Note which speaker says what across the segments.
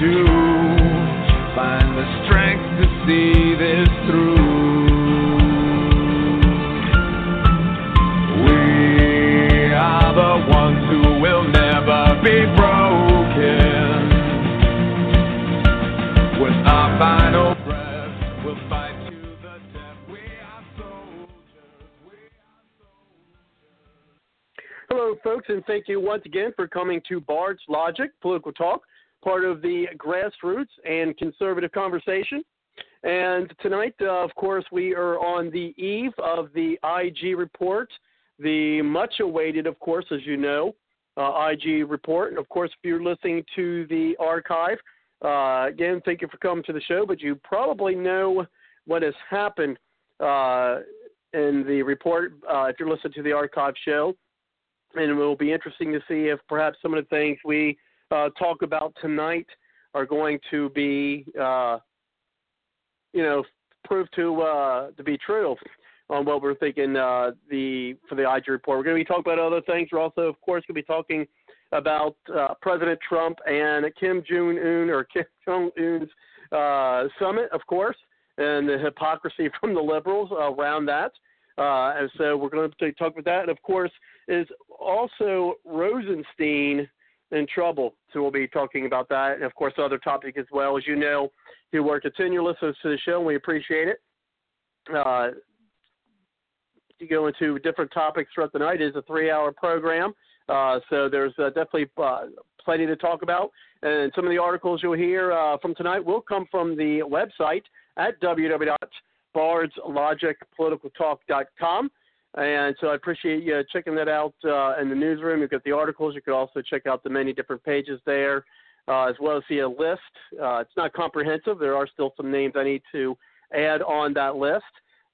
Speaker 1: Do. Find the strength to see this through. We are the ones who will never be broken. With our final breath, we'll fight to the death. We are soldiers. We are soldiers.
Speaker 2: Hello, folks, and thank you once again for coming to Bard's Logic Political Talk, part of the grassroots and conservative conversation. And tonight, uh, of course, we are on the eve of the IG report, the much awaited, of course, as you know, uh, IG report. And of course, if you're listening to the archive, uh, again, thank you for coming to the show, but you probably know what has happened uh, in the report uh, if you're listening to the archive show and it will be interesting to see if perhaps some of the things we uh, talk about tonight are going to be, uh, you know, proved to uh, to be true on what we're thinking uh, the for the IG report. We're going to be talking about other things. We're also, of course, going to be talking about uh, President Trump and Kim Jong Un or Kim Jong Un's uh, summit, of course, and the hypocrisy from the liberals around that. Uh, and so we're going to talk about that. And of course, is also Rosenstein in trouble. So we'll be talking about that. And of course, other topic as well. As you know, you work continually listeners to the show, and we appreciate it. Uh, to go into different topics throughout the night It is a three hour program. Uh, so there's uh, definitely uh, plenty to talk about. And some of the articles you'll hear uh, from tonight will come from the website at www.bardslogicpoliticaltalk.com. And so I appreciate you checking that out uh, in the newsroom. You've got the articles. You could also check out the many different pages there, uh, as well as see a list. Uh, it's not comprehensive. There are still some names I need to add on that list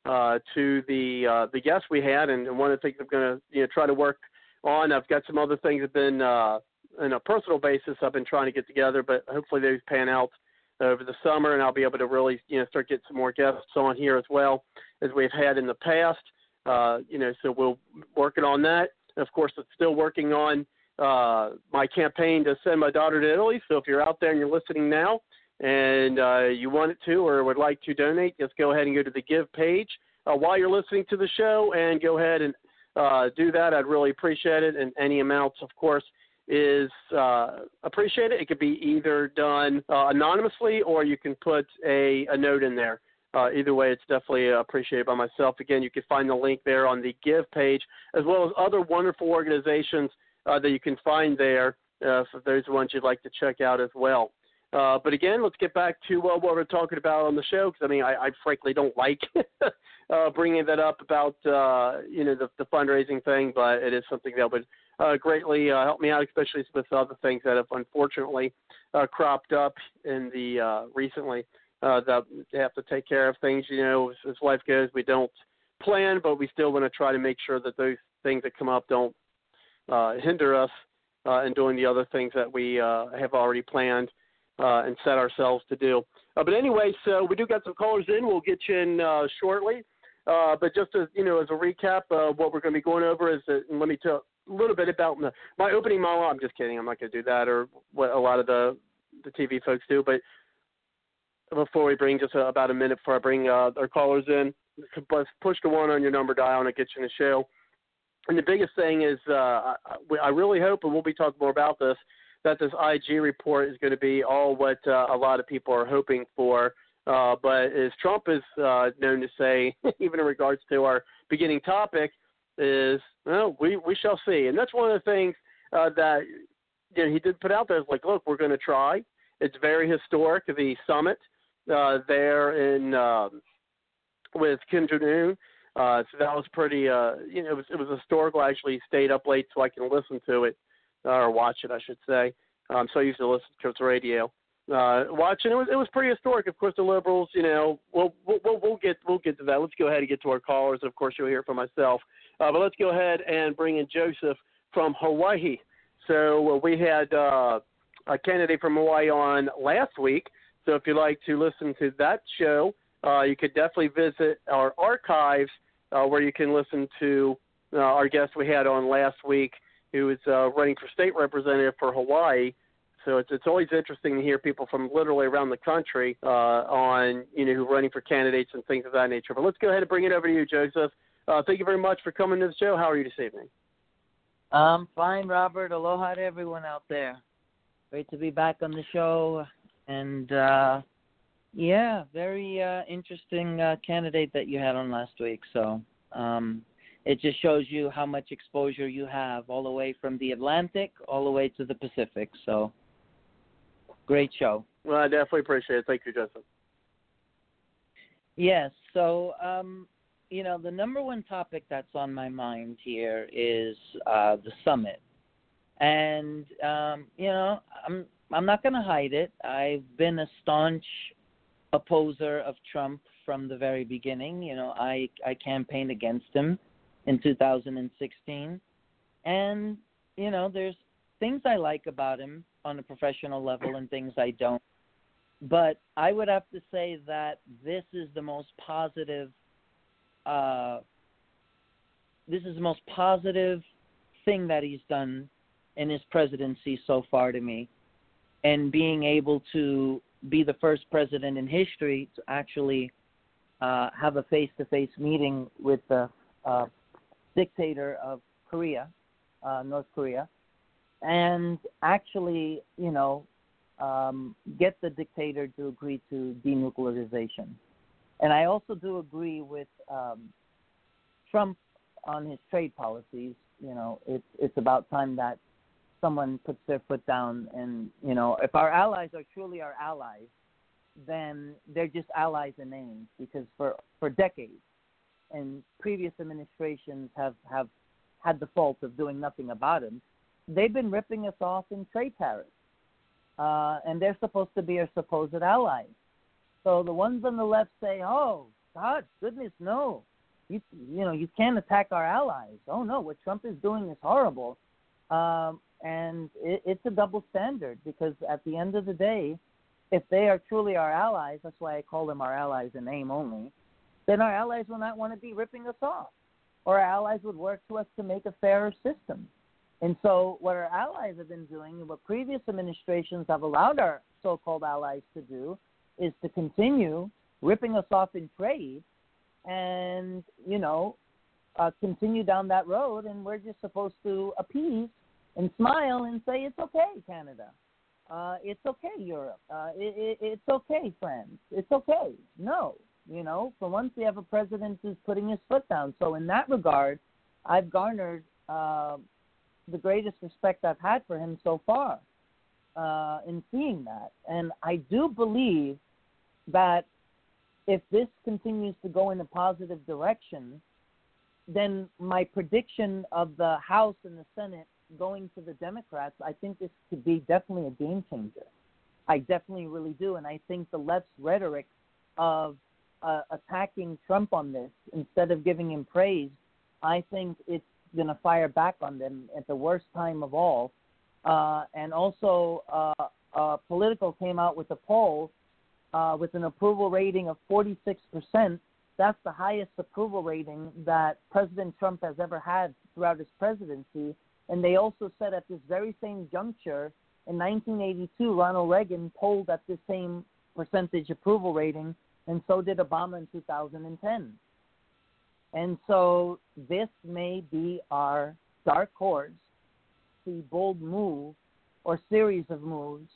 Speaker 2: uh, to the uh, the guests we had, and, one of the things I'm going to you know try to work on. I've got some other things that have been uh, on a personal basis I've been trying to get together, but hopefully those pan out over the summer, and I'll be able to really you know start getting some more guests on here as well as we've had in the past. Uh, you know, so we'll working on that. Of course, it's still working on uh, my campaign to send my daughter to Italy. So if you're out there and you're listening now, and uh, you wanted to or would like to donate, just go ahead and go to the Give page uh, while you're listening to the show, and go ahead and uh, do that. I'd really appreciate it. And any amounts, of course, is uh, appreciated. It could be either done uh, anonymously or you can put a, a note in there. Uh, either way, it's definitely appreciated by myself. Again, you can find the link there on the Give page, as well as other wonderful organizations uh, that you can find there uh, for those ones you'd like to check out as well. Uh, but again, let's get back to uh, what we're talking about on the show because I mean, I, I frankly don't like uh, bringing that up about uh, you know the, the fundraising thing, but it is something that would uh, greatly uh, help me out, especially with other things that have unfortunately uh, cropped up in the uh, recently. Uh, that they have to take care of things, you know, as, as life goes. We don't plan, but we still want to try to make sure that those things that come up don't uh, hinder us uh, in doing the other things that we uh, have already planned uh, and set ourselves to do. Uh, but anyway, so we do got some callers in. We'll get you in uh, shortly. Uh, but just as you know, as a recap, uh, what we're going to be going over is that, and let me tell a little bit about my, my opening monologue. I'm just kidding. I'm not going to do that, or what a lot of the the TV folks do. But before we bring just uh, about a minute before I bring uh, our callers in, push the one on your number dial and it gets you in the show. And the biggest thing is, uh, I, I really hope, and we'll be talking more about this, that this IG report is going to be all what uh, a lot of people are hoping for. Uh, but as Trump is uh, known to say, even in regards to our beginning topic, is well, we we shall see. And that's one of the things uh, that you know, he did put out there. Is like, look, we're going to try. It's very historic. The summit uh, there in um, with Kim Jong Un. Uh, so that was pretty. Uh, you know, it was it was historical. I actually stayed up late so I can listen to it or watch it, I should say. Um, so I used to listen to the radio. Uh, watching it was it was pretty historic. Of course, the liberals, you know, we'll we'll we'll get we'll get to that. Let's go ahead and get to our callers. Of course, you'll hear from myself. Uh, but let's go ahead and bring in Joseph from Hawaii. So uh, we had uh, a candidate from Hawaii on last week. So if you'd like to listen to that show, uh, you could definitely visit our archives uh, where you can listen to uh, our guest we had on last week, who is uh, running for state representative for Hawaii. So it's it's always interesting to hear people from literally around the country uh, on you know who running for candidates and things of that nature. But let's go ahead and bring it over to you, Joseph. Uh, thank you very much for coming to the show. How are you this evening?
Speaker 3: I'm fine, Robert. Aloha to everyone out there. Great to be back on the show, and uh, yeah, very uh, interesting uh, candidate that you had on last week. So um, it just shows you how much exposure you have, all the way from the Atlantic all the way to the Pacific. So great show.
Speaker 2: Well, I definitely appreciate it. Thank you, Joseph.
Speaker 3: Yes. So um, you know, the number one topic that's on my mind here is uh, the summit, and um, you know, I'm I'm not going to hide it. I've been a staunch opposer of Trump from the very beginning. You know, I I campaigned against him in 2016, and you know, there's things I like about him on a professional level and things I don't. But I would have to say that this is the most positive uh, this is the most positive thing that he's done in his presidency so far to me. And being able to be the first president in history to actually uh, have a face to face meeting with the uh, dictator of Korea, uh, North Korea, and actually, you know, um, get the dictator to agree to denuclearization. And I also do agree with um, Trump on his trade policies. You know, it's it's about time that someone puts their foot down. And you know, if our allies are truly our allies, then they're just allies in name. Because for for decades, and previous administrations have have had the fault of doing nothing about them They've been ripping us off in trade tariffs, uh, and they're supposed to be our supposed allies. So the ones on the left say, "Oh, God, goodness, no, you you know you can't attack our allies. Oh no, what Trump is doing is horrible." Um, and it, it's a double standard because at the end of the day, if they are truly our allies, that's why I call them our allies in name only. Then our allies will not want to be ripping us off, or our allies would work to us to make a fairer system. And so, what our allies have been doing, and what previous administrations have allowed our so-called allies to do, is to continue ripping us off in trade and, you know, uh, continue down that road. And we're just supposed to appease and smile and say, it's okay, Canada. Uh, it's okay, Europe. Uh, it, it, it's okay, friends. It's okay. No, you know, for once we have a president who's putting his foot down. So in that regard, I've garnered uh, the greatest respect I've had for him so far uh, in seeing that. And I do believe that if this continues to go in a positive direction, then my prediction of the House and the Senate going to the Democrats, I think this could be definitely a game changer. I definitely really do. And I think the left's rhetoric of uh, attacking Trump on this instead of giving him praise, I think it's going to fire back on them at the worst time of all. Uh, and also, uh, uh, Politico came out with a poll uh, with an approval rating of 46%. That's the highest approval rating that President Trump has ever had throughout his presidency. And they also said at this very same juncture, in 1982, Ronald Reagan polled at the same percentage approval rating, and so did Obama in 2010. And so this may be our dark horse, the bold move or series of moves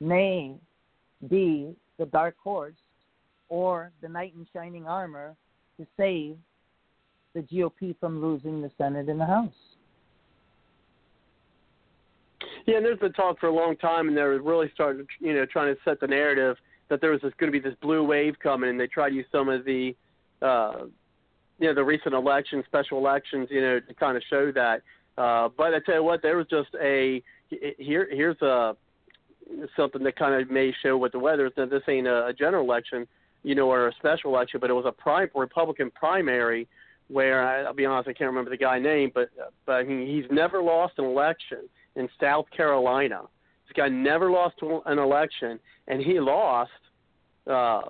Speaker 3: may be the dark horse or the knight in shining armor to save the GOP from losing the Senate and the House.
Speaker 2: Yeah, and there's been talk for a long time, and they're really starting, you know, trying to set the narrative that there was going to be this blue wave coming, and they tried to use some of the, uh, you know, the recent elections, special elections, you know, to kind of show that. Uh, but I tell you what, there was just a here. Here's a something that kind of may show what the weather is. Now, this ain't a, a general election, you know, or a special election, but it was a prime Republican primary where I, I'll be honest, I can't remember the guy name, but but he, he's never lost an election in South Carolina. This guy never lost an election, and he lost, uh,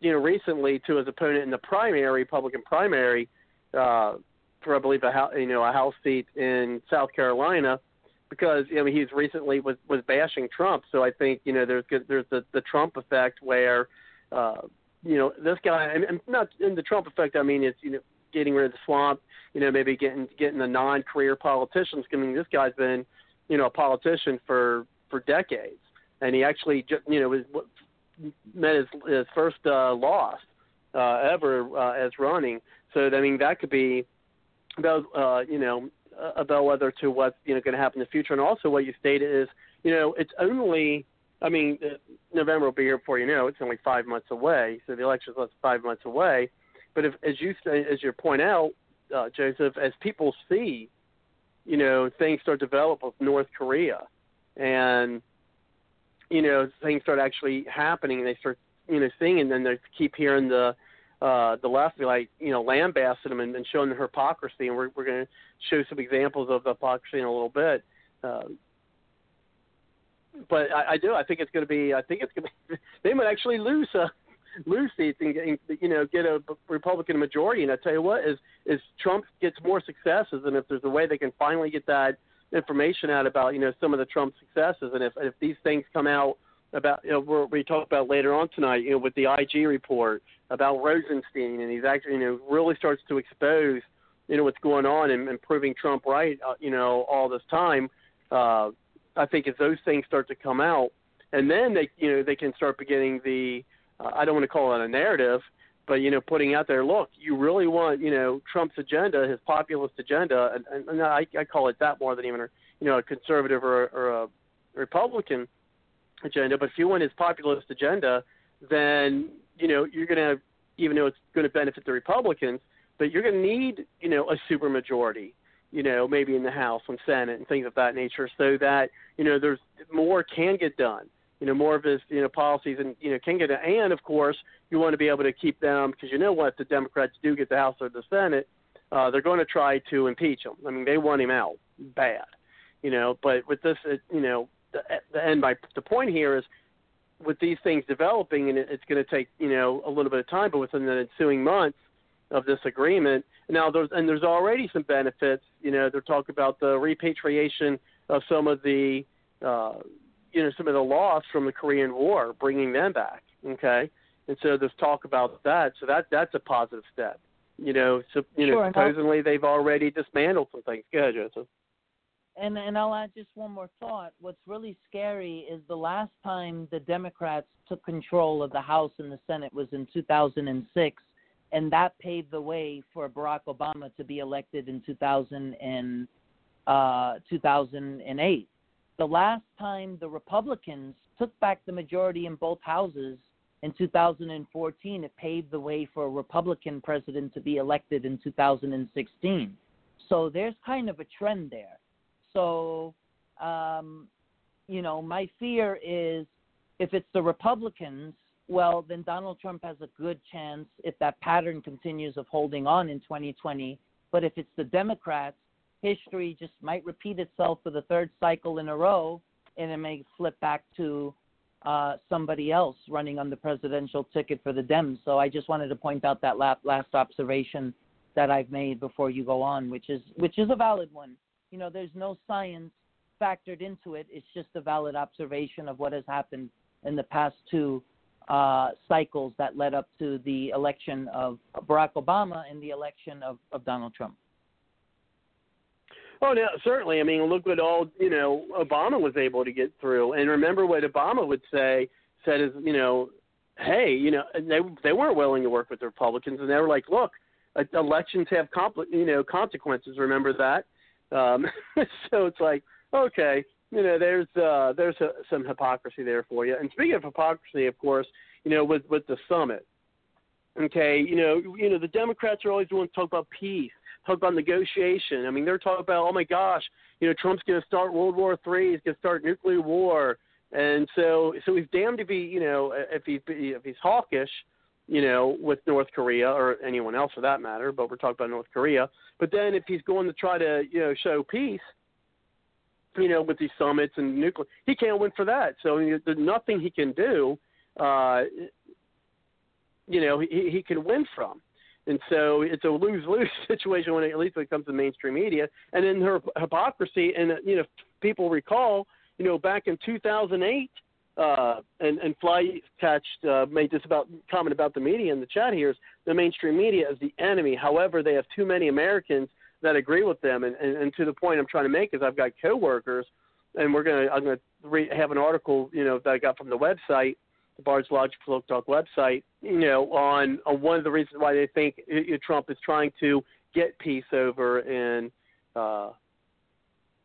Speaker 2: you know, recently to his opponent in the primary, Republican primary, uh, for I believe a you know a House seat in South Carolina, because you know he's recently was was bashing Trump. So I think you know there's there's the the Trump effect where. Uh, you know, this guy, and not in the Trump effect. I mean, it's you know, getting rid of the swamp. You know, maybe getting getting the non-career politicians. I mean, this guy's been, you know, a politician for for decades, and he actually, you know, was met his his first uh, loss uh, ever uh, as running. So I mean, that could be about uh, you know a bellwether to what's you know going to happen in the future. And also, what you stated is, you know, it's only I mean, uh, November will be here before you know. It's only five months away, so the election's less five months away. But if, as you as you point out, uh, Joseph, as people see, you know, things start develop with North Korea, and you know, things start actually happening, and they start you know seeing, and then they keep hearing the uh, the left be like, you know, lambasting them and, and showing the hypocrisy, and we're we're going to show some examples of the hypocrisy in a little bit. Uh, but I, I do. I think it's going to be. I think it's going to. Be, they might actually lose uh, lose seats and, and you know get a Republican majority. And I tell you what, is is Trump gets more successes, and if there's a way they can finally get that information out about you know some of the Trump successes, and if if these things come out about you know we're, we talk about later on tonight, you know with the IG report about Rosenstein, and he's actually you know really starts to expose you know what's going on and, and proving Trump right, uh, you know all this time. Uh, I think if those things start to come out, and then they you know they can start beginning the uh, I don't want to call it a narrative, but you know putting out there, look, you really want you know Trump's agenda, his populist agenda, and, and, and I, I call it that more than even a, you know a conservative or, or a Republican agenda. But if you want his populist agenda, then you know you're going to even though it's going to benefit the Republicans, but you're going to need you know a supermajority you know, maybe in the House and Senate and things of that nature, so that you know there's more can get done. You know, more of his you know policies and you know can get done. And of course, you want to be able to keep them because you know what the Democrats do get the House or the Senate, uh, they're going to try to impeach him. I mean, they want him out bad. You know, but with this, it, you know, the, the end. My the point here is with these things developing, and it, it's going to take you know a little bit of time, but within the ensuing months of this agreement. Now, there's and there's already some benefits. You know, they're talking about the repatriation of some of the, uh, you know, some of the loss from the Korean War, bringing them back. Okay, and so there's talk about that. So that that's a positive step. You know, so you know,
Speaker 3: sure,
Speaker 2: supposedly they've already dismantled some things. Go ahead, Joseph.
Speaker 3: And and I'll add just one more thought. What's really scary is the last time the Democrats took control of the House and the Senate was in 2006 and that paved the way for Barack Obama to be elected in 2000 and, uh, 2008. The last time the Republicans took back the majority in both houses in 2014, it paved the way for a Republican president to be elected in 2016. So there's kind of a trend there. So, um, you know, my fear is if it's the Republicans well, then Donald Trump has a good chance if that pattern continues of holding on in 2020. But if it's the Democrats, history just might repeat itself for the third cycle in a row, and it may flip back to uh, somebody else running on the presidential ticket for the Dems. So I just wanted to point out that last, observation that I've made before you go on, which is which is a valid one. You know, there's no science factored into it. It's just a valid observation of what has happened in the past two uh, cycles that led up to the election of Barack Obama and the election of, of Donald Trump.
Speaker 2: Oh, no, certainly. I mean, look what all you know Obama was able to get through, and remember what Obama would say said is you know, hey, you know, they they weren't willing to work with the Republicans, and they were like, look, elections have compl- you know consequences. Remember that. Um, so it's like, okay, you know, there's uh, there's a, some hypocrisy there for you. And speaking of hypocrisy, of course, you know, with with the summit, okay, you know, you know, the Democrats are always wanting to talk about peace. Talk about negotiation. I mean, they're talking about, oh my gosh, you know, Trump's going to start World War Three. He's going to start nuclear war. And so, so he's damned if he, you know, if he if he's hawkish, you know, with North Korea or anyone else for that matter. But we're talking about North Korea. But then if he's going to try to, you know, show peace, you know, with these summits and nuclear, he can't win for that. So there's nothing he can do. Uh, you know, he he can win from. And so it's a lose lose situation when it, at least when it comes to mainstream media. And then her hypocrisy, and you know, people recall, you know, back in 2008, uh, and and Fly catched uh, made this about comment about the media in the chat here is the mainstream media is the enemy. However, they have too many Americans that agree with them, and, and, and to the point I'm trying to make is I've got coworkers, and we're gonna I'm gonna re- have an article you know that I got from the website, the Bard's Logic Folk Talk website, you know, on, on one of the reasons why they think Trump is trying to get peace over in, uh,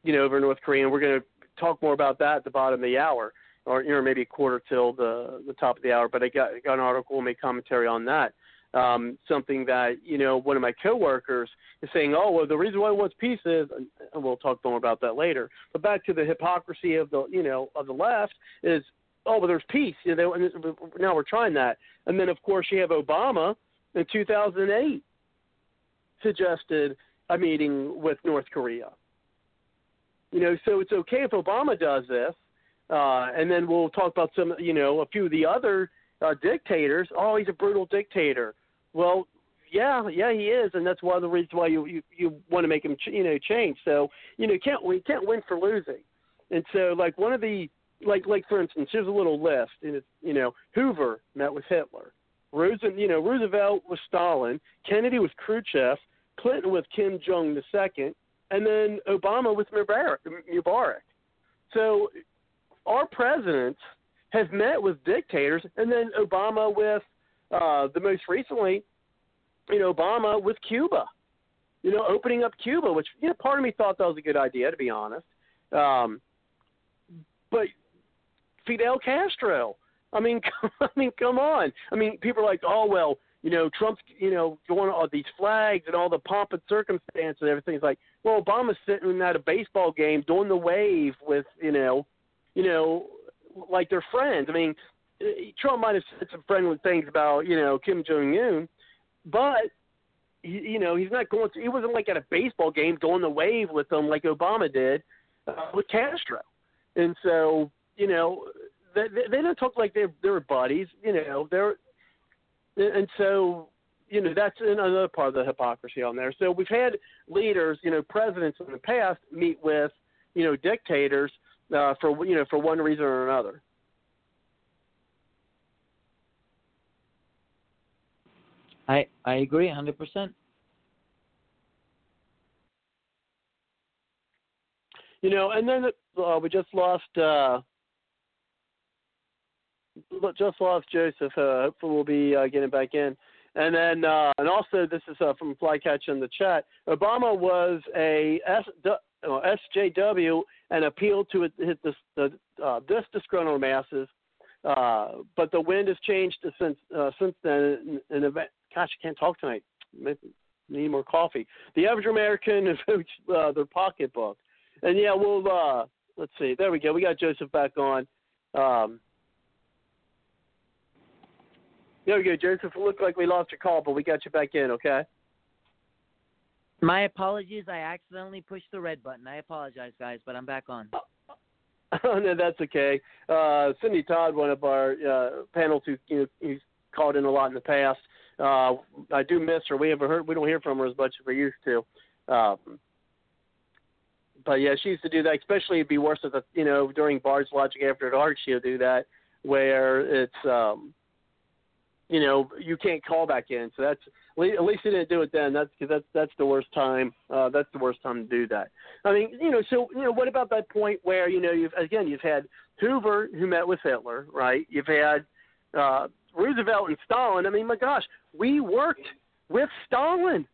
Speaker 2: you know, over North Korea, and we're going to talk more about that at the bottom of the hour, or you know, maybe a quarter till the the top of the hour. But I got got an article and make commentary on that. Um, something that you know one of my coworkers is saying, oh well, the reason why he wants peace is, and we'll talk more about that later. But back to the hypocrisy of the you know of the left is, oh well, there's peace. You know, and now we're trying that, and then of course you have Obama in 2008 suggested a meeting with North Korea. You know, so it's okay if Obama does this, uh, and then we'll talk about some, you know, a few of the other uh, dictators. Oh, he's a brutal dictator. Well, yeah, yeah, he is, and that's one of the reasons why you you, you want to make him, ch- you know, change. So you know, can't we can't win for losing. And so, like one of the like like for instance, here's a little list. And it's you know, Hoover met with Hitler. Roosevelt, you know, Roosevelt was Stalin. Kennedy was Khrushchev. Clinton with Kim Jong Il, and then Obama with Mubarak. Mubarak. So our presidents have met with dictators, and then Obama with uh, the most recently, you know, Obama with Cuba. You know, opening up Cuba, which you know, part of me thought that was a good idea, to be honest. Um, but Fidel Castro. I mean, I mean, come on. I mean, people are like, oh well, you know, Trump's, you know, going all these flags and all the pomp and circumstance and everything. It's like, well, Obama's sitting at a baseball game doing the wave with, you know, you know, like they're friends. I mean, Trump might have said some friendly things about, you know, Kim Jong Un, but he, you know, he's not going. To, he wasn't like at a baseball game doing the wave with them like Obama did uh, with Castro. And so, you know, they, they don't talk like they're they're buddies. You know, they're and so you know that's another part of the hypocrisy on there. So we've had leaders, you know, presidents in the past meet with you know dictators uh, for you know for one reason or another.
Speaker 3: I I agree hundred percent.
Speaker 2: You know, and then uh, we just lost uh, just lost Joseph. Uh, hopefully, we'll be uh, getting back in. And then, uh, and also, this is from Flycatch in the chat. Obama was a S, SJW and appealed to hit this, this disgruntled masses. Uh, but the wind has changed since uh, since then. In event, gosh, I can't talk tonight. Maybe need more coffee. The average American is uh, their pocketbook. And yeah, we'll uh, let's see. There we go. We got Joseph back on. Um, there we go, Joseph. It looked like we lost your call, but we got you back in, okay?
Speaker 3: My apologies. I accidentally pushed the red button. I apologize, guys, but I'm back on.
Speaker 2: Oh, no, that's okay. Uh, Cindy Todd, one of our uh, panels who you know, who's called in a lot in the past. Uh, I do miss her. We haven't heard. We don't hear from her as much as we used to. Um, but yeah, she used to do that. Especially it'd be worse if the, you know during Bard's Logic After Dark, she'll do that where it's um, you know you can't call back in. So that's at least he didn't do it then. That's because that's that's the worst time. Uh, that's the worst time to do that. I mean, you know, so you know, what about that point where you know you've again you've had Hoover who met with Hitler, right? You've had uh, Roosevelt and Stalin. I mean, my gosh, we worked with Stalin.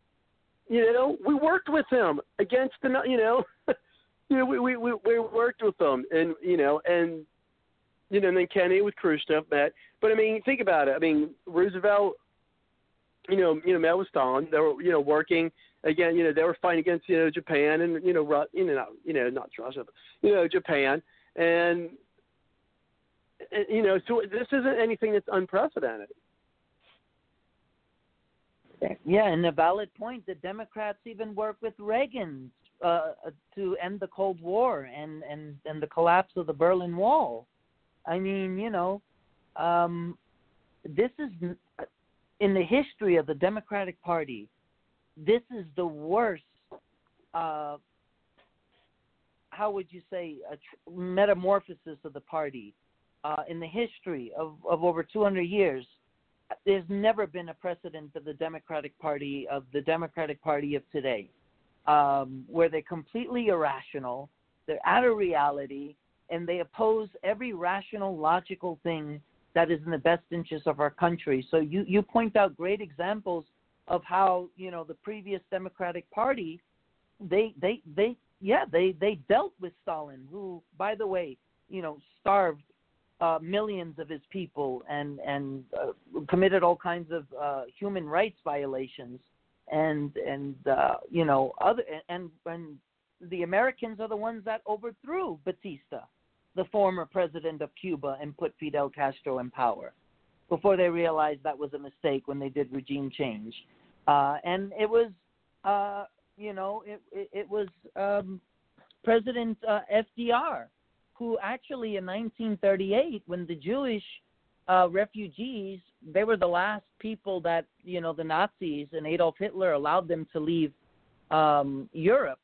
Speaker 2: You know, we worked with him against the you know. you know, we, we we we worked with them, and you know, and you know, and then Kennedy with Khrushchev met. But I mean, think about it. I mean, Roosevelt, you know, you know, met with Stalin. They were, you know, working again, you know, they were fighting against you know Japan and you know, Ru- you know, not, you know, not Russia, but you know, Japan, and, you know, so this isn't anything that's unprecedented.
Speaker 3: Yeah, and a valid point. The Democrats even worked with Reagan uh, to end the Cold War and, and, and the collapse of the Berlin Wall. I mean, you know, um, this is in the history of the Democratic Party. This is the worst. Uh, how would you say a tr- metamorphosis of the party uh, in the history of, of over 200 years? There's never been a precedent of the Democratic Party of the Democratic Party of today, um, where they're completely irrational, they're out of reality, and they oppose every rational, logical thing that is in the best interest of our country. So you, you point out great examples of how you know the previous Democratic Party, they they they yeah they they dealt with Stalin, who by the way you know starved uh, millions of his people and and uh, committed all kinds of uh, human rights violations and and uh, you know other and and the Americans are the ones that overthrew Batista the former president of Cuba and put Fidel Castro in power before they realized that was a mistake when they did regime change. Uh, and it was, uh, you know, it, it, it was um, President uh, FDR who actually in 1938, when the Jewish uh, refugees, they were the last people that, you know, the Nazis and Adolf Hitler allowed them to leave um, Europe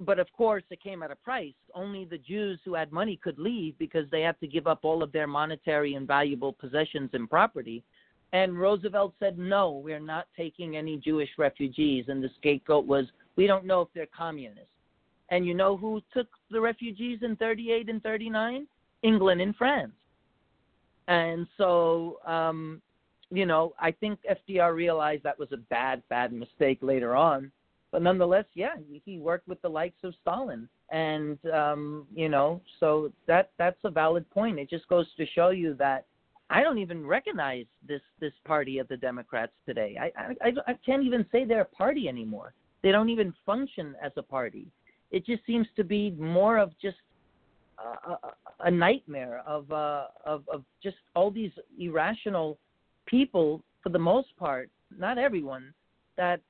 Speaker 3: but of course it came at a price. Only the Jews who had money could leave because they had to give up all of their monetary and valuable possessions and property. And Roosevelt said, no, we're not taking any Jewish refugees. And the scapegoat was, we don't know if they're communists. And you know who took the refugees in 38 and 39? England and France. And so, um, you know, I think FDR realized that was a bad, bad mistake later on but nonetheless, yeah, he worked with the likes of Stalin, and um, you know, so that that's a valid point. It just goes to show you that I don't even recognize this this party of the Democrats today. I I, I can't even say they're a party anymore. They don't even function as a party. It just seems to be more of just a, a nightmare of uh, of of just all these irrational people, for the most part, not everyone, that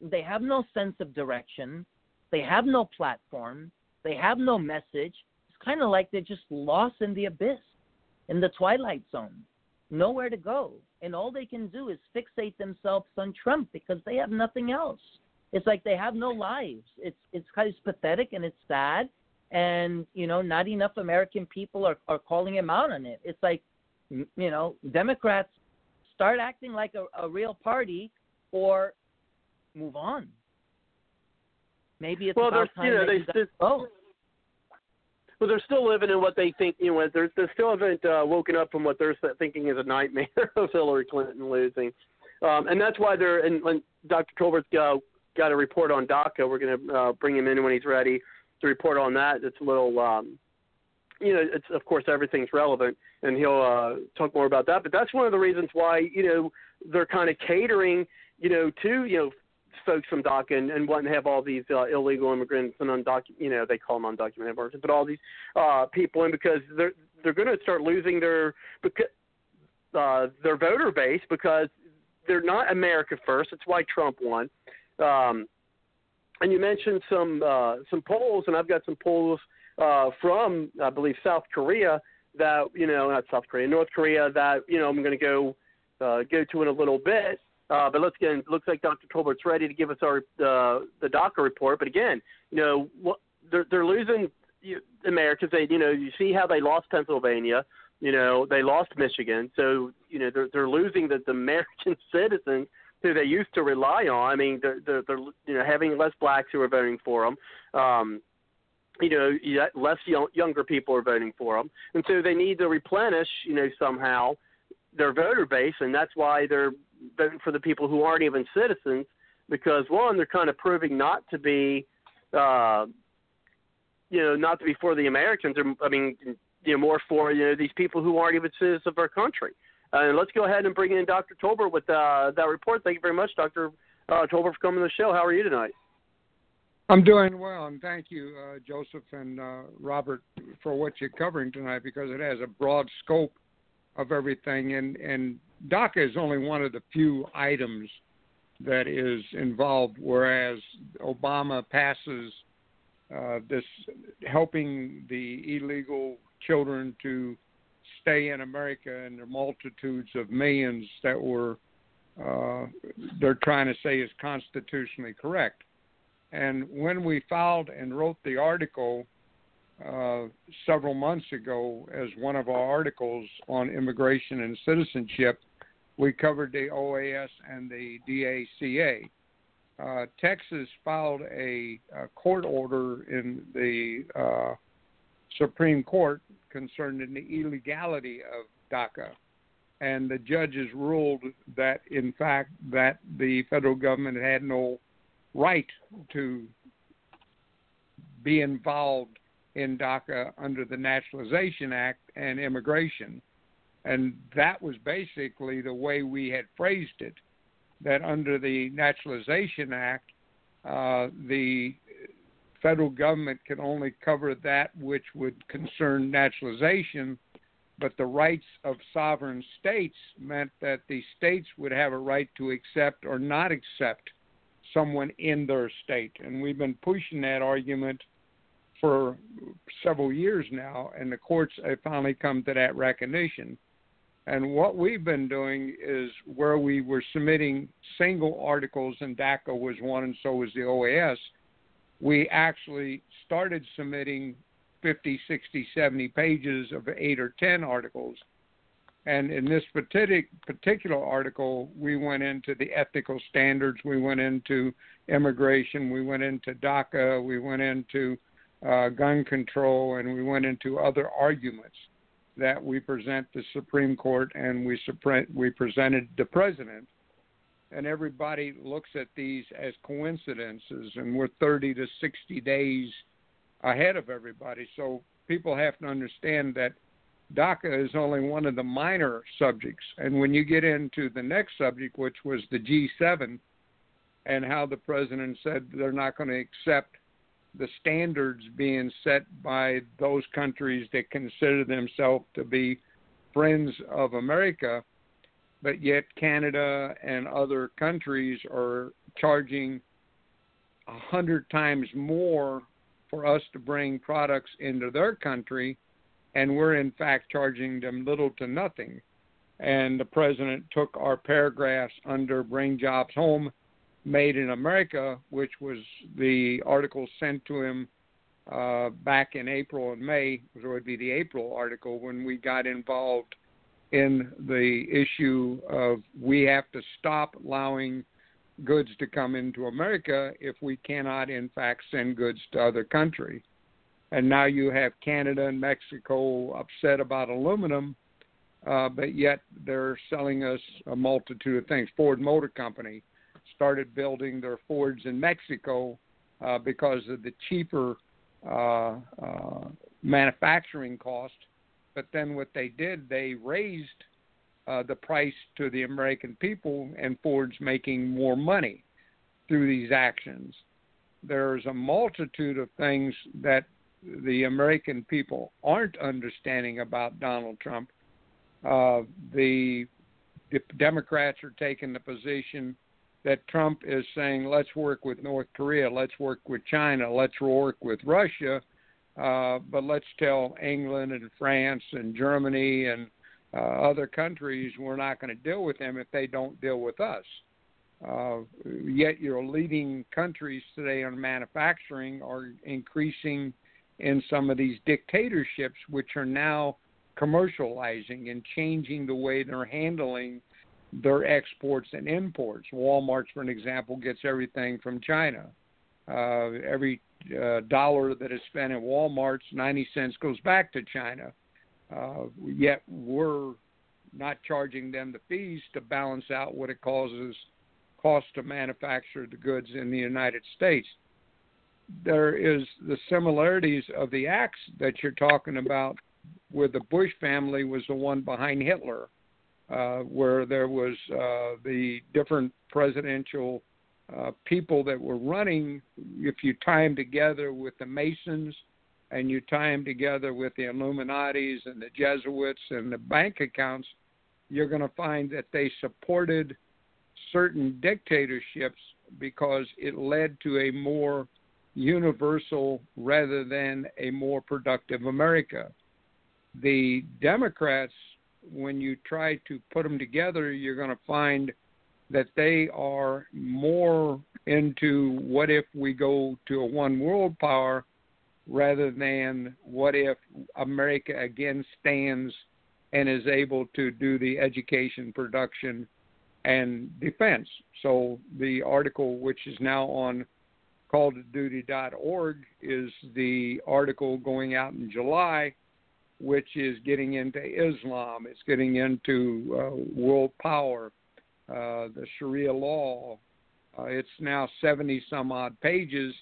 Speaker 3: they have no sense of direction. They have no platform. They have no message. It's kind of like they're just lost in the abyss, in the twilight zone, nowhere to go. And all they can do is fixate themselves on Trump because they have nothing else. It's like they have no lives. It's it's kind of pathetic and it's sad. And you know, not enough American people are are calling him out on it. It's like, you know, Democrats start acting like a, a real party, or move on. Maybe it's
Speaker 2: well,
Speaker 3: about time
Speaker 2: you know,
Speaker 3: they oh.
Speaker 2: Well, they're still living in what they think. You know, they're they still haven't uh, woken up from what they're thinking is a nightmare of Hillary Clinton losing, um, and that's why they're. And when Dr. Tolbert's uh, got a report on DACA, we're going to uh, bring him in when he's ready to report on that. It's a little, um, you know, it's of course everything's relevant, and he'll uh, talk more about that. But that's one of the reasons why you know they're kind of catering, you know, to you know folks from DACA and, and to have all these uh, illegal immigrants and undocumented, you know, they call them undocumented immigrants, but all these uh, people in because they're they're going to start losing their uh, their voter base because they're not America first. That's why Trump won. Um, and you mentioned some uh, some polls, and I've got some polls uh, from I believe South Korea that you know not South Korea, North Korea that you know I'm going to go uh, go to in a little bit. Uh, but let's get. It looks like Dr. Tolbert's ready to give us our uh, the DACA report. But again, you know, what, they're they're losing Americans. They, you know, you see how they lost Pennsylvania. You know, they lost Michigan. So you know, they're they're losing the, the American citizens who they used to rely on. I mean, they're they're, they're you know having less blacks who are voting for them. Um, you know, less young, younger people are voting for them, and so they need to replenish, you know, somehow their voter base, and that's why they're for the people who aren't even citizens because one, they're kind of proving not to be, uh, you know, not to be for the Americans. Or, I mean, you know, more for you know these people who aren't even citizens of our country. And uh, let's go ahead and bring in Dr. Tolbert with uh, that report. Thank you very much, Dr. uh, for coming to the show. How are you tonight?
Speaker 4: I'm doing well, and thank you, uh, Joseph and uh, Robert, for what you're covering tonight because it has a broad scope of everything. And, and DACA is only one of the few items that is involved, whereas Obama passes uh, this helping the illegal children to stay in America and the multitudes of millions that were uh, they're trying to say is constitutionally correct. And when we filed and wrote the article uh, several months ago as one of our articles on immigration and citizenship, we covered the OAS and the DACA. Uh, Texas filed a, a, court order in the uh, Supreme Court concerning the illegality of DACA, and the judges ruled that, in fact, that the federal government had no right to be involved in DACA under the Naturalization Act and immigration. And that was basically the way we had phrased it that under the Naturalization Act, uh, the federal government can only cover that which would concern naturalization, but the rights of sovereign states meant that the states would have a right to accept or not accept someone in their state. And we've been pushing that argument for several years now, and the courts have finally come to that recognition. And what we've been doing is where we were submitting single articles, and DACA was one, and so was the OAS. We actually started submitting 50, 60, 70 pages of eight or 10 articles and in this particular article, we went into the ethical standards, we went into immigration, we went into DACA, we went into uh, gun control, and we went into other arguments that we present the Supreme Court and we, we presented the president. And everybody looks at these as coincidences, and we're 30 to 60 days ahead of everybody. So people have to understand that DACA is only one of the minor subjects. And when you get into the next subject, which was the G7, and how the president said they're not going to accept the standards being set by those countries that consider themselves to be friends of America, but yet Canada and other countries are charging a hundred times more for us to bring products into their country and we're in fact charging them little to nothing. And the president took our paragraphs under Bring Jobs Home, Made in America, which was the article sent to him uh, back in April and May, so it would be the April article when we got involved in the issue of we have to stop allowing goods to come into America if we cannot, in fact, send goods to other countries and now you have Canada and Mexico upset about aluminum, uh, but yet they're selling us a multitude of things. Ford Motor Company started building their Fords in Mexico uh, because of the cheaper uh, uh, manufacturing cost. But then what they did, they raised uh, the price to the American people, and Ford's making more money through these actions. There's a multitude of things that the American people aren't understanding about Donald Trump. Uh, the, the Democrats are taking the position that Trump is saying, let's work with North Korea, let's work with China, let's work with Russia, uh, but let's tell England and France and Germany and uh, other countries we're not going to deal with them if they don't deal with us. Uh, yet your leading countries today on manufacturing are increasing in some of these dictatorships, which are now commercializing and changing the way they're handling their exports and imports. Walmart, for an example, gets everything from China. Uh, every uh, dollar that is spent at Walmart's 90 cents goes back to China. Uh, yet we're not charging them the fees to balance out what it causes cost to manufacture the goods in the United States there is the similarities of the acts that you're talking about, where the Bush family was the one behind Hitler, uh, where there was uh, the different presidential uh, people that were running, if you tie them together with the Masons and you tie them together with the Illuminatis and the Jesuits and the bank accounts, you're going to find that they supported certain dictatorships because it led to a more universal rather than a more productive America. The Democrats, when you try to put them together, you're going to find that they are more into what if we go to a one world power rather than what if America again stands and is able to do the education, production, and defense. So the article, which is now on calltoduty.org, is the article going out in July, which is getting into Islam. It's getting into uh, world power, uh, the Sharia law. Uh, it's now 70 some odd pages,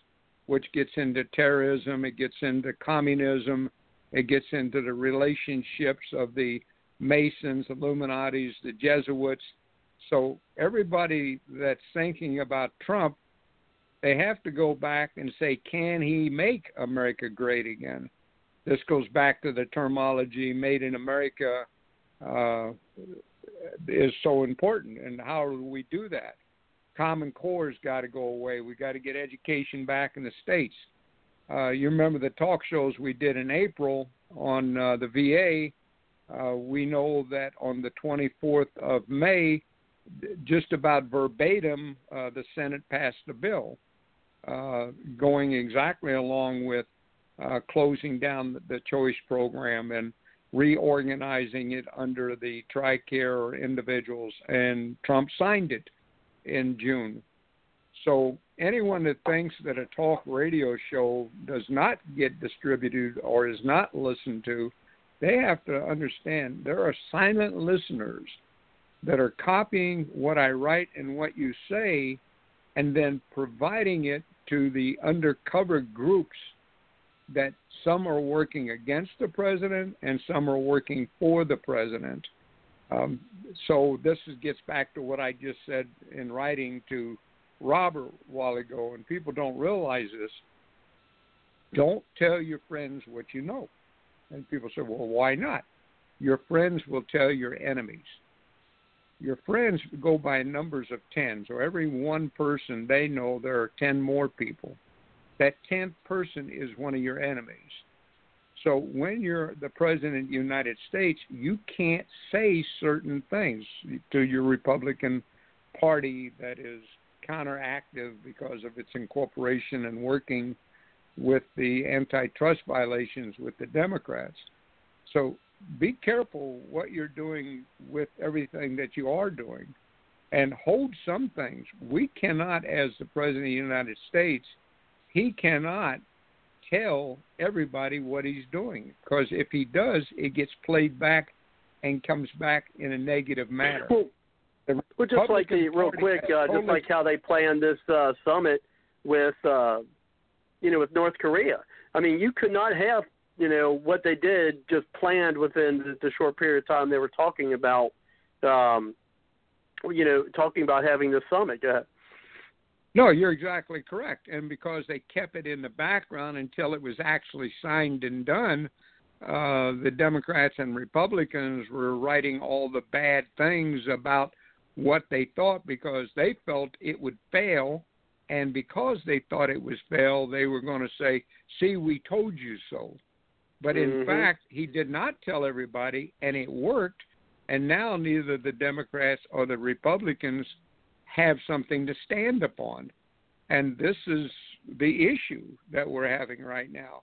Speaker 4: which gets into terrorism, it gets into communism, it gets into the relationships of the Masons, Illuminatis, the Jesuits. So everybody that's thinking about Trump, they have to go back and say, can he make America great again? This goes back to the terminology "made in America" uh, is so important, and how do we do that? Common Core's got to go away. We got to get education back in the states. Uh, you remember the talk shows we did in April on uh, the VA. Uh, we know that on the 24th of May, just about verbatim, uh, the Senate passed a bill uh, going exactly along with uh, closing down the, choice program and reorganizing it under the TRICARE individuals, and Trump signed it in June. So anyone that thinks that a talk radio show does not get distributed or is not listened to, they have to understand there are silent listeners that are copying what I write and what you say and then providing it to the undercover groups that some are working against the president and some are working for the president. Um, so this is, gets back to what I just said in writing to Robert a while ago, and people don't realize this. Don't tell your friends what you know. And people say, well, why not? Your friends will tell your enemies. Your friends go by numbers of 10. So every one person they know, there are 10 more people. That 10th person is one of your enemies. So when you're the president of the United States, you can't say certain things to your Republican Party that is counteractive because of its incorporation and working with the antitrust violations with the Democrats. So be careful what you're doing with everything that you are doing and hold some things. We cannot, as the President of the United States, he cannot tell everybody what he's doing because if he does, it gets played back and comes back in a negative manner.
Speaker 2: Well, well just like the real quick, uh, just like how they planned this uh, summit with, uh, you know, with North Korea. I mean, you could not have, you know, what they did just planned within the, the short period of time they were talking about, um, you know, talking about having this summit. Go ahead.
Speaker 4: No, you're exactly correct. And because they kept it in the background until it was actually signed and done, uh, the Democrats and Republicans were writing all the bad things about what they thought because they felt it would fail. And because they thought it was fail, they were going to say, see, we told you so. But in
Speaker 2: mm-hmm.
Speaker 4: fact, he did not tell everybody, and it worked. And now neither the Democrats or the Republicans – have something to stand upon. And this is the issue that we're having right now.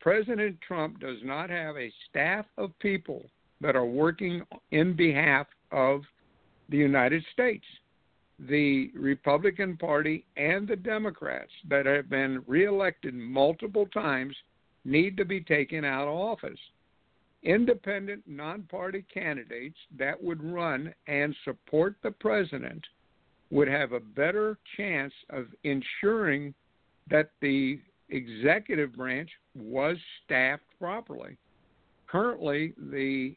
Speaker 4: President Trump does not have a staff of people that are working in behalf of the United States. The Republican Party and the Democrats that have been reelected multiple times need to be taken out of office. Independent, non party candidates that would run and support the president would have a better chance of ensuring that the executive branch was staffed properly. Currently, the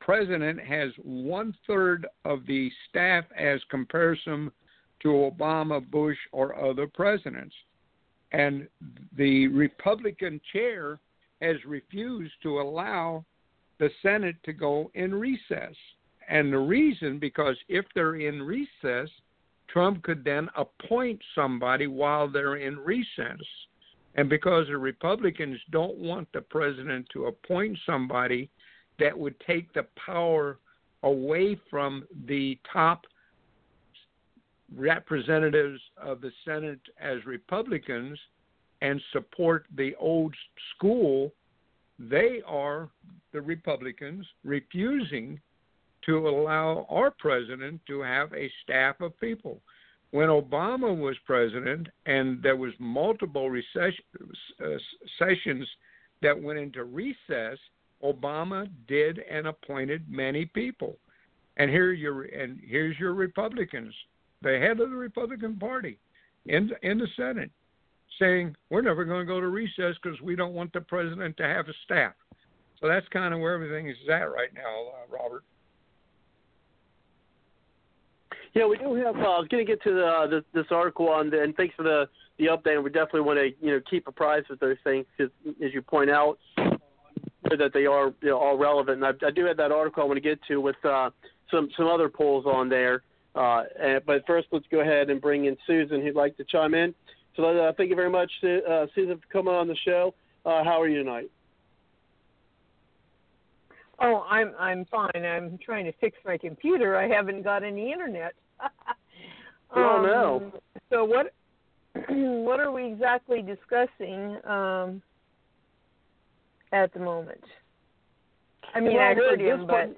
Speaker 4: president has one third of the staff as comparison to Obama, Bush, or other presidents. And the Republican chair has refused to allow the Senate to go in recess. And the reason, because if they're in recess, Trump could then appoint somebody while they're in recess. And because the Republicans don't want the president to appoint somebody that would take the power away from the top representatives of the Senate as Republicans and support the old school, they are the Republicans refusing to allow our president to have a staff of people. When Obama was president and there was multiple recession, uh, sessions that went into recess, Obama did and appointed many people. And here your and here's your Republicans, the head of the Republican Party, in in the Senate, saying we're never going to go to recess because we don't want the president to have a staff. So that's kind of where everything is at right now, uh, Robert.
Speaker 2: Yeah, we do have. Uh, I was going to get to the, uh, this, this article on, the, and thanks for the the update. And we definitely want to you know keep apprised of those things because, as you point out, that they are you know, all relevant. And I, I do have that article I want to get to with uh, some some other polls on there. Uh, and, but first, let's go ahead and bring in Susan, who'd like to chime in. So uh, thank you very much, uh, Susan, for coming on the show. Uh, how are you tonight?
Speaker 5: Oh, I'm I'm fine. I'm trying to fix my computer. I haven't got any internet.
Speaker 2: Oh no.
Speaker 5: Um, so what what are we exactly discussing um, at the moment? I mean,
Speaker 2: well,
Speaker 5: I heard him, but.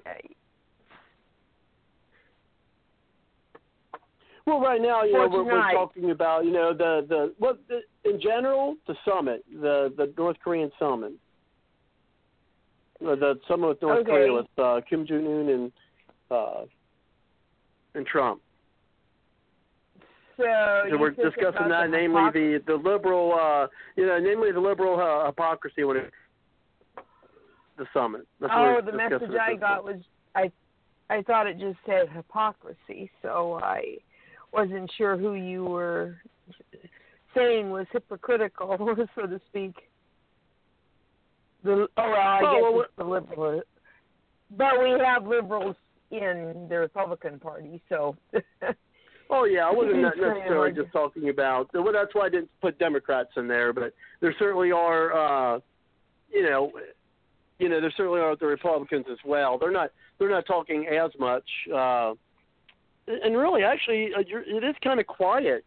Speaker 2: Well, right now, you know, we're, we're, talking about, you know, the the what the, in general, the summit, the the North Korean summit, the summit with North
Speaker 5: okay.
Speaker 2: Korea with uh, Kim Jong Un and uh, and Trump.
Speaker 5: So,
Speaker 2: so we're discussing that, namely the the liberal, uh, you know, namely the liberal uh, hypocrisy when it the summit. That's
Speaker 5: oh, the message I got was I I thought it just said hypocrisy, so I wasn't sure who you were saying was hypocritical, so to speak. The oh well, I
Speaker 2: oh,
Speaker 5: guess
Speaker 2: well,
Speaker 5: it's the liberal, but we have liberals in the Republican Party, so.
Speaker 2: Oh yeah, I wasn't necessarily just talking about. Well, that's why I didn't put Democrats in there, but there certainly are. uh You know, you know, there certainly are the Republicans as well. They're not. They're not talking as much. uh And really, actually, uh, it is kind of quiet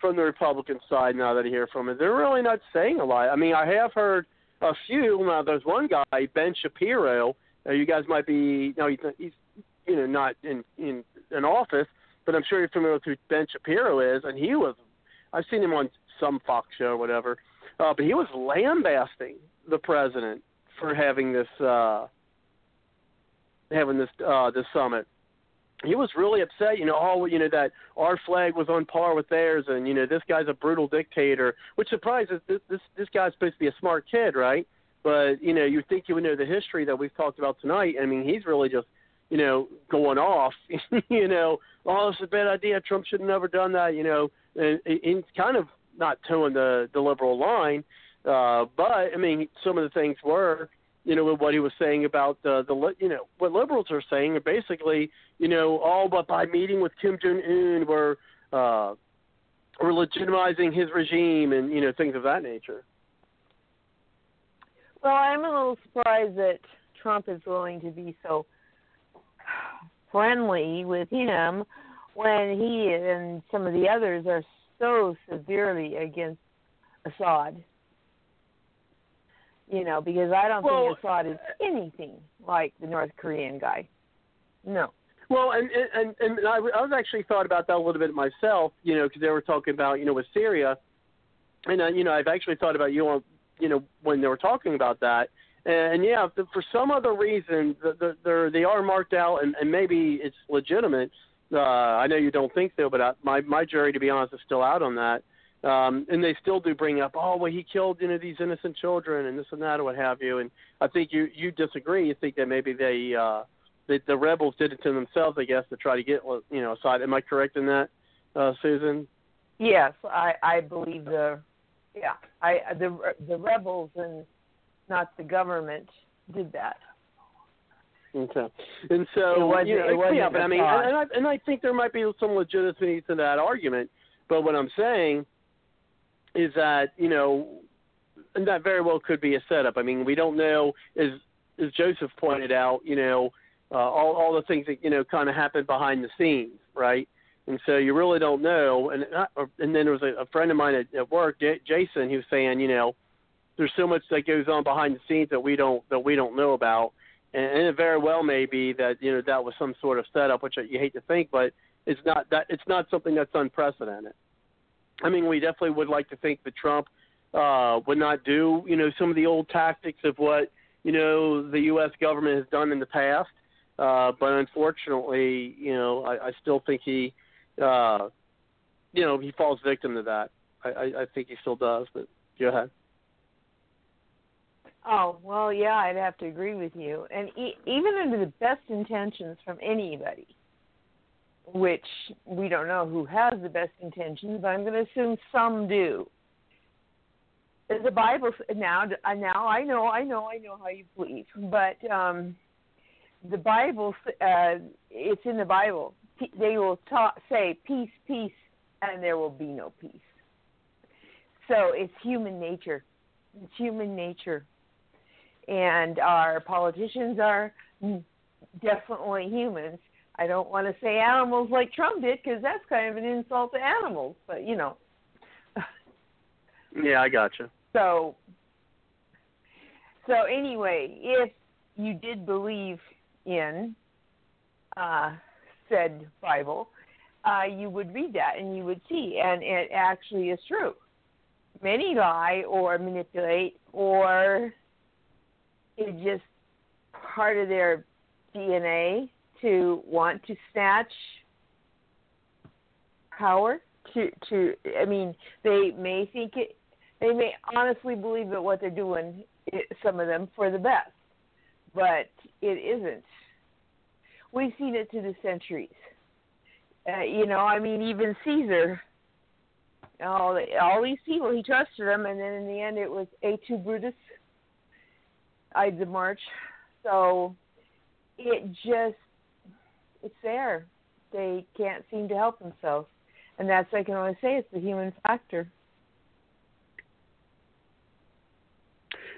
Speaker 2: from the Republican side now that I hear from it. They're really not saying a lot. I mean, I have heard a few. Now, there's one guy, Ben Shapiro. Uh, you guys might be. No, he's, he's you know not in in an office but I'm sure you're familiar with who Ben Shapiro is, and he was. I've seen him on some Fox show or whatever, uh, but he was lambasting the president for having this uh, having this uh, this summit. He was really upset, you know, oh, you know that our flag was on par with theirs, and you know this guy's a brutal dictator. Which surprises this this this guy's supposed to be a smart kid, right? But you know, you think you would know the history that we've talked about tonight. I mean, he's really just you know, going off, you know, oh, it's a bad idea. Trump should have never done that, you know, and, and kind of not toeing the the liberal line. Uh, but I mean, some of the things were, you know, with what he was saying about the the you know what liberals are saying are basically, you know, all but by meeting with Kim Jong Un, we're uh, we're legitimizing his regime and you know things of that nature.
Speaker 5: Well, I'm a little surprised that Trump is willing to be so friendly with him when he and some of the others are so severely against Assad. You know, because I don't
Speaker 2: well,
Speaker 5: think Assad is anything like the North Korean guy. No.
Speaker 2: Well, and and and I, I was actually thought about that a little bit myself. You know, because they were talking about you know with Syria, and uh, you know I've actually thought about you on you know when they were talking about that and yeah, for some other reason, they're, they are marked out, and, and maybe it's legitimate. Uh, I know you don't think so, but I, my my jury, to be honest, is still out on that. Um, and they still do bring up, oh, well, he killed you know these innocent children and this and that or what have you. And I think you you disagree. You think that maybe they uh, the, the rebels did it to themselves, I guess, to try to get you know aside. Am I correct in that, uh, Susan?
Speaker 5: Yes, I I believe the yeah I the the rebels and not the government did that.
Speaker 2: Okay, and so
Speaker 5: It wasn't-
Speaker 2: you know,
Speaker 5: it wasn't
Speaker 2: yeah, but I mean, and I and I think there might be some legitimacy to that argument. But what I'm saying is that you know, and that very well could be a setup. I mean, we don't know, as as Joseph pointed out, you know, uh, all all the things that you know kind of happen behind the scenes, right? And so you really don't know. And uh, and then there was a, a friend of mine at, at work, J- Jason, he was saying, you know, there's so much that goes on behind the scenes that we don't that we don't know about. And, and it very well may be that you know that was some sort of setup, which you hate to think, but it's not that it's not something that's unprecedented. I mean, we definitely would like to think that Trump uh, would not do you know some of the old tactics of what you know the U.S. government has done in the past. Uh, but unfortunately, you know, I, I still think he, uh, you know, he falls victim to that. I, I, I think he still does. But go ahead.
Speaker 5: Oh well, yeah, I'd have to agree with you. And e- even under the best intentions from anybody, which we don't know who has the best intentions, but I'm going to assume some do. The Bible now, uh, now I know, I know, I know how you believe, but um, the Bible, uh, it's in the Bible. They will ta- say peace, peace, and there will be no peace. So it's human nature. It's human nature and our politicians are definitely humans. I don't want to say animals like Trump did because that's kind of an insult to animals, but you know.
Speaker 2: Yeah, I gotcha.
Speaker 5: So, so anyway, if you did believe in uh, said Bible, uh, you would read that and you would see, and it actually is true. Many lie or manipulate or it's just part of their DNA to want to snatch power to to I mean they may think it they may honestly believe that what they're doing some of them for the best but it isn't. We've seen it through the centuries. Uh, you know I mean even Caesar all all these people he trusted them and then in the end it was et tu Brutus Ides of March. So it just it's there. They can't seem to help themselves. And that's I can only say it's the human factor.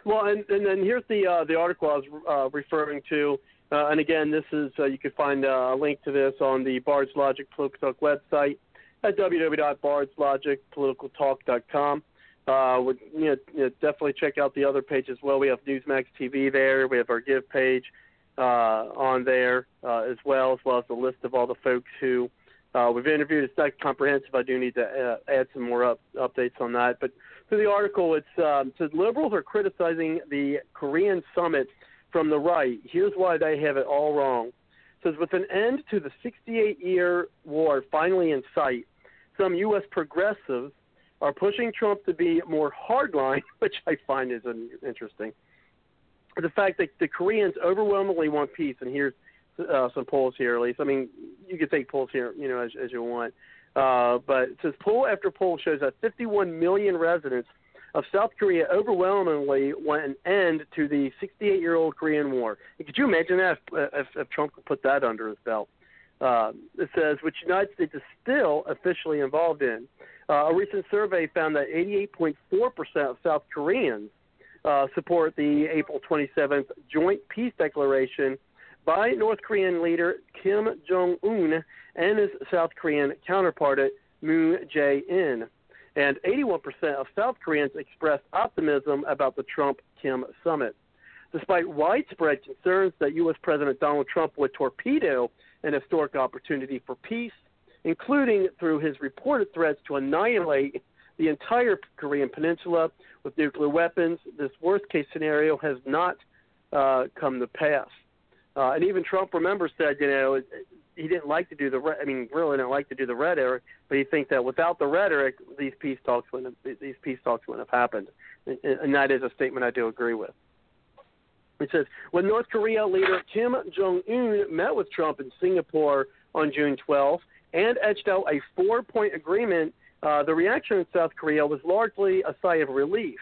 Speaker 2: Well, and, and then here's the uh, the article I was uh, referring to. Uh, and again, this is uh, you can find uh, a link to this on the Bards Logic Political Talk website at www.bardslogicpoliticaltalk.com. Uh, would, you know, you know, definitely check out the other page as well. We have Newsmax TV there. We have our Give page uh, on there uh, as well, as well as the list of all the folks who uh, we've interviewed. It's not comprehensive. I do need to uh, add some more up, updates on that. But to the article, it's um, says liberals are criticizing the Korean summit from the right. Here's why they have it all wrong. It says with an end to the 68-year war finally in sight, some U.S. progressives are pushing Trump to be more hardline, which I find is interesting. The fact that the Koreans overwhelmingly want peace, and here's uh, some polls here, at least. I mean, you can take polls here, you know, as, as you want. Uh, but it says poll after poll shows that 51 million residents of South Korea overwhelmingly want an end to the 68-year-old Korean War. Could you imagine that if, if, if Trump could put that under his belt? Uh, it says, which United States is still officially involved in. Uh, a recent survey found that 88.4% of South Koreans uh, support the April 27th Joint Peace Declaration by North Korean leader Kim Jong Un and his South Korean counterpart Moon Jae-in. And 81% of South Koreans expressed optimism about the Trump Kim summit. Despite widespread concerns that U.S. President Donald Trump would torpedo an historic opportunity for peace, including through his reported threats to annihilate the entire Korean peninsula with nuclear weapons, this worst case scenario has not uh, come to pass. Uh, and even Trump, remember, said, you know, he didn't like to do the. Re- I mean, really didn't like to do the rhetoric, but he thinks that without the rhetoric, these peace talks wouldn't have, these peace talks wouldn't have happened. And, and that is a statement I do agree with. It says when North Korea leader Kim Jong Un met with Trump in Singapore on June 12th, and etched out a four-point agreement, uh, the reaction in South Korea was largely a sigh of relief.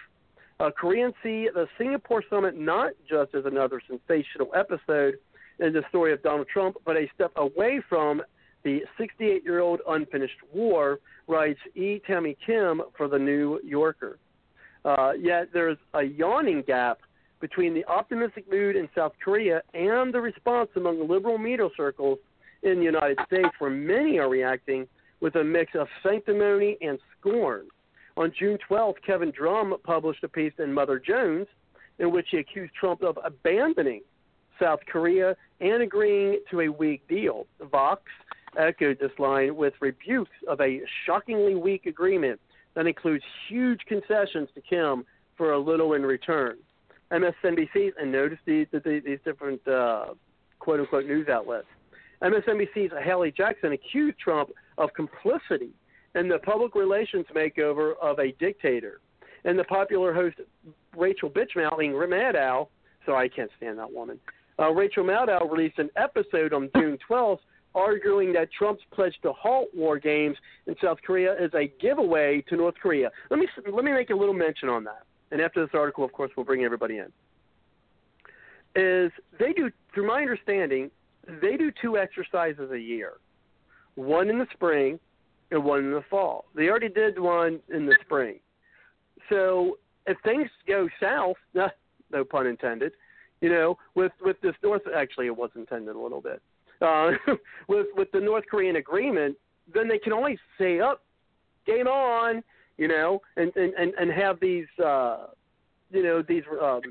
Speaker 2: Uh, Koreans see the Singapore summit not just as another sensational episode in the story of Donald Trump, but a step away from the 68 year old unfinished war, writes E. Tammy Kim for The New Yorker. Uh, yet there's a yawning gap between the optimistic mood in South Korea and the response among liberal media circles in the United States, where many are reacting with a mix of sanctimony and scorn. On June 12th, Kevin Drum published a piece in Mother Jones in which he accused Trump of abandoning South Korea and agreeing to a weak deal. Vox echoed this line with rebukes of a shockingly weak agreement that includes huge concessions to Kim for a little in return. MSNBC, and notice these, these different uh, quote unquote news outlets. MSNBC's Hallie Jackson accused Trump of complicity in the public relations makeover of a dictator. And the popular host Rachel Bitchmouthing Maddow, sorry, I can't stand that woman. Uh, Rachel Maddow released an episode on June 12th arguing that Trump's pledge to halt war games in South Korea is a giveaway to North Korea. Let me let me make a little mention on that. And after this article, of course, we'll bring everybody in. Is they do, through my understanding, they do two exercises a year, one in the spring and one in the fall. They already did one in the spring. So if things go south, no pun intended, you know, with with this North actually it was intended a little bit. Uh, with with the North Korean agreement, then they can always say, "Up, oh, game on," you know, and and and, and have these, uh, you know, these, um,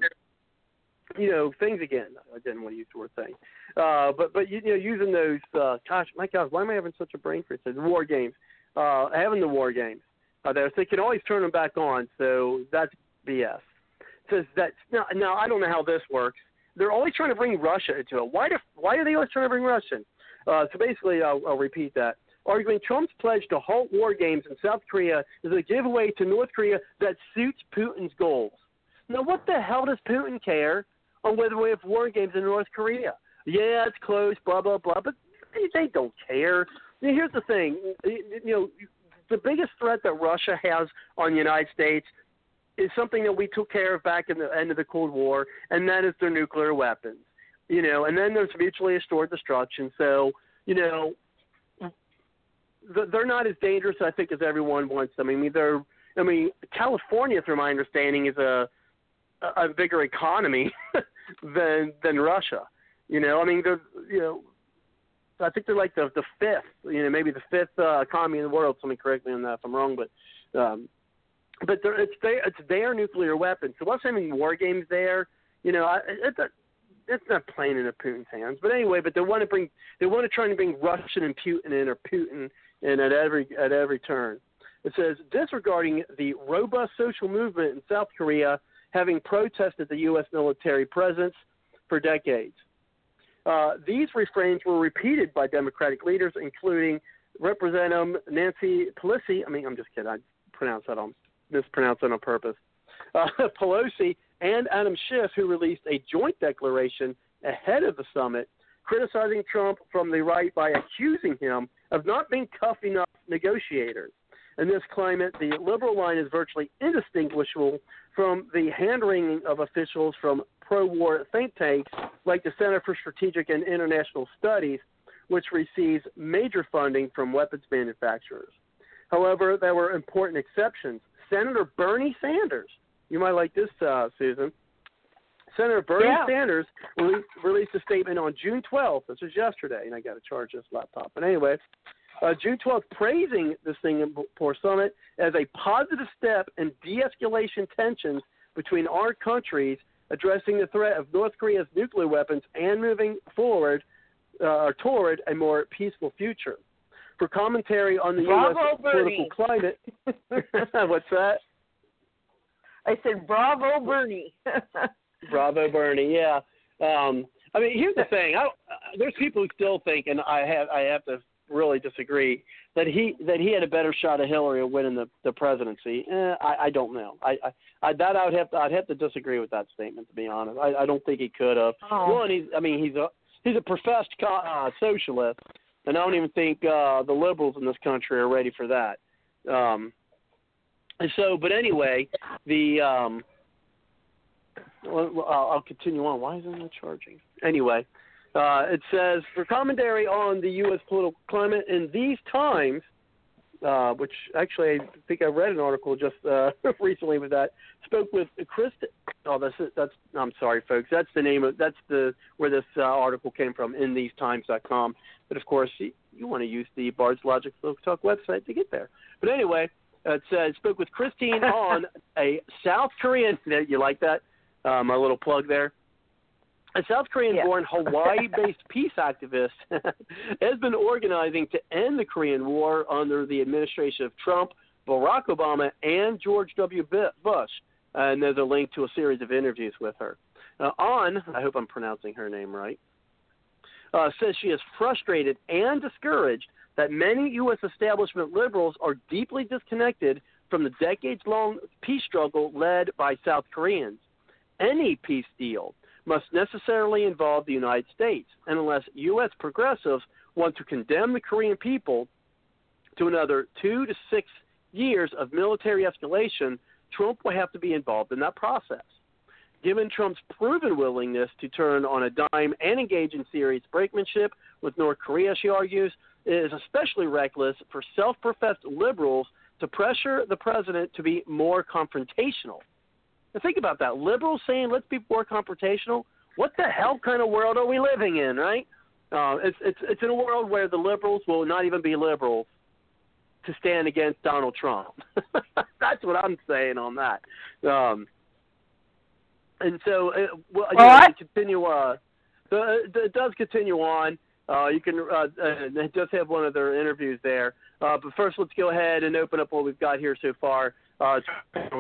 Speaker 2: you know, things again. I didn't want to use the word thing, uh, but but you know, using those. Uh, gosh, my gosh, why am I having such a brain freeze? War games, uh, having the war games uh, there, so they can always turn them back on. So that's BS. Says that now, now I don't know how this works they're always trying to bring Russia into it. Why do why are they always trying to bring Russia? Uh, so basically, I'll, I'll repeat that. Arguing Trump's pledge to halt war games in South Korea is a giveaway to North Korea that suits Putin's goals. Now, what the hell does Putin care on whether we have war games in North Korea? Yeah, it's close, blah blah blah, but they, they don't care. I mean, here's the thing, you know, the biggest threat that Russia has on the United States is something that we took care of back in the end of the Cold War, and that is their nuclear weapons. You know, and then there's mutually assured destruction. So, you know, they're not as dangerous, I think, as everyone wants them. I mean, they're. I mean, California, through my understanding, is a a bigger economy than than Russia. You know, I mean, they're you know, I think they're like the the fifth, you know, maybe the fifth uh, economy in the world. Somebody correct me on that if I'm wrong, but um, but there, it's their it's their nuclear weapon. So us having war games there, you know, it's a, it's not playing into Putin's hands. But anyway, but they want to bring they want to try to bring Russian and Putin in or Putin in at every at every turn. It says disregarding the robust social movement in South Korea, having protested the U.S. military presence for decades. Uh, these refrains were repeated by Democratic leaders, including Representative Nancy Pelosi. I mean, I'm just kidding. I pronounced that on mispronounced on purpose. Uh, Pelosi and Adam Schiff, who released a joint declaration ahead of the summit, criticizing Trump from the right by accusing him of not being tough enough negotiators. In this climate, the liberal line is virtually indistinguishable from the hand wringing of officials from pro war think tanks like the Center for Strategic and International Studies, which receives major funding from weapons manufacturers. However, there were important exceptions. Senator Bernie Sanders. You might like this, uh, Susan. Senator Bernie
Speaker 5: yeah.
Speaker 2: Sanders released, released a statement on June 12th. This was yesterday, and I got to charge this laptop. But anyway, uh, June 12th, praising the Singapore summit as a positive step in de-escalation tensions between our countries, addressing the threat of North Korea's nuclear weapons and moving forward uh, toward a more peaceful future for commentary on the
Speaker 5: Bravo,
Speaker 2: U.S.
Speaker 5: Bernie.
Speaker 2: political climate. What's that?
Speaker 5: I said, "Bravo, Bernie."
Speaker 2: Bravo, Bernie. Yeah. Um, I mean, here's the thing. I, there's people who still think, and I have I have to really disagree that he that he had a better shot of Hillary of winning the the presidency. Eh, I, I don't know. I, I, I that I would have to I'd have to disagree with that statement to be honest. I, I don't think he could have.
Speaker 5: Oh.
Speaker 2: One, he's I mean he's a he's a professed uh, socialist, and I don't even think uh, the liberals in this country are ready for that. Um, and so, but anyway, the um, well, I'll, I'll continue on. Why isn't it charging? Anyway, uh, it says for commentary Ahn the U.S. political climate in these times, uh, which actually I think I read an article just uh, recently with that. Spoke with Chris. Oh, that's that's. I'm sorry, folks. That's the name of. That's the where this uh, article came from in thesetimes.com. But of course, you, you want to use the Bard's Logic Talk website to get there. But anyway, it says spoke with Christine on a South Korean. You like that? Uh, my little plug there. A South Korean born yeah. Hawaii based peace activist has been organizing to end the Korean War under the administration of Trump, Barack Obama, and George W. Bush. And there's a link to a series of interviews with her. Uh, Ahn, I hope I'm pronouncing her name right, uh, says she is frustrated and discouraged that many U.S. establishment liberals are deeply disconnected from the decades long peace struggle led by South Koreans. Any peace deal must necessarily involve the United States. And unless U.S. progressives want to condemn the Korean people to another two to six years of military escalation, Trump will have to be involved in that process. Given Trump's proven willingness to turn on a dime and engage in serious brinkmanship with North Korea, she argues, it is especially reckless for self professed liberals to pressure the president to be more confrontational and think about that. Liberals saying let's be more confrontational. What the hell kind of world are we living in, right? Uh, it's it's it's in a world where the liberals will not even be liberals to stand against Donald Trump. That's what I'm saying on that. Um, and so, uh, well, yeah, continue. Uh, the, the, it does continue on. Uh, you can. Uh, uh, does have one of their interviews there. Uh, but first, let's go ahead and open up what we've got here so far uh,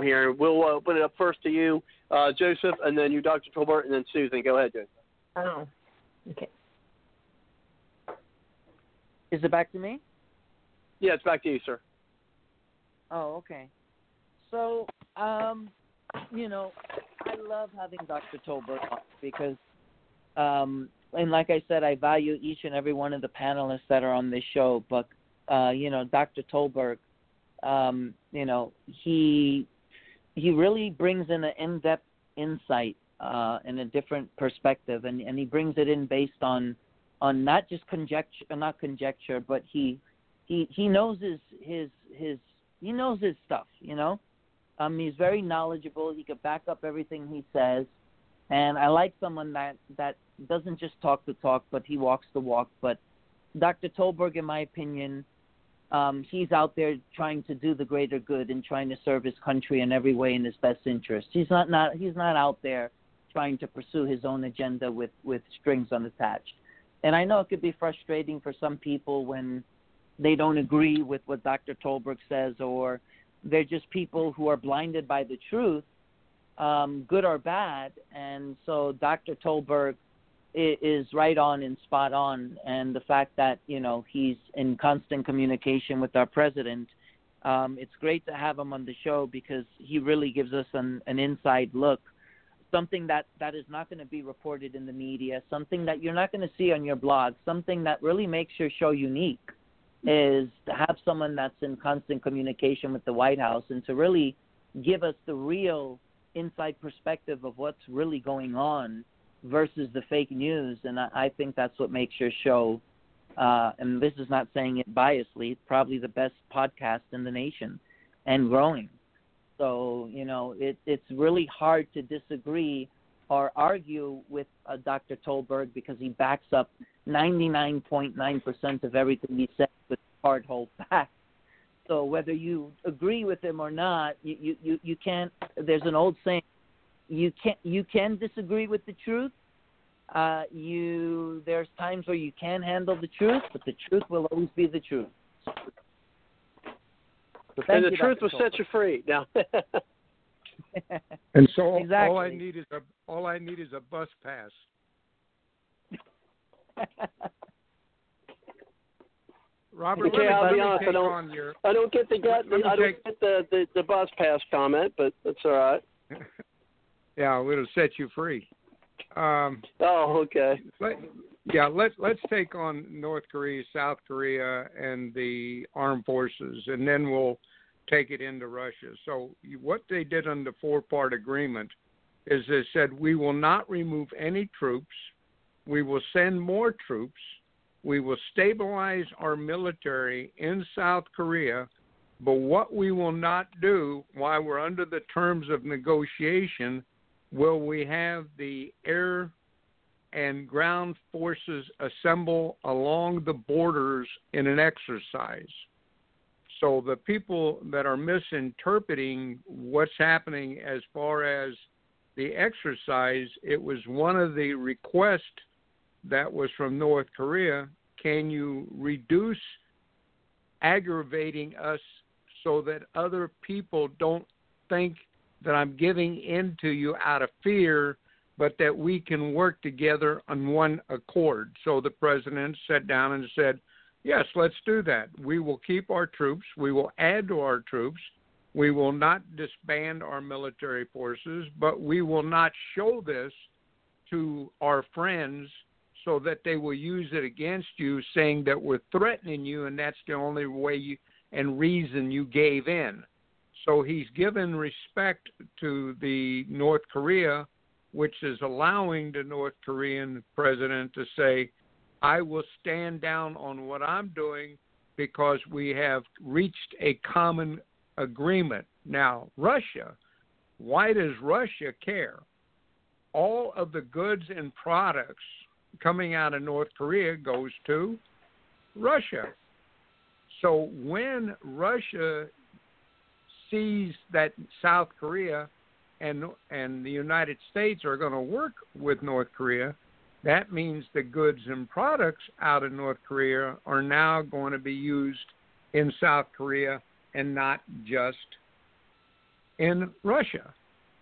Speaker 2: here. We'll open it up first to you, uh, Joseph, and then you, Dr. Tolbert, and then Susan. Go ahead, Joseph.
Speaker 5: Oh, okay.
Speaker 3: Is it back to me?
Speaker 2: Yeah, it's back to you, sir.
Speaker 3: Oh, okay. So, um, you know, I love having Dr. Tolbert on because, um, and like I said, I value each and every one of the panelists that are on this show. But, uh, you know, Dr. Tolbert um, you know, he he really brings in an in-depth insight uh, and a different perspective, and, and he brings it in based on on not just conjecture, not conjecture, but he he he knows his his his he knows his stuff. You know, um, he's very knowledgeable. He could back up everything he says, and I like someone that that doesn't just talk the talk, but he walks the walk. But Dr. Tolberg, in my opinion, um, he's out there trying to do the greater good and trying to serve his country in every way in his best interest. He's not, not he's not out there trying to pursue his own agenda with, with strings unattached. And I know it could be frustrating for some people when they don't agree with what Dr. Tolberg says, or they're just people who are blinded by the truth, um, good or bad. And so Dr. Tolberg is right on and spot on. And the fact that you know he's in constant communication with our president, um, it's great to have him on the show because he really gives us an, an inside look, something that that is not going to be reported in the media, something that you're not going to see on your blog, something that really makes your show unique. Is to have someone that's in constant communication with the White House and to really give us the real inside perspective of what's really going on versus the fake news, and I, I think that's what makes your show. Uh, and this is not saying it biasly, probably the best podcast in the nation, and growing. So you know, it, it's really hard to disagree or argue with uh, Dr. Tolberg because he backs up 99.9% of everything he says with hard hold facts. So whether you agree with him or not, you, you, you, you can't. There's an old saying: you can you can disagree with the truth. Uh, you there's times where you can handle the truth, but the truth will always be the truth.
Speaker 2: So and the you, truth will set you free. Now.
Speaker 4: and so
Speaker 3: exactly.
Speaker 4: all I need is a all I need is a bus pass. Robert,
Speaker 2: okay, I'll be honest.
Speaker 4: I
Speaker 2: don't,
Speaker 4: your,
Speaker 2: I don't get the gut. I don't
Speaker 4: take,
Speaker 2: get the, the the bus pass comment, but that's all right.
Speaker 4: yeah, it'll set you free. Um,
Speaker 2: oh, okay.
Speaker 4: Let, Yeah, let's let's take on North Korea, South Korea, and the armed forces, and then we'll take it into Russia. So what they did on the four-part agreement is they said we will not remove any troops, we will send more troops, we will stabilize our military in South Korea, but what we will not do while we're under the terms of negotiation will we have the air and ground forces assemble along the borders in an exercise. So the people that are misinterpreting what's happening as far as the exercise, it was one of the requests that was from North Korea. Can you reduce aggravating us so that other people don't think that I'm giving in to you out of fear, but that we can work together on one accord. So the president sat down and said, Yes, let's do that. We will keep our troops, we will add to our troops, we will not disband our military forces, but we will not show this to our friends so that they will use it against you, saying that we're threatening you and that's the only way you and reason you gave in. So he's given respect to the North Korea, which is allowing the North Korean president to say, I will stand down on what I'm doing because we have reached a common agreement. Now, Russia, why does Russia care? All of the goods and products coming out of North Korea goes to Russia. So when Russia sees that South Korea and and the United States are going to work with North Korea, that means the goods and products out of North Korea are now going to be used in South Korea and not just in Russia.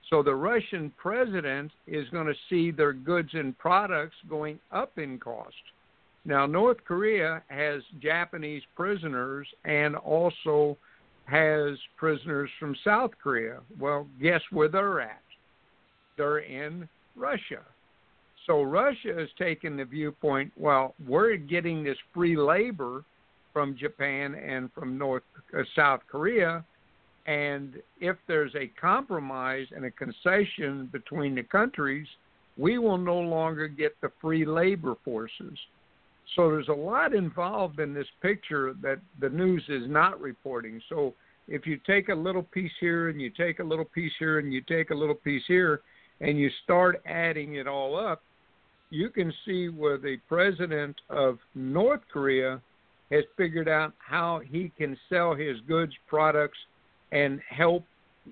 Speaker 4: So the Russian president is going to see their goods and products going up in cost. Now, North Korea has Japanese prisoners and also has prisoners from South Korea. Well, guess where they're at? They're in Russia. So Russia has taken the viewpoint, well, we're getting this free labor from Japan and from North uh, South Korea, and if there's a compromise and a concession between the countries, we will no longer get the free labor forces. So there's a lot involved in this picture that the news is not reporting. So if you take a little piece here and you take a little piece here and you take a little piece here and you start adding it all up, you can see where the president of North Korea has figured out how he can sell his goods, products, and help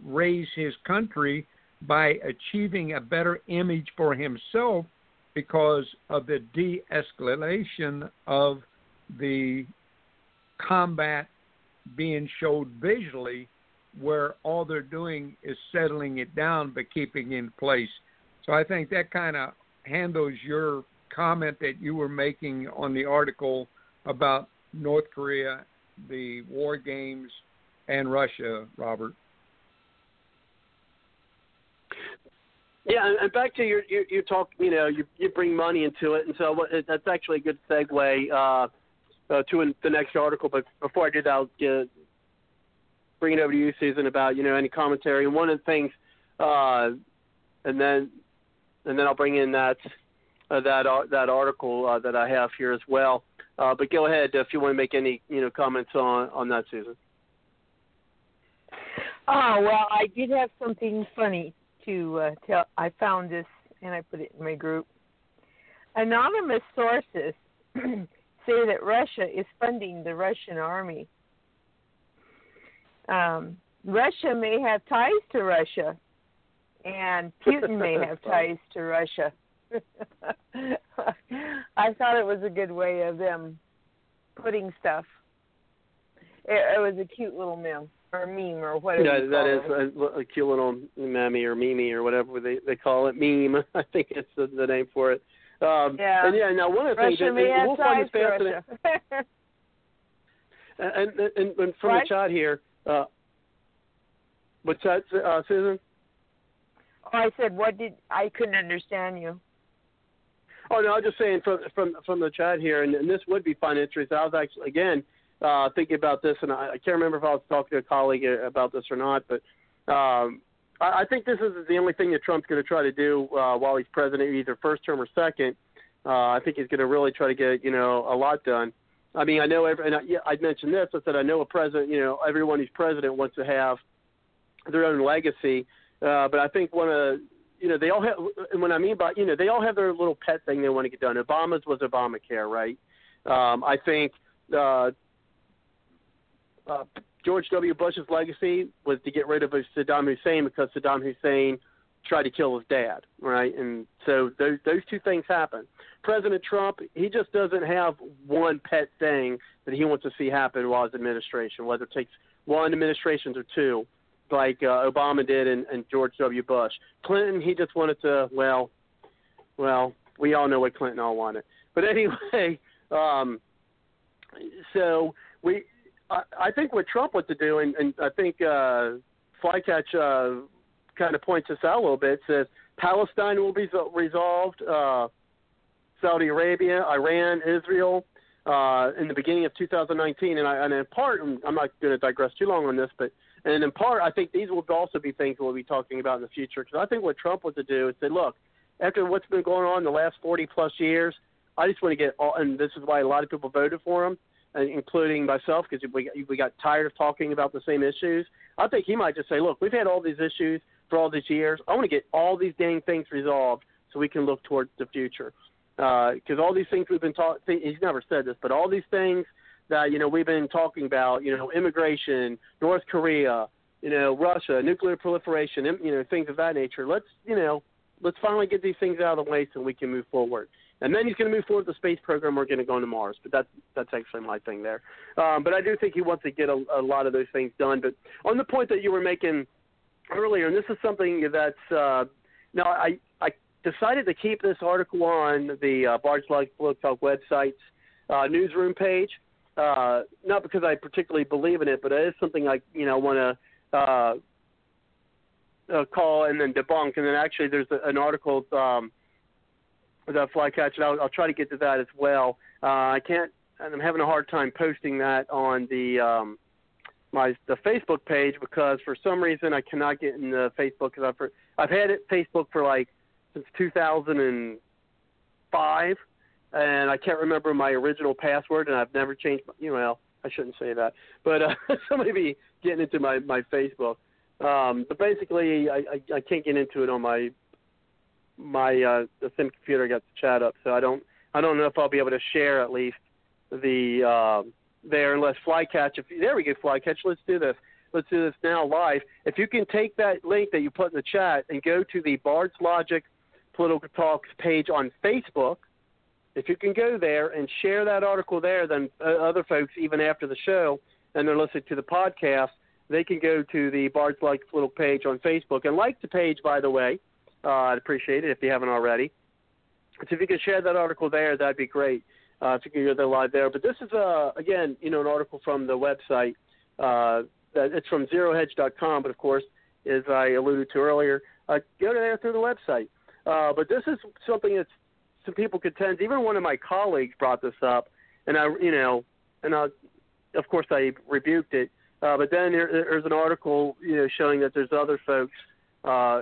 Speaker 4: raise his country by achieving a better image for himself because of the de escalation of the combat being showed visually, where all they're doing is settling it down but keeping in place. So I think that kind of handles your comment that you were making on the article about North Korea, the war games, and Russia, Robert.
Speaker 2: Yeah, and back to your talk. You know, you you bring money into it, and so that's actually a good segue uh, uh, to the next article. But before I do that, I'll get, bring it over to you, Susan, about you know any commentary. And one of the things, uh, and then and then I'll bring in that uh, that uh, that article uh, that I have here as well. Uh, but go ahead if you want to make any you know comments on on that, Susan.
Speaker 5: Oh well, I did have something funny to uh, tell. I found this and I put it in my group. Anonymous sources say that Russia is funding the Russian army. Um, Russia may have ties to Russia, and Putin may have ties to Russia. I thought it was a good way of them putting stuff. It, it was a cute little meme or meme or whatever.
Speaker 2: Yeah, that is a, a, cute little mammy or mimi or whatever they they call it. Meme, I think it's the, the name for it. Um,
Speaker 5: yeah.
Speaker 2: And yeah. Now one of the
Speaker 5: Russia
Speaker 2: things, and, we'll find
Speaker 5: this fascinating.
Speaker 2: and, and, and, and from
Speaker 5: what?
Speaker 2: the chat here, uh, what's that, uh, Susan?
Speaker 5: Oh, I said, what did I couldn't understand you?
Speaker 2: Oh no, I'm just saying from from from the chat here, and, and this would be fun interest. I was actually again uh, thinking about this, and I, I can't remember if I was talking to a colleague about this or not, but um, I, I think this is the only thing that Trump's going to try to do uh, while he's president, either first term or second. Uh, I think he's going to really try to get you know a lot done. I mean, I know, every, and I, yeah, I mentioned this. I said I know a president. You know, everyone who's president wants to have their own legacy, uh, but I think one of you know they all have. And what I mean by you know they all have their little pet thing they want to get done. Obama's was Obamacare, right? Um, I think uh, uh, George W. Bush's legacy was to get rid of Saddam Hussein because Saddam Hussein tried to kill his dad, right? And so those those two things happen. President Trump, he just doesn't have one pet thing that he wants to see happen while his administration, whether it takes one administration or two, like uh, Obama did and, and George W. Bush. Clinton, he just wanted to, well, well, we all know what Clinton all wanted. But anyway, um, so we, I, I think what Trump wants to do, and, and I think uh, Flycatch uh, kind of points this out a little bit, says Palestine will be resolved. Uh, Saudi Arabia, Iran, Israel uh, in the beginning of 2019. And, I, and in part, I'm not going to digress too long on this, but and in part, I think these will also be things we'll be talking about in the future. Because I think what Trump wants to do is say, look, after what's been going on the last 40 plus years, I just want to get all, and this is why a lot of people voted for him, including myself, because we we got tired of talking about the same issues. I think he might just say, look, we've had all these issues for all these years. I want to get all these dang things resolved so we can look towards the future because uh, all these things we've been talking, he's never said this, but all these things that you know we've been talking about, you know, immigration, North Korea, you know, Russia, nuclear proliferation, you know, things of that nature. Let's you know, let's finally get these things out of the way so we can move forward. And then he's going to move forward with the space program. We're going to go into Mars, but that's that's actually my thing there. Um, but I do think he wants to get a, a lot of those things done. But on the point that you were making earlier, and this is something that's uh, now I I decided to keep this article on the uh, Bard's Blog Talk website's uh, newsroom page. Uh, not because I particularly believe in it, but it is something I you know want to uh, uh, call and then debunk. And then actually, there's a, an article um, that Flycatch, and I'll, I'll try to get to that as well. Uh, I can't, and I'm having a hard time posting that on the um, my the Facebook page because for some reason I cannot get in the Facebook because I've I've had it Facebook for like since 2005, and I can't remember my original password, and I've never changed. My, you know, I shouldn't say that, but uh, somebody be getting into my my Facebook. Um, but basically, I, I I can't get into it on my my uh, the same computer got the chat up, so I don't I don't know if I'll be able to share at least the uh, there unless Flycatch. If there we go, Flycatch. Let's do this let's do this now live. If you can take that link that you put in the chat and go to the Bard's Logic Political Talks page on Facebook, if you can go there and share that article there, then uh, other folks, even after the show, and they're listening to the podcast, they can go to the Bard's Logic little page on Facebook and like the page, by the way. Uh, I'd appreciate it if you haven't already. So if you could share that article there, that'd be great. Uh, if you can hear the live there. But this is, uh, again, you know, an article from the website. Uh, it's from zerohedge.com, but of course, as I alluded to earlier, uh, go there through the website. Uh, but this is something that some people contend. Even one of my colleagues brought this up, and I, you know, and I, of course, I rebuked it. Uh, but then there, there's an article, you know, showing that there's other folks uh,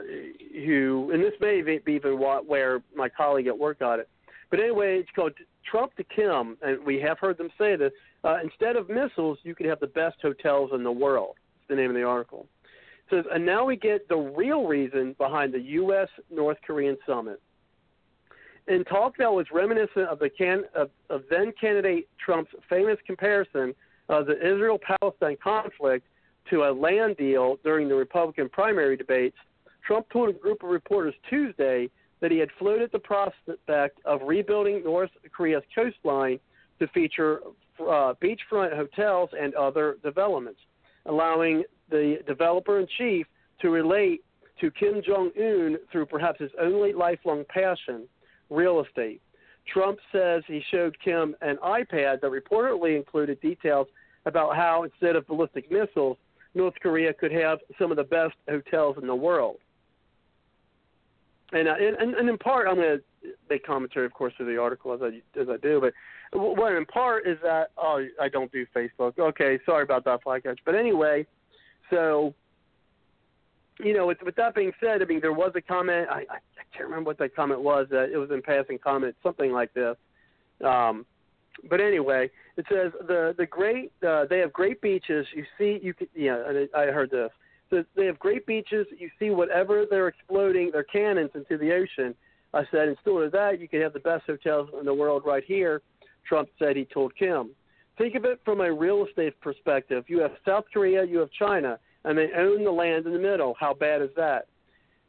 Speaker 2: who, and this may be even where my colleague at work got it. But anyway, it's called Trump to Kim, and we have heard them say this. Uh, instead of missiles, you could have the best hotels in the world. It's the name of the article. It says, and now we get the real reason behind the U.S. North Korean summit. Talk that was reminiscent of the can of, of then candidate Trump's famous comparison of the Israel-Palestine conflict to a land deal during the Republican primary debates, Trump told a group of reporters Tuesday that he had floated the prospect of rebuilding North Korea's coastline to feature uh, beachfront hotels and other developments, allowing the developer in chief to relate to Kim Jong un through perhaps his only lifelong passion, real estate. Trump says he showed Kim an iPad that reportedly included details about how, instead of ballistic missiles, North Korea could have some of the best hotels in the world. And, uh, and and in part, I'm going to make commentary, of course, through the article as I as I do. But what in part is that oh, I don't do Facebook. Okay, sorry about that, Flycatch. But anyway, so you know, with, with that being said, I mean, there was a comment. I, I, I can't remember what that comment was. Uh, it was in passing comment, something like this. Um, but anyway, it says the the great uh, they have great beaches. You see, you could yeah. I heard this. So they have great beaches. You see whatever they're exploding their cannons into the ocean. I said instead of that, you could have the best hotels in the world right here. Trump said he told Kim. Think of it from a real estate perspective. You have South Korea, you have China, and they own the land in the middle. How bad is that?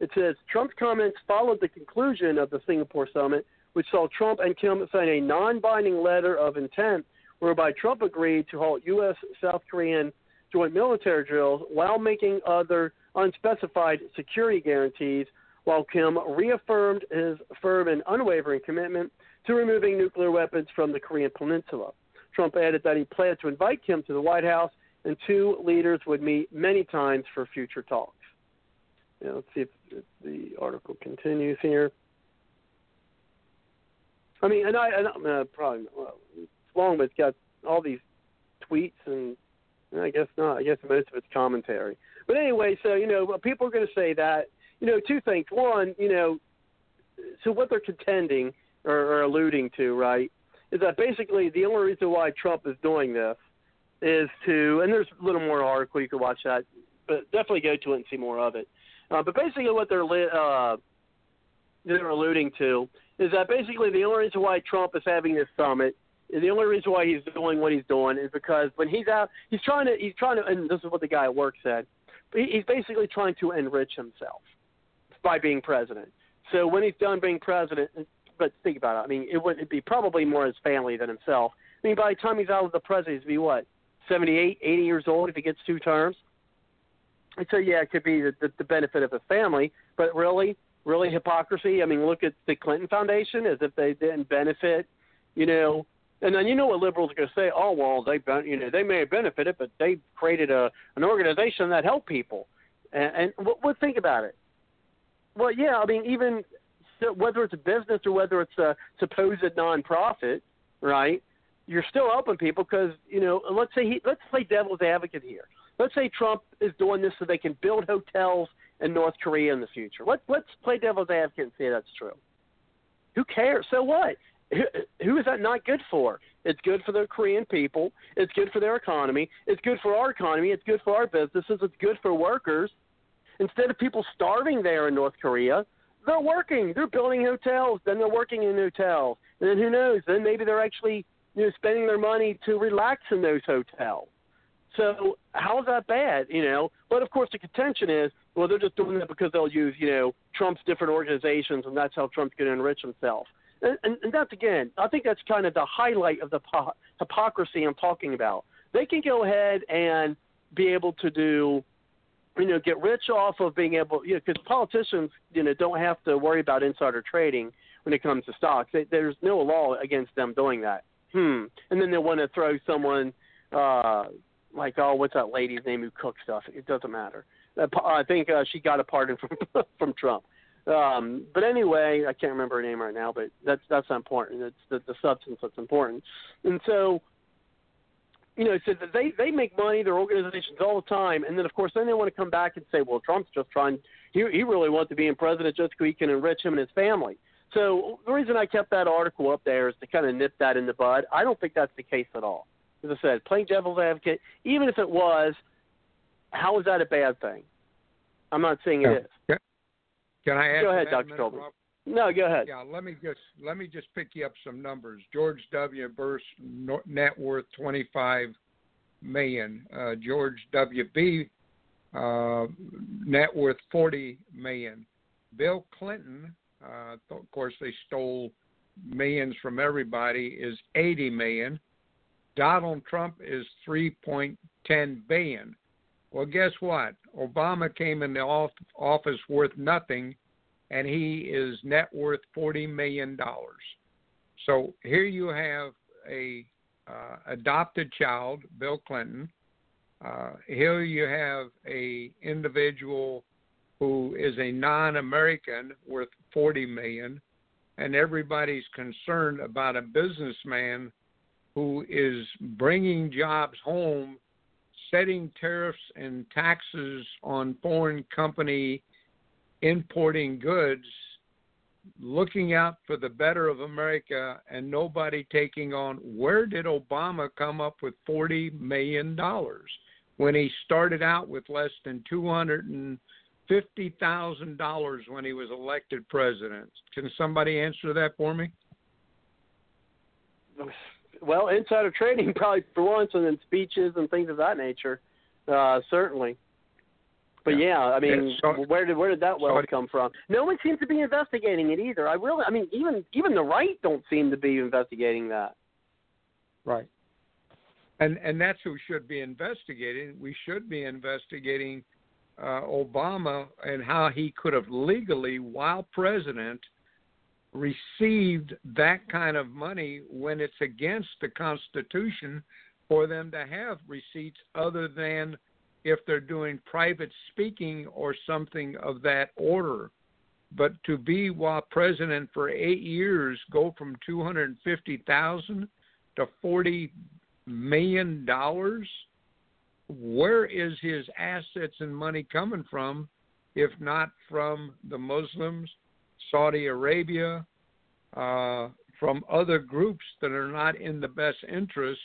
Speaker 2: It says Trump's comments followed the conclusion of the Singapore summit, which saw Trump and Kim sign a non binding letter of intent whereby Trump agreed to halt U.S. South Korean joint military drills while making other unspecified security guarantees, while Kim reaffirmed his firm and unwavering commitment to removing nuclear weapons from the Korean Peninsula. Trump added that he planned to invite Kim to the White House and two leaders would meet many times for future talks. Yeah, let's see if, if the article continues here. I mean, and I, and I uh, probably well, it's long, but it's got all these tweets and I guess not. I guess most of it's commentary. But anyway, so you know, people are going to say that. You know, two things. One, you know, so what they're contending or, or alluding to, right, is that basically the only reason why Trump is doing this is to, and there's a little more article you can watch that, but definitely go to it and see more of it. Uh, but basically, what they're uh, they're alluding to is that basically the only reason why Trump is having this summit, the only reason why he's doing what he's doing is because when he's out, he's trying to he's trying to, and this is what the guy at work said, he's basically trying to enrich himself by being president. So when he's done being president, but think about it. I mean, it would it'd be probably more his family than himself. I mean, by the time he's out of the presidency, he'd be what 78, 80 years old if he gets two terms. And so, yeah, it could be the, the, the benefit of his family, but really, really hypocrisy. I mean, look at the Clinton Foundation as if they didn't benefit, you know. And then you know what liberals are going to say? Oh, well, they you know they may have benefited, but they created a an organization that helped people. And, and what, what think about it? Well, yeah, I mean, even whether it's a business or whether it's a supposed nonprofit, right? you're still helping people because you know let's say he let's play devil's advocate here. Let's say Trump is doing this so they can build hotels in North Korea in the future. Let let's play devil's advocate and say that's true. Who cares? So what? Who, who is that not good for? It's good for the Korean people. It's good for their economy. It's good for our economy. It's good for our businesses. It's good for workers. Instead of people starving there in North Korea, they're working. They're building hotels. Then they're working in hotels. And then who knows? Then maybe they're actually you know, spending their money to relax in those hotels. So how is that bad? You know, but of course the contention is, well, they're just doing that because they'll use, you know, Trump's different organizations, and that's how Trump's going to enrich himself. And, and, that's again, I think that's kind of the highlight of the po- hypocrisy I'm talking about. They can go ahead and be able to do, you know, get rich off of being able, you know, because politicians, you know, don't have to worry about insider trading when it comes to stocks. They, there's no law against them doing that hmm. And then they want to throw someone uh like oh what's that lady's name who cooks stuff? It doesn't matter. Uh, I think uh, she got a pardon from from Trump. Um, but anyway, I can't remember her name right now, but that's that's not important. It's the, the substance that's important. And so, you know, so they they make money, their organizations all the time, and then of course then they want to come back and say, well, Trump's just trying. He he really wants to be in president just so he can enrich him and his family. So the reason I kept that article up there is to kind of nip that in the bud. I don't think that's the case at all. As I said, playing devil's advocate, even if it was, how is that a bad thing? I'm not saying it is.
Speaker 4: Can I add
Speaker 2: go ahead, Dr. Tobin. No, go ahead.
Speaker 4: Yeah, let me just let me just pick you up some numbers. George W. Bush net worth 25 million. Uh, George W. B. Uh, net worth 40 million. Bill Clinton uh, of course, they stole millions from everybody. Is 80 million. Donald Trump is 3.10 billion. Well, guess what? Obama came into office worth nothing, and he is net worth 40 million dollars. So here you have a uh, adopted child, Bill Clinton. Uh, here you have a individual who is a non-American worth 40 million, and everybody's concerned about a businessman who is bringing jobs home, setting tariffs and taxes on foreign company importing goods, looking out for the better of America, and nobody taking on. Where did Obama come up with forty million dollars when he started out with less than two hundred and fifty thousand dollars when he was elected president? Can somebody answer that for me?
Speaker 2: Well, insider trading probably for once, and then speeches and things of that nature, uh, certainly. But yeah, I mean,
Speaker 4: so,
Speaker 2: where did where did that wealth
Speaker 4: so,
Speaker 2: come from? No one seems to be investigating it either. I really, I mean, even even the right don't seem to be investigating that.
Speaker 4: Right. And and that's who should be investigating. We should be investigating uh, Obama and how he could have legally, while president, received that kind of money when it's against the Constitution for them to have receipts other than if they're doing private speaking or something of that order. But to be while president for eight years, go from two hundred fifty thousand to forty million dollars. Where is his assets and money coming from, if not from the Muslims, Saudi Arabia, uh, from other groups that are not in the best interest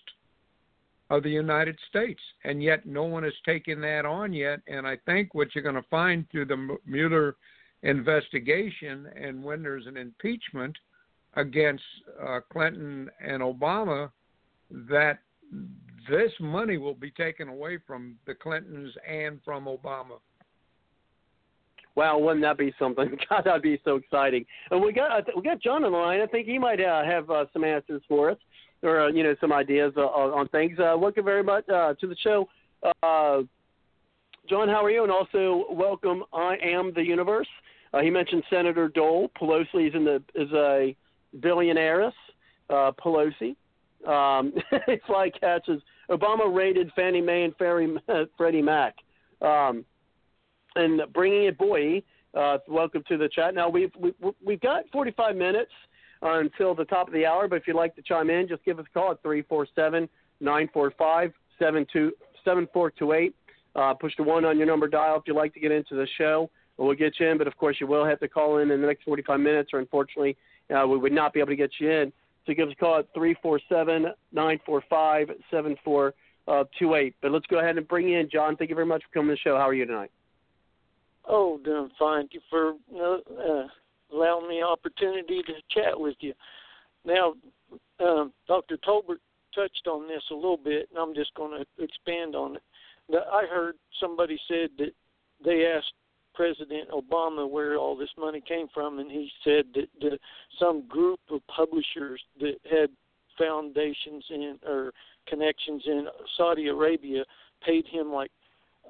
Speaker 4: of the United States, and yet no one has taken that on yet. And I think what you're going to find through the Mueller investigation, and when there's an impeachment against uh, Clinton and Obama, that this money will be taken away from the Clintons and from Obama.
Speaker 2: Wow, wouldn't that be something? God, that'd be so exciting. And we got we got John on the line. I think he might uh, have uh, some answers for us or uh, you know some ideas uh, on things. Uh, welcome very much uh, to the show, uh, John. How are you? And also welcome. I am the universe. Uh, he mentioned Senator Dole. Pelosi is in the is a billionaireess. Uh, Pelosi. Um, it's like catches. Obama raided Fannie Mae and Freddie Mac. Um, and bringing it, boy. Uh, welcome to the chat. Now we've we, have we have got 45 minutes uh, until the top of the hour. But if you'd like to chime in, just give us a call at 347 945 7428. Uh, push the one on your number dial if you'd like to get into the show. We'll get you in, but of course you will have to call in in the next 45 minutes, or unfortunately uh, we would not be able to get you in. So give us a call at 347 945 7428. But let's go ahead and bring you in, John. Thank you very much for coming to the show. How are you tonight?
Speaker 6: Oh, doing fine. Thank you for uh, allowing me opportunity to chat with you. Now, um, Dr. Tolbert touched on this a little bit, and I'm just going to expand on it. I heard somebody said that they asked President Obama where all this money came from, and he said that the, some group of publishers that had foundations in or connections in Saudi Arabia paid him like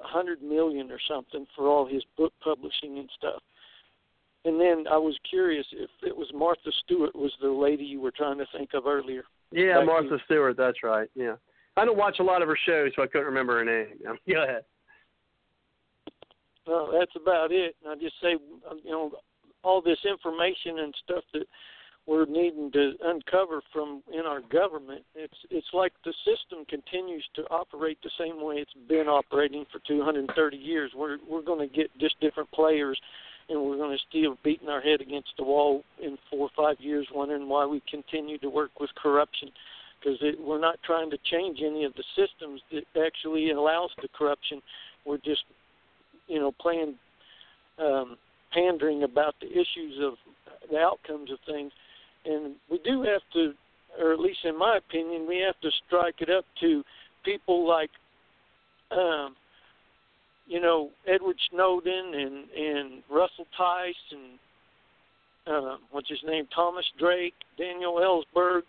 Speaker 6: a hundred million or something for all his book publishing and stuff. And then I was curious if it was Martha Stewart was the lady you were trying to think of earlier.
Speaker 2: Yeah, Martha Stewart. That's right. Yeah, I don't watch a lot of her shows, so I couldn't remember her name. Go ahead.
Speaker 6: Well, that's about it. And I just say, um, you know, all this information and stuff that we're needing to uncover from in our government. It's it's like the system continues to operate the same way it's been operating for 230 years. We're we're going to get just different players and we're going to still beating our head against the wall in four or five years, wondering why we continue to work with corruption. Because we're not trying to change any of the systems that actually allows the corruption. We're just, you know, playing um, pandering about the issues of the outcomes of things. And we do have to, or at least in my opinion, we have to strike it up to people like um, you know Edward Snowden and and Russell Tice and uh, what's his name Thomas Drake, Daniel Ellsberg,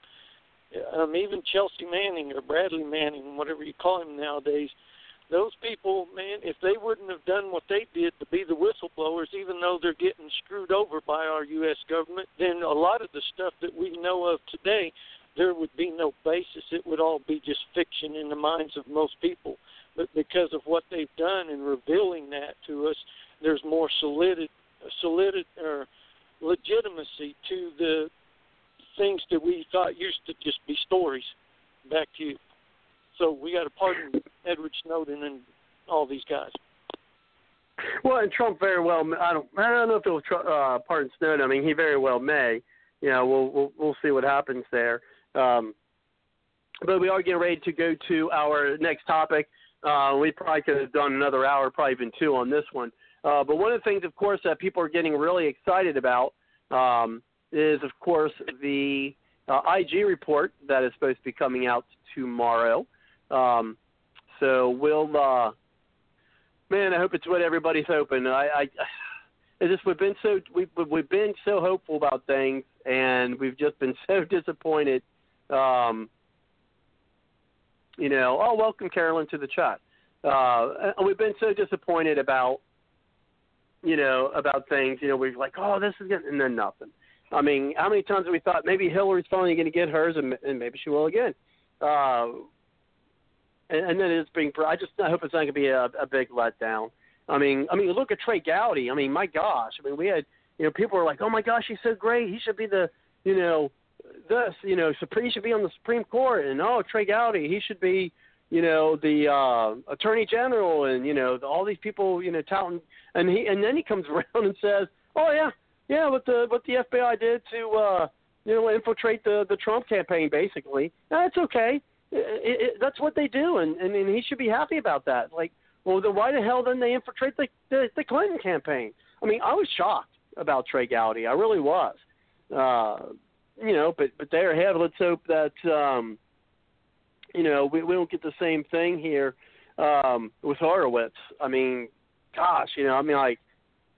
Speaker 6: um, even Chelsea Manning or Bradley Manning, whatever you call him nowadays. Those people, man, if they wouldn't have done what they did to be the whistleblowers, even though they're getting screwed over by our U.S. government, then a lot of the stuff that we know of today, there would be no basis. It would all be just fiction in the minds of most people but because of what they've done in revealing that to us, there's more solidity, solidity or legitimacy to the things that we thought used to just be stories. Back to you. So we got to pardon Edward Snowden and all these guys.
Speaker 2: Well, and Trump very well. I don't. I don't know if he'll uh, pardon Snowden. I mean, he very well may. You know, we'll we'll, we'll see what happens there. Um, but we are getting ready to go to our next topic. Uh, we probably could have done another hour, probably even two on this one. Uh, but one of the things, of course, that people are getting really excited about um, is, of course, the uh, IG report that is supposed to be coming out tomorrow. Um, so we'll, uh, man, I hope it's what everybody's hoping. I, I, it's just we've been so we've we've been so hopeful about things, and we've just been so disappointed. Um, you know, oh, welcome Carolyn to the chat. Uh, we've been so disappointed about, you know, about things. You know, we're like, oh, this is good, and then nothing. I mean, how many times have we thought maybe Hillary's finally going to get hers, and, and maybe she will again. Uh, and, and then it's being. I just I hope it's not going to be a, a big letdown. I mean, I mean, look at Trey Gowdy. I mean, my gosh. I mean, we had you know people were like, oh my gosh, he's so great. He should be the you know this you know Supreme he should be on the Supreme Court, and oh Trey Gowdy, he should be you know the uh, Attorney General, and you know the, all these people you know touting, and he and then he comes around and says, oh yeah, yeah, what the what the FBI did to uh, you know infiltrate the the Trump campaign, basically. That's okay. It, it, that's what they do, and, and and he should be happy about that. Like, well, then why the hell didn't they infiltrate the the, the Clinton campaign? I mean, I was shocked about Trey Gowdy. I really was. Uh, you know, but but there ahead. Let's hope that um, you know we we don't get the same thing here um, with Horowitz. I mean, gosh, you know, I mean, like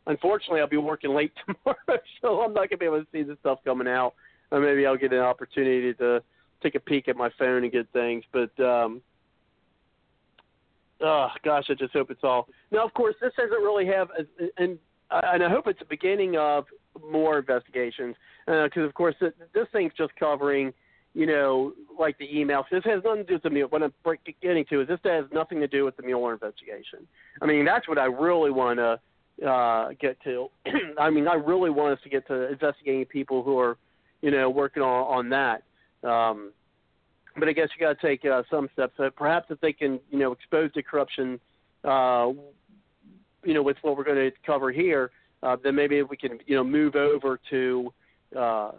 Speaker 2: unfortunately, I'll be working late tomorrow, so I'm not gonna be able to see the stuff coming out. Or maybe I'll get an opportunity to take a peek at my phone and get things. But um, oh gosh, I just hope it's all. Now, of course, this doesn't really have, and and I hope it's the beginning of more investigations because, uh, of course, this, this thing's just covering. You know, like the emails. This has nothing to do with the Mueller. What I'm getting to is this has nothing to do with the Mueller investigation. I mean, that's what I really want to uh, get to. I mean, I really want us to get to investigating people who are, you know, working on on that. Um, but I guess you got to take uh, some steps. Uh, perhaps if they can, you know, expose the corruption, uh, you know, with what we're going to cover here, uh, then maybe we can, you know, move over to, uh,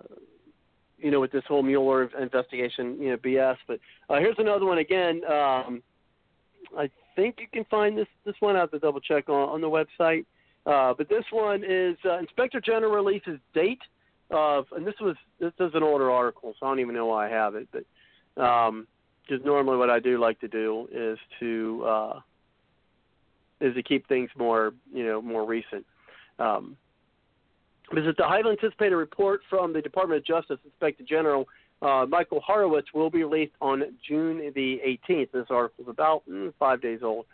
Speaker 2: you know, with this whole Mueller investigation, you know, BS. But uh, here's another one again. Um, I think you can find this this one. I have to double check on on the website. Uh, but this one is uh, Inspector General releases date of, and this was this is an older article, so I don't even know why I have it, but um, normally what I do like to do is to uh, is to keep things more you know more recent. Um, visit the highly anticipated report from the Department of Justice Inspector General uh, Michael Horowitz will be released on June the 18th. This article is about mm, five days old.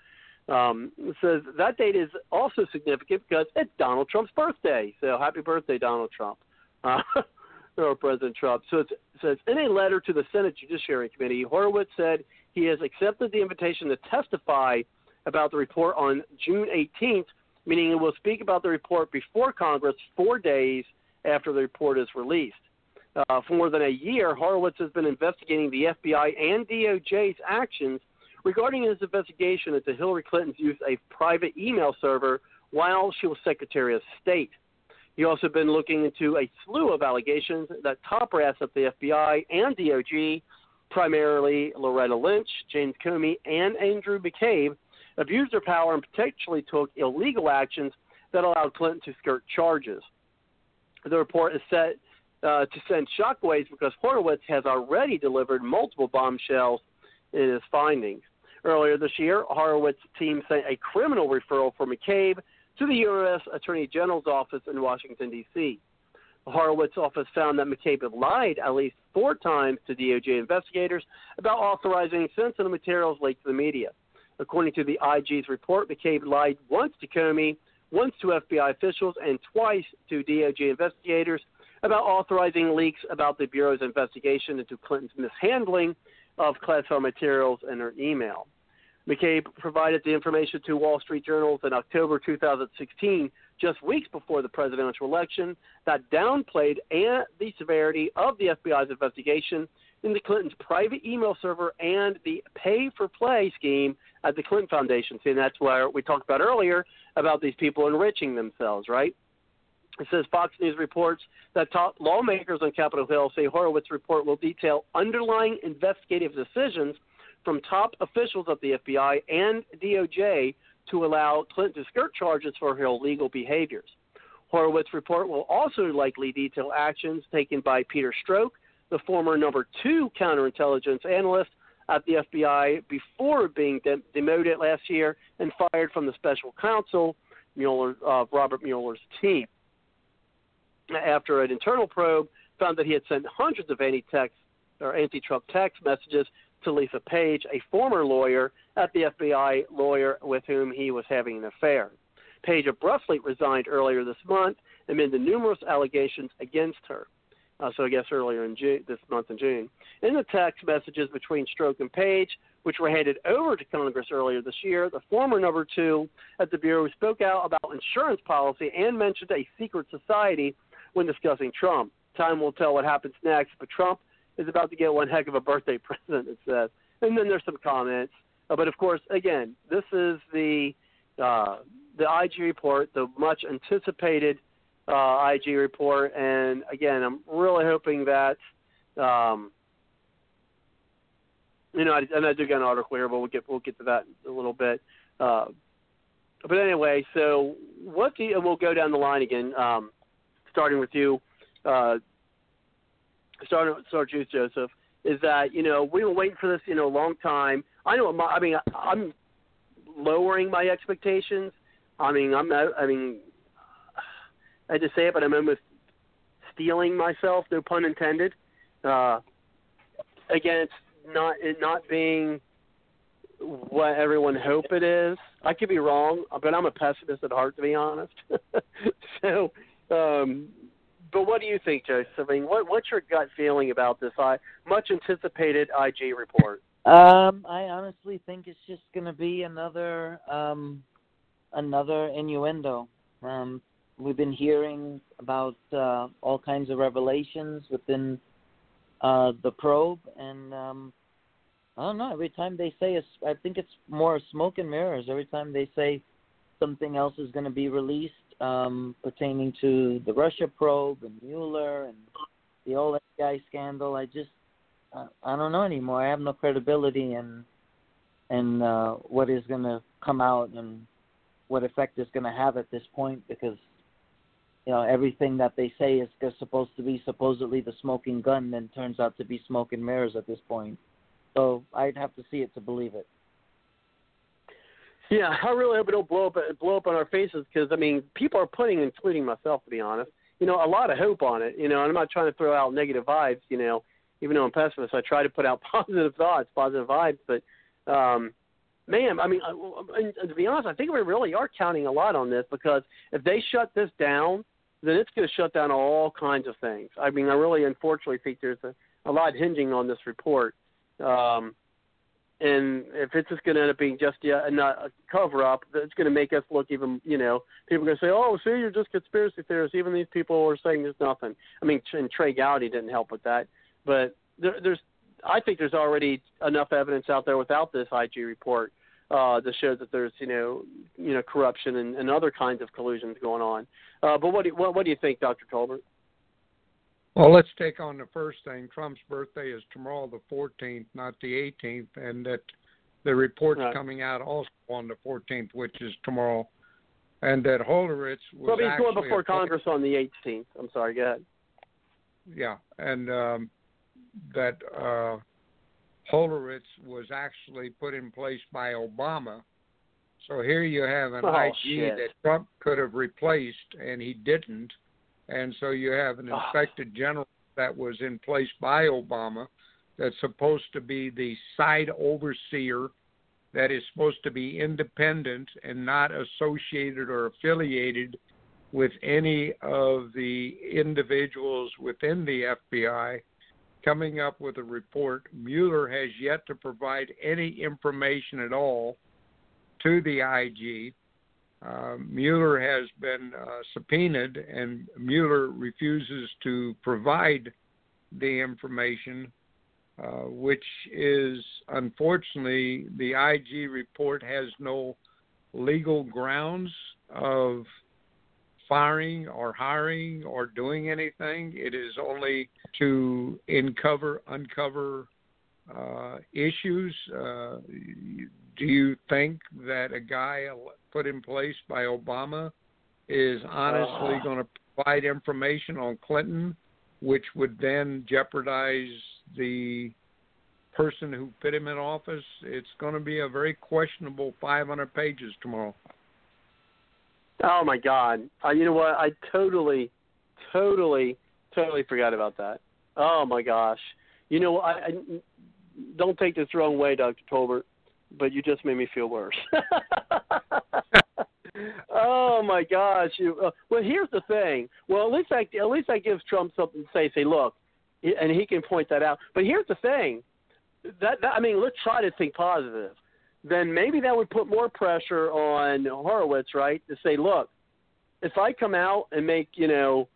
Speaker 2: Um, says that date is also significant because it's Donald Trump's birthday. So happy birthday, Donald Trump, uh, or President Trump. So it says in a letter to the Senate Judiciary Committee, Horowitz said he has accepted the invitation to testify about the report on June 18th, meaning he will speak about the report before Congress four days after the report is released. Uh, for more than a year, Horowitz has been investigating the FBI and DOJ's actions regarding his investigation into Hillary Clinton's use of a private email server while she was Secretary of State. He also been looking into a slew of allegations that top brass at the FBI and DOJ, primarily Loretta Lynch, James Comey, and Andrew McCabe, abused their power and potentially took illegal actions that allowed Clinton to skirt charges. The report is set uh, to send shockwaves because Horowitz has already delivered multiple bombshells in his findings. Earlier this year, Horowitz's team sent a criminal referral for McCabe to the U.S. Attorney General's office in Washington, D.C. The Horowitz office found that McCabe had lied at least four times to DOJ investigators about authorizing sensitive materials leaked to the media. According to the IG's report, McCabe lied once to Comey, once to FBI officials, and twice to DOJ investigators about authorizing leaks about the Bureau's investigation into Clinton's mishandling of classified materials in her email. McCabe provided the information to Wall Street Journals in October 2016, just weeks before the presidential election, that downplayed the severity of the FBI's investigation into Clinton's private email server and the pay for play scheme at the Clinton Foundation. See, and that's where we talked about earlier about these people enriching themselves, right? It says Fox News reports that top lawmakers on Capitol Hill say Horowitz report will detail underlying investigative decisions from top officials of the FBI and DOJ to allow Clinton to skirt charges for her illegal behaviors. Horowitz's report will also likely detail actions taken by Peter Strzok, the former number two counterintelligence analyst at the FBI before being de- demoted last year and fired from the special counsel Mueller, uh, Robert Mueller's team. After an internal probe found that he had sent hundreds of anti-text or anti-Trump text messages to Lisa Page, a former lawyer at the FBI lawyer with whom he was having an affair. Page abruptly resigned earlier this month amid the numerous allegations against her. Uh, so I guess earlier in June, this month in June. In the text messages between Strzok and Page, which were handed over to Congress earlier this year, the former number two at the Bureau spoke out about insurance policy and mentioned a secret society when discussing Trump. Time will tell what happens next, but Trump is about to get one heck of a birthday present, it says. And then there's some comments. Uh, but of course, again, this is the uh, the IG report, the much anticipated uh, IG report, and again, I'm really hoping that um, you know, I, and I do get an article here, but we'll get we'll get to that in a little bit. Uh, but anyway, so what do you, and we'll go down the line again, um, starting with you. Uh, Sergeant, Sergeant Joseph, is that you know we've been waiting for this you know a long time. I know. My, I mean, I'm lowering my expectations. I mean, I'm. not, I mean, I just say it, but I'm almost steeling myself. No pun intended. Uh, again, it's not not being what everyone hope it is. I could be wrong, but I'm a pessimist at heart, to be honest. so, um, but what do you think, Joseph? I mean, what, what's your gut feeling about this I, much anticipated IG report?
Speaker 3: Um, I honestly think it's just going to be another um, another innuendo. Um, we've been hearing about uh, all kinds of revelations within uh, the probe, and um, I don't know. Every time they say, a, I think it's more smoke and mirrors. Every time they say something else is going to be released, um, pertaining to the Russia probe and Mueller and the old guy scandal. I just uh, I don't know anymore. I have no credibility in in uh, what is going to come out and what effect it's going to have at this point because you know everything that they say is supposed to be supposedly the smoking gun then turns out to be smoke and mirrors at this point. So I'd have to see it to believe it.
Speaker 2: Yeah, I really hope it don't blow up blow up on our faces because I mean people are putting, including myself, to be honest, you know, a lot of hope on it. You know, and I'm not trying to throw out negative vibes. You know, even though I'm pessimist, I try to put out positive thoughts, positive vibes. But um, man, I mean, and to be honest, I think we really are counting a lot on this because if they shut this down, then it's going to shut down all kinds of things. I mean, I really, unfortunately, think there's a, a lot hinging on this report. Um, and if it's just going to end up being just yet a cover up, it's going to make us look even. You know, people are going to say, "Oh, see, you're just conspiracy theorists." Even these people are saying there's nothing. I mean, and Trey Gowdy didn't help with that, but there, there's. I think there's already enough evidence out there without this IG report uh, to show that there's you know you know corruption and, and other kinds of collusions going on. Uh, but what do what, what do you think, Dr. Tolbert?
Speaker 4: Well, let's take on the first thing. Trump's birthday is tomorrow, the 14th, not the 18th, and that the report's right. coming out also on the 14th, which is tomorrow, and that Horowitz was
Speaker 2: well, he's going before Congress on the 18th. I'm sorry, go ahead.
Speaker 4: Yeah, and um, that uh, was actually put in place by Obama. So here you have an
Speaker 2: oh,
Speaker 4: IG
Speaker 2: shit.
Speaker 4: that Trump could have replaced, and he didn't and so you have an ah. inspector general that was in place by Obama that's supposed to be the side overseer that is supposed to be independent and not associated or affiliated with any of the individuals within the FBI coming up with a report. Mueller has yet to provide any information at all to the IG. Uh, Mueller has been uh, subpoenaed, and Mueller refuses to provide the information, uh, which is unfortunately the IG report has no legal grounds of firing or hiring or doing anything. It is only to uncover uncover uh, issues. Uh, do you think that a guy put in place by Obama is honestly uh. going to provide information on Clinton, which would then jeopardize the person who put him in office? It's going to be a very questionable 500 pages tomorrow.
Speaker 2: Oh my God! Uh, you know what? I totally, totally, totally forgot about that. Oh my gosh! You know, I, I don't take this the wrong way, Doctor Tolbert, but you just made me feel worse. oh my gosh! You, uh, well, here's the thing. Well, at least I, at least that gives Trump something to say. Say, look, and he can point that out. But here's the thing. That, that I mean, let's try to think positive then maybe that would put more pressure on Horowitz, right? To say, look, if I come out and make, you know,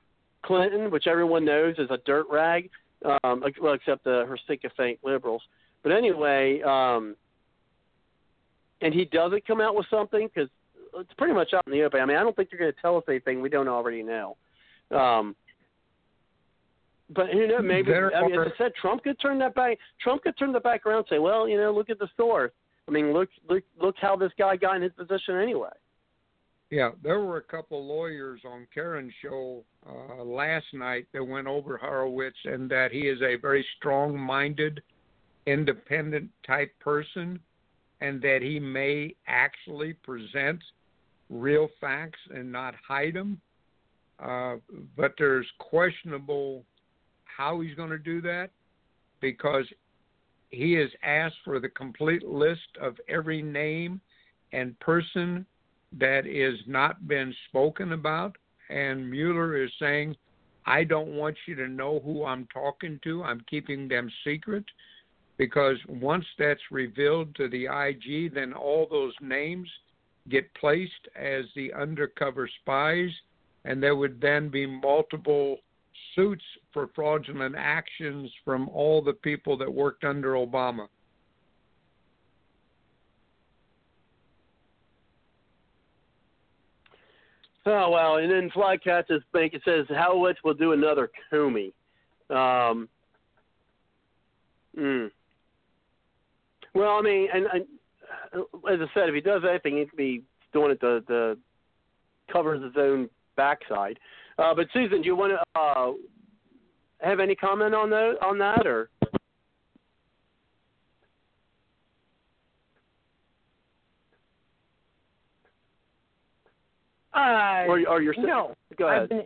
Speaker 2: Clinton, which everyone knows is a dirt rag, um, well, except the her sycophant liberals. But anyway, um, and he doesn't come out with something because it's pretty much out in the open. I mean, I don't think they're going to tell us anything we don't already know. Um, but you know, maybe I mean, as I said, Trump could turn that back. Trump could turn that back around and say, "Well, you know, look at the source. I mean, look look look how this guy got in his position anyway.
Speaker 4: Yeah, there were a couple lawyers on Karen's show uh, last night that went over Horowitz and that he is a very strong-minded, independent type person, and that he may actually present real facts and not hide them. Uh, but there's questionable how he's going to do that because he has asked for the complete list of every name and person that is not been spoken about. And Mueller is saying, I don't want you to know who I'm talking to. I'm keeping them secret because once that's revealed to the IG, then all those names get placed as the undercover spies, and there would then be multiple suits for fraudulent actions from all the people that worked under Obama.
Speaker 2: Oh well, and then Flycatch is bank it says Horowitz will do another Comey. Um, mm. Well, I mean, and, and as I said, if he does anything, he could be doing it to, to covers his own backside. Uh, but Susan, do you want to uh, have any comment on that on that or?
Speaker 5: Uh,
Speaker 2: or, or your
Speaker 5: no.
Speaker 2: Go ahead.
Speaker 5: I've been,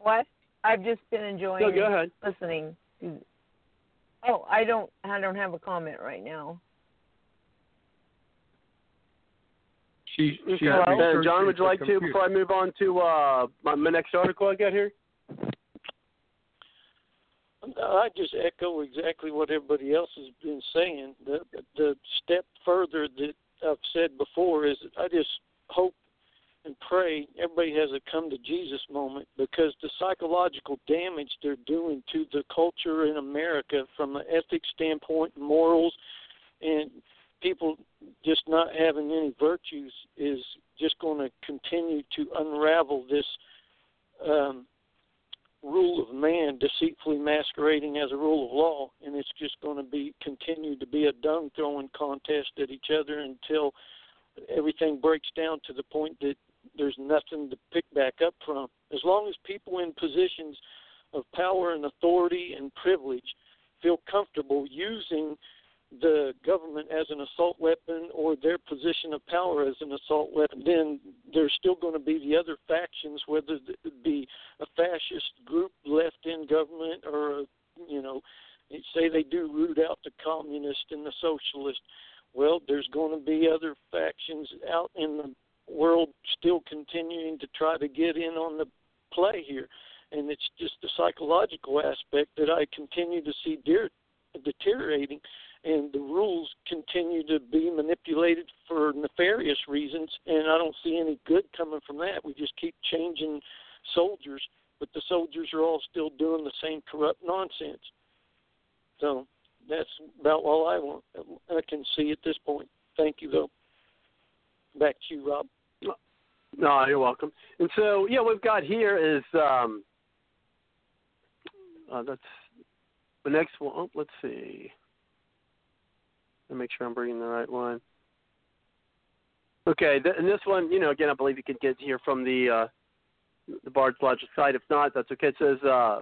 Speaker 5: what? I've just been enjoying.
Speaker 2: No, go ahead.
Speaker 5: Listening. Oh, I don't. I don't have a comment right now.
Speaker 4: She, she
Speaker 2: okay. John, would you like to before I move on to uh, my, my next article I got here?
Speaker 6: I just echo exactly what everybody else has been saying. The the step further that I've said before is I just hope and pray everybody has a come to Jesus moment because the psychological damage they're doing to the culture in America from an ethics standpoint, morals, and people just not having any virtues is just going to continue to unravel this um, rule of man deceitfully masquerading as a rule of law, and it's just going to be continue to be a dung throwing contest at each other until everything breaks down to the point that there's nothing to pick back up from. As long as people in positions of power and authority and privilege feel comfortable using the government as an assault weapon or their position of power as an assault weapon, then there's still going to be the other factions, whether it be a fascist group left in government or, you know, say they do root out the communist and the socialist. Well, there's going to be other factions out in the world still continuing to try to get in on the play here. and it's just the psychological aspect that I continue to see dear, deteriorating, and the rules continue to be manipulated for nefarious reasons, and I don't see any good coming from that. We just keep changing soldiers, but the soldiers are all still doing the same corrupt nonsense. So that's about all I want. I can see at this point. Thank you, though. Back to you, Rob.
Speaker 2: No, you're welcome. And so, yeah, what we've got here is um, uh, that's the next one. Oh, let's see. Me make sure I'm bringing the right one. Okay, th- and this one, you know, again, I believe you can get here from the uh, the Bard's Logic site. If not, that's okay. It says uh,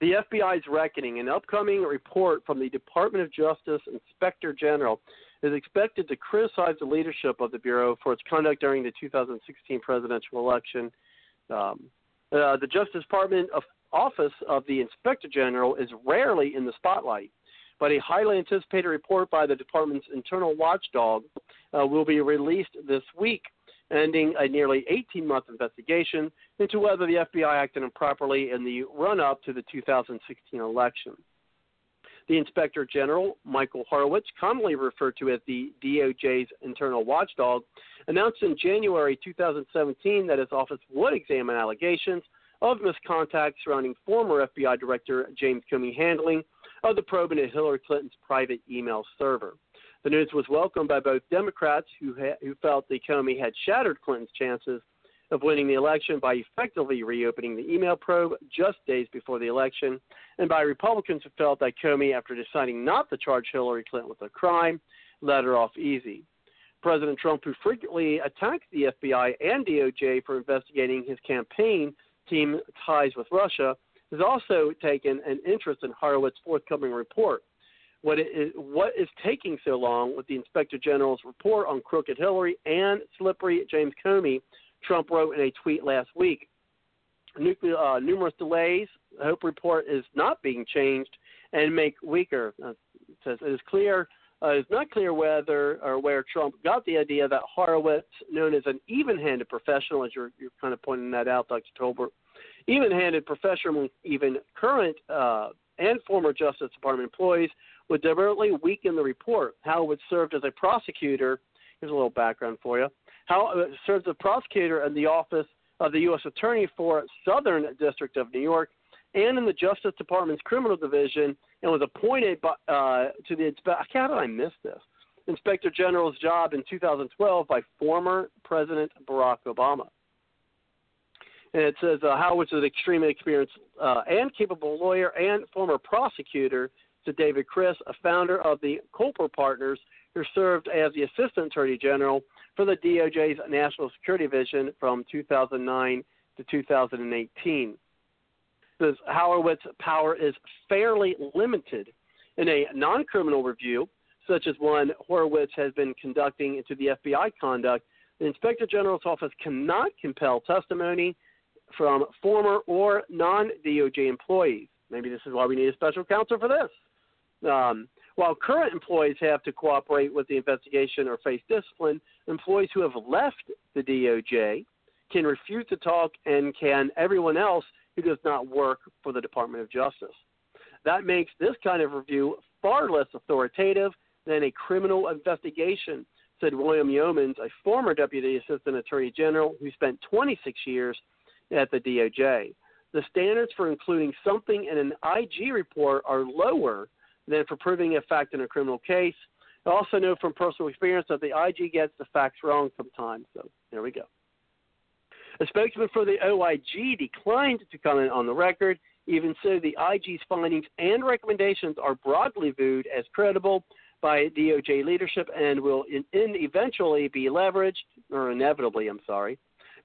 Speaker 2: the FBI's reckoning. An upcoming report from the Department of Justice Inspector General is expected to criticize the leadership of the Bureau for its conduct during the 2016 presidential election. Um, uh, the Justice Department of Office of the Inspector General is rarely in the spotlight, but a highly anticipated report by the department's internal watchdog uh, will be released this week, ending a nearly 18 month investigation into whether the FBI acted improperly in the run up to the 2016 election. The Inspector General, Michael Horowitz, commonly referred to as the DOJ's internal watchdog, announced in January 2017 that his office would examine allegations of misconduct surrounding former FBI Director James Comey handling of the probe into Hillary Clinton's private email server. The news was welcomed by both Democrats, who, ha- who felt that Comey had shattered Clinton's chances of winning the election by effectively reopening the email probe just days before the election, and by Republicans who felt that Comey, after deciding not to charge Hillary Clinton with a crime, let her off easy. President Trump, who frequently attacks the FBI and DOJ for investigating his campaign team ties with Russia, has also taken an interest in Horowitz's forthcoming report. What is, what is taking so long with the Inspector General's report on crooked Hillary and slippery James Comey Trump wrote in a tweet last week. Nuclear, uh, numerous delays. Hope report is not being changed and make weaker. Uh, it says it is clear. Uh, it's not clear whether or where Trump got the idea that Horowitz, known as an even-handed professional, as you're, you're kind of pointing that out, Dr. Tolbert, even-handed professional, even current uh, and former Justice Department employees, would deliberately weaken the report. How Howard served as a prosecutor. Here's a little background for you. How uh, serves as a prosecutor in the office of the U.S. Attorney for Southern District of New York and in the Justice Department's Criminal Division, and was appointed by, uh, to the how did I miss this? Inspector General's job in 2012 by former President Barack Obama. And it says uh, is an extremely experienced uh, and capable lawyer and former prosecutor. To David Kris, a founder of the Culper Partners, who served as the Assistant Attorney General for the DOJ's National Security Division from 2009 to 2018. Says Horowitz's power is fairly limited in a non criminal review, such as one Horowitz has been conducting into the FBI conduct. The Inspector General's office cannot compel testimony from former or non DOJ employees. Maybe this is why we need a special counsel for this. Um, while current employees have to cooperate with the investigation or face discipline, employees who have left the DOJ can refuse to talk and can everyone else who does not work for the Department of Justice. That makes this kind of review far less authoritative than a criminal investigation, said William Yeomans, a former Deputy Assistant Attorney General who spent 26 years at the DOJ. The standards for including something in an IG report are lower than for proving a fact in a criminal case. I also know from personal experience that the IG gets the facts wrong sometimes. So there we go. A spokesman for the OIG declined to comment on the record. Even so, the IG's findings and recommendations are broadly viewed as credible by DOJ leadership and will in, in eventually be leveraged, or inevitably, I'm sorry,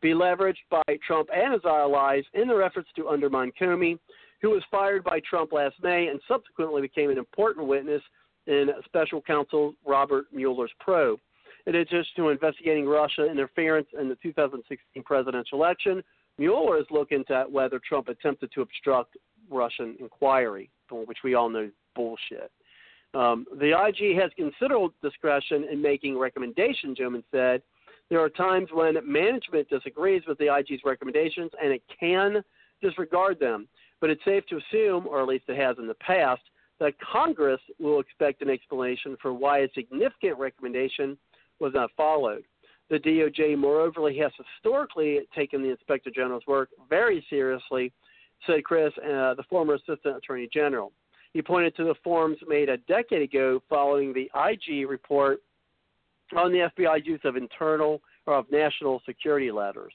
Speaker 2: be leveraged by Trump and his allies in their efforts to undermine Comey, who was fired by Trump last May and subsequently became an important witness in special counsel Robert Mueller's probe. In addition to investigating Russia interference in the 2016 presidential election, Mueller is looking at whether Trump attempted to obstruct Russian inquiry, which we all know is bullshit. Um, the IG has considerable discretion in making recommendations, Yeomans said. There are times when management disagrees with the IG's recommendations, and it can disregard them. But it's safe to assume, or at least it has in the past, that Congress will expect an explanation for why a significant recommendation was not followed. The DOJ, moreover, has historically taken the Inspector General's work very seriously, said Kris, uh, the former Assistant Attorney General. He pointed to the forms made a decade ago following the IG report on the FBI's use of internal or of national security letters.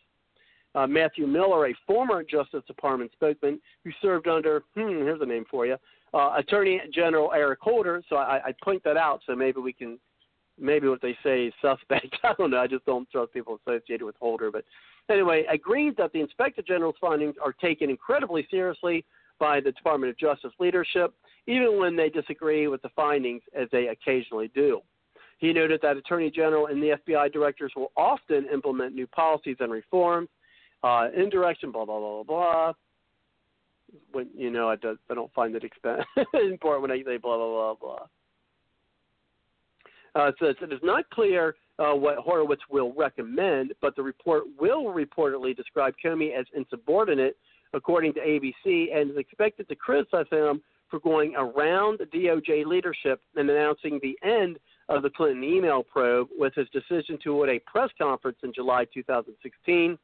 Speaker 2: Uh, Matthew Miller, a former Justice Department spokesman who served under, hmm, here's a name for you, uh, Attorney General Eric Holder. So I, I point that out so maybe we can, maybe what they say is suspect. I don't know. I just don't trust people associated with Holder. But anyway, agreed that the Inspector General's findings are taken incredibly seriously by the Department of Justice leadership, even when they disagree with the findings, as they occasionally do. He noted that Attorney General and the FBI directors will often implement new policies and reforms uh, in direction, blah, blah, blah, blah, blah. When, you know, I, do, I don't find it expen- important when I say blah, blah, blah, blah. Uh, so it is not clear uh, what Horowitz will recommend, but the report will reportedly describe Comey as insubordinate, according to ABC, and is expected to criticize him for going around the DOJ leadership and announcing the end of the Clinton email probe with his decision to hold a press conference in July 2016,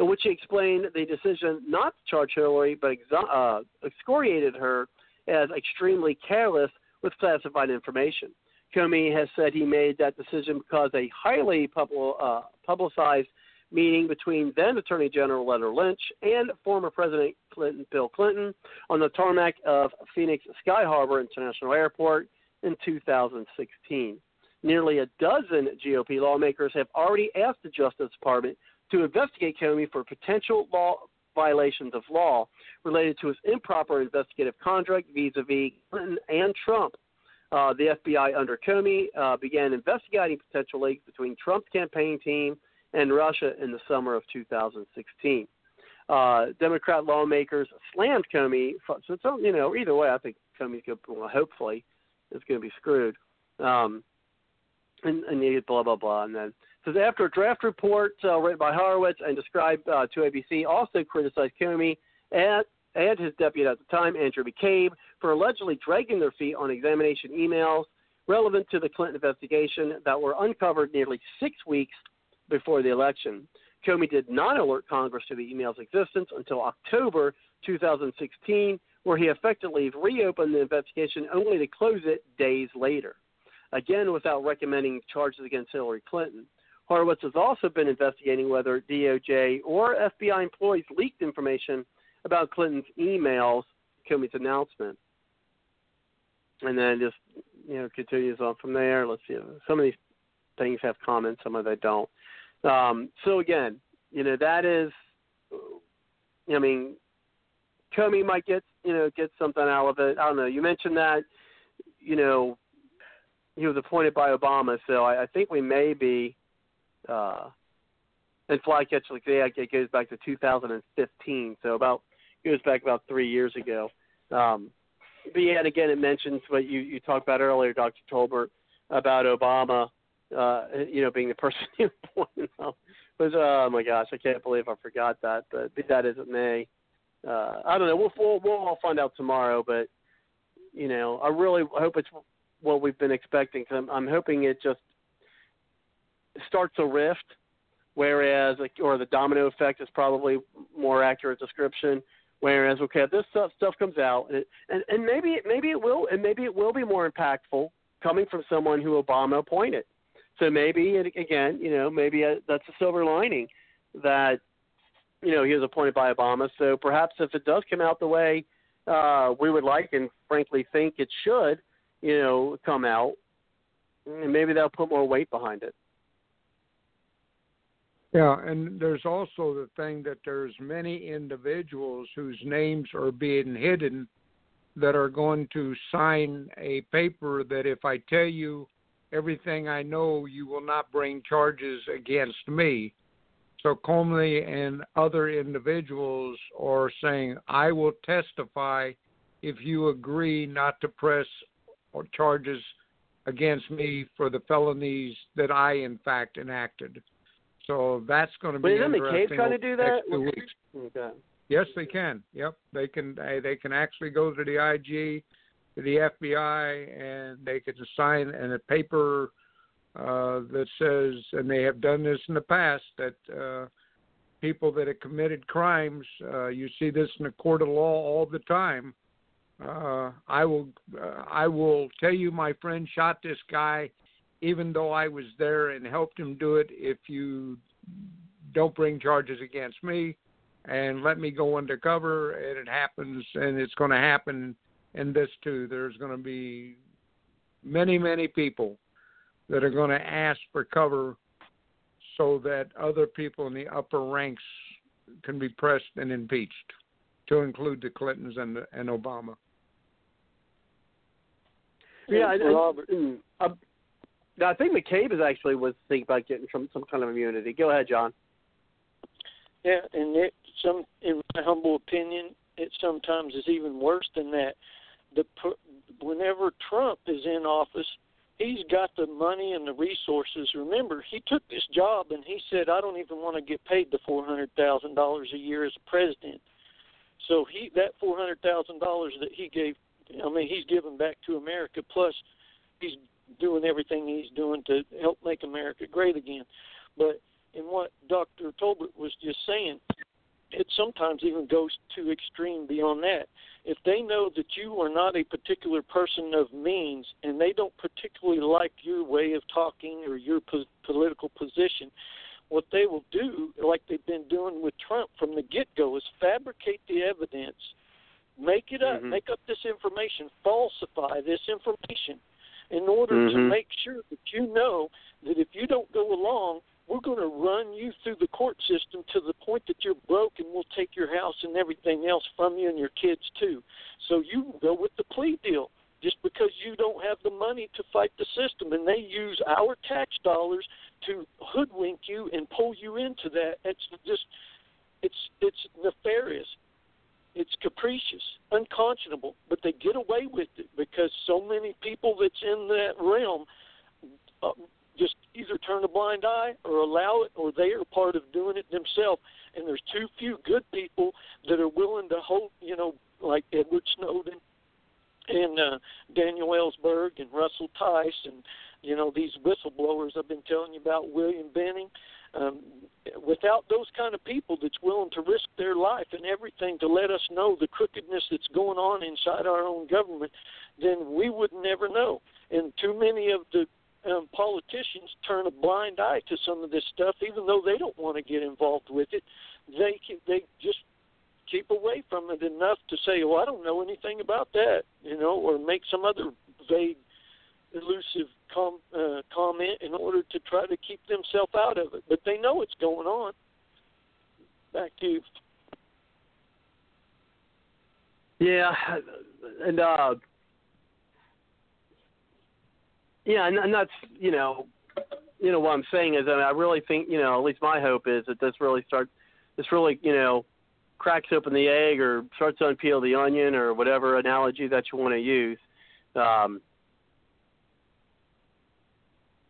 Speaker 2: in which he explained the decision not to charge Hillary but uh, excoriated her as extremely careless with classified information. Comey has said he made that decision because a highly uh, publicized meeting between then Attorney General Loretta Lynch and former President Clinton, Bill Clinton, on the tarmac of Phoenix Sky Harbor International Airport in 2016. Nearly a dozen GOP lawmakers have already asked the Justice Department to investigate Comey for potential law violations of law related to his improper investigative conduct vis-a-vis Clinton and Trump. Uh, the FBI under Comey uh, began investigating potential links between Trump's campaign team and Russia in the summer of 2016. Uh, Democrat lawmakers slammed Comey. So you know either way, I think Comey's going well, hopefully is going to be screwed. Um, and, and blah blah blah, and then says after a draft report uh, written by Horowitz and described uh, to ABC also criticized Comey and and his deputy at the time, Andrew McCabe, for allegedly dragging their feet on examination emails relevant to the Clinton investigation that were uncovered nearly six weeks before the election. Comey did not alert Congress to the email's existence until October 2016, where he effectively reopened the investigation only to close it days later again without recommending charges against Hillary Clinton. Horowitz has also been investigating whether DOJ or FBI employees leaked information about Clinton's emails, Comey's announcement. And then just you know continues on from there. Let's see. Some of these things have comments, some of them don't. Um, so again, you know that is. I mean, Comey might get you know get something out of it. I don't know. You mentioned that you know he was appointed by Obama, so I, I think we may be. Uh, and Flycatch like yeah, it goes back to 2015, so about goes back about three years ago. Um, but yet again, it mentions what you you talked about earlier, Dr. Tolbert, about Obama, uh, you know, being the person who appointed him. Was oh my gosh, I can't believe I forgot that. But that as it may, uh, I don't know. We'll, we'll we'll all find out tomorrow. But you know, I really hope it's what we've been expecting. Cause I'm, I'm hoping it just starts a rift, whereas or the domino effect is probably more accurate description. Whereas okay, this stuff stuff comes out, and it, and, and maybe maybe it will, and maybe it will be more impactful coming from someone who Obama appointed. So maybe again, you know, maybe a, that's a silver lining that you know he was appointed by Obama. So perhaps if it does come out the way uh, we would like and frankly think it should, you know, come out, and maybe they'll put more weight behind it.
Speaker 4: Yeah, and there's also the thing that there's many individuals whose names are being hidden that are going to sign a paper that if I tell you everything I know, you will not bring charges against me. So Comey and other individuals are saying, I will testify if you agree not to press or charges against me for the felonies that I in fact enacted. So that's going to be interesting.
Speaker 2: Wait, McCabe trying to do that? Okay.
Speaker 4: Yes, they can. Yep, they can. They, they can actually go to the IG, to the FBI, and they can sign in a paper uh, that says, and they have done this in the past, that uh, people that have committed crimes, uh, you see this in the court of law all the time. Uh, I will, uh, I will tell you, my friend shot this guy, even though I was there and helped him do it. If you don't bring charges against me, and let me go undercover, and it happens, and it's going to happen in this too. There's going to be many, many people that are going to ask for cover so that other people in the upper ranks can be pressed and impeached, to include the Clintons and, and Obama.
Speaker 2: Yeah, and, Robert. And, uh, I think McCabe is actually was thinking about getting some some kind of immunity. Go ahead, John.
Speaker 6: Yeah, and it some, in my humble opinion, it sometimes is even worse than that. The whenever Trump is in office, he's got the money and the resources. Remember, he took this job and he said, "I don't even want to get paid the four hundred thousand dollars a year as a president." So he that four hundred thousand dollars that he gave, I mean, he's giving back to America. Plus, he's doing everything he's doing to help make America great again. But in what Dr. Tolbert was just saying, it sometimes even goes too extreme beyond that. If they know that you are not a particular person of means and they don't particularly like your way of talking or your po- political position, what they will do, like they've been doing with Trump from the get go, is fabricate the evidence, make it up,
Speaker 2: mm-hmm.
Speaker 6: make up this information, falsify this information in order
Speaker 2: mm-hmm.
Speaker 6: to make sure that you know that if you don't go along, we're going to run you through the court system to the point that you're broke and we'll take your house and everything else from you and your kids too. So you go with the plea deal just because you don't have the money to fight the system and they use our tax dollars to hoodwink you and pull you into that. It's just it's it's nefarious. It's capricious, unconscionable, but they get away with it because so many people that's in that realm uh, just either turn a blind eye or allow it, or they are part of doing it themselves. And there's too few good people that are willing to hold, you know, like Edward Snowden and uh, Daniel Ellsberg and Russell Tice and you know these whistleblowers I've been telling you about, William Binney. Um, without those kind of people that's willing to risk their life and everything to let us know the crookedness that's going on inside our own government, then we would never know. And too many of the um, politicians turn a blind eye to some of this stuff, even though they don't want to get involved with it. They they just keep away from it enough to say, "Well, I don't know anything about that," you know, or make some other vague, elusive com- uh, comment in order to try to keep themselves out of it. But they know it's going on. Back to you.
Speaker 2: Yeah, and uh, yeah, and, and that's you know, you know what I'm saying is, I, mean, I really think you know, at least my hope is that this really starts, this really you know, cracks open the egg or starts to unpeel the onion or whatever analogy that you want to use. Um,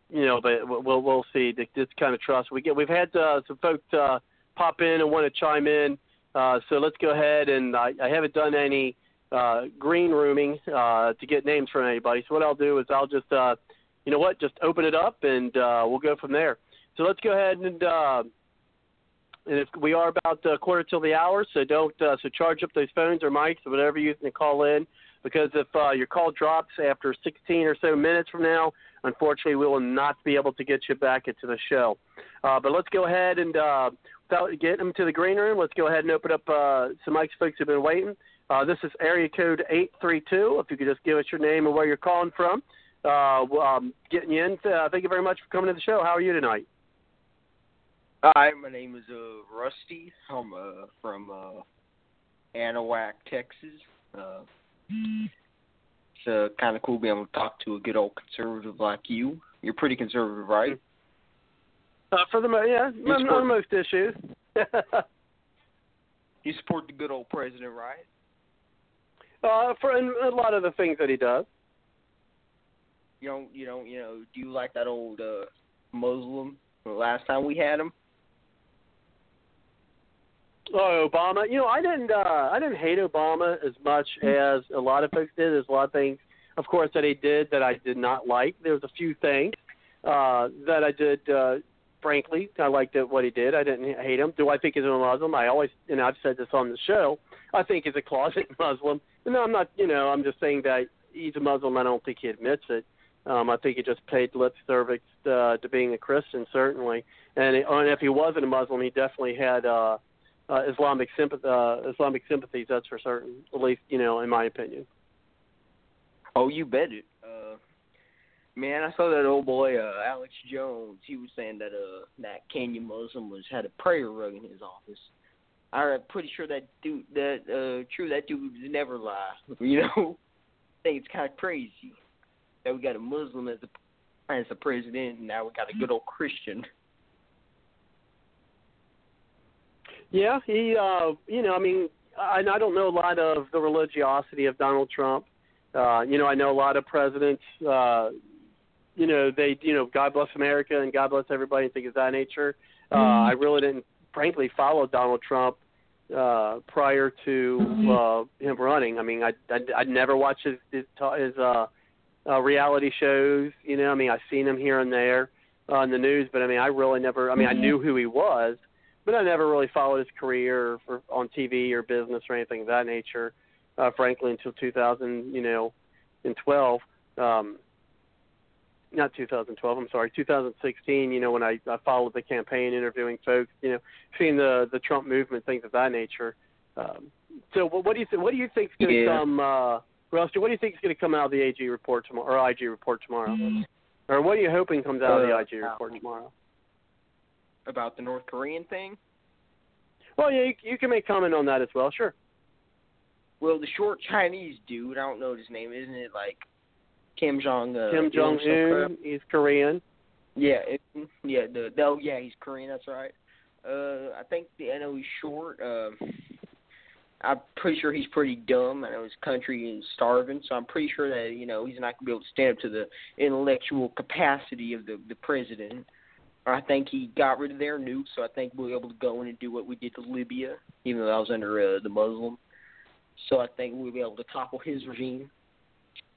Speaker 2: you know, but we'll we'll see. This kind of trust we get. We've had uh, some folks uh, pop in and want to chime in. Uh, so let's go ahead and I, I haven't done any uh, green rooming uh, to get names from anybody. So what I'll do is I'll just, uh, you know what, just open it up and uh, we'll go from there. So let's go ahead and, uh, and if we are about a quarter till the hour, so don't uh, so charge up those phones or mics or whatever you can call in, because if uh, your call drops after 16 or so minutes from now, unfortunately we will not be able to get you back into the show. Uh, but let's go ahead and uh, without getting them to the green room, let's go ahead and open up uh, some mics. Folks have been waiting. Uh, this is area code 832. If you could just give us your name and where you're calling from, uh, um, getting you in. Uh, thank you very much for coming to the show. How are you tonight?
Speaker 7: Hi, my name is uh, Rusty. I'm uh, from uh, Anahuac, Texas. Uh, it's uh, kind of cool being able to talk to a good old conservative like you. You're pretty conservative, right?
Speaker 2: Uh, for the mo- yeah, on, on most issues.
Speaker 7: you support the good old president, right?
Speaker 2: Uh, for a lot of the things that he does.
Speaker 7: You don't, you don't, you know, do you like that old uh, Muslim the last time we had him?
Speaker 2: Oh, Obama. You know, I didn't. Uh, I didn't hate Obama as much as a lot of folks did. There's a lot of things, of course, that he did that I did not like. There was a few things uh, that I did. Uh, frankly, I liked it, what he did. I didn't hate him. Do I think he's a Muslim? I always, and I've said this on the show. I think he's a closet Muslim. No, I'm not. You know, I'm just saying that he's a Muslim. I don't think he admits it. Um, I think he just paid lip service uh, to being a Christian, certainly. And, it, and if he wasn't a Muslim, he definitely had. Uh, uh, Islamic sympathy, uh, Islamic sympathies. That's for certain. At least, you know, in my opinion.
Speaker 7: Oh, you bet it. Uh, man, I saw that old boy uh, Alex Jones. He was saying that uh, that Kenya Muslim was had a prayer rug in his office. I'm pretty sure that dude, that uh, true, that dude never lie. You know, I think it's kind of crazy that we got a Muslim as a as a president, and now we got a good old Christian.
Speaker 2: Yeah, he, uh, you know, I mean, I, I don't know a lot of the religiosity of Donald Trump. Uh, you know, I know a lot of presidents. Uh, you know, they, you know, God bless America and God bless everybody and things of that nature. Uh, mm-hmm. I really didn't, frankly, follow Donald Trump uh, prior to mm-hmm. uh, him running. I mean, I, I, I never watched his his, his uh, uh, reality shows. You know, I mean, I've seen him here and there on uh, the news, but I mean, I really never. I mean, I knew who he was, but I never really followed his career for, on TV or business or anything of that nature. Uh, frankly, until 2000, you know, in 12, um, not 2012. I'm sorry, 2016. You know, when I, I followed the campaign, interviewing folks, you know, seeing the the Trump movement, things of that nature. Um, so, what, what do you think? What do you think is going to yeah. come, uh, Rusty? What do you think is going to come out of the AG report tomorrow, or IG report tomorrow, mm-hmm. or what are you hoping comes out uh, of the IG report tomorrow?
Speaker 7: About the North Korean thing?
Speaker 2: Well, yeah, you, you can make comment on that as well. Sure.
Speaker 7: Well, the short Chinese dude, I don't know his name, isn't it? Like Kim Jong. Uh,
Speaker 2: Kim Jong Un. He's Korean.
Speaker 7: Yeah, it, yeah. The, the oh yeah, he's Korean. That's right. Uh, I think the I know he's short. Uh, I'm pretty sure he's pretty dumb. I know his country is starving, so I'm pretty sure that you know he's not gonna be able to stand up to the intellectual capacity of the the president. I think he got rid of their nukes, so I think we'll be able to go in and do what we did to Libya, even though that was under uh, the Muslim. So I think we'll be able to topple his regime,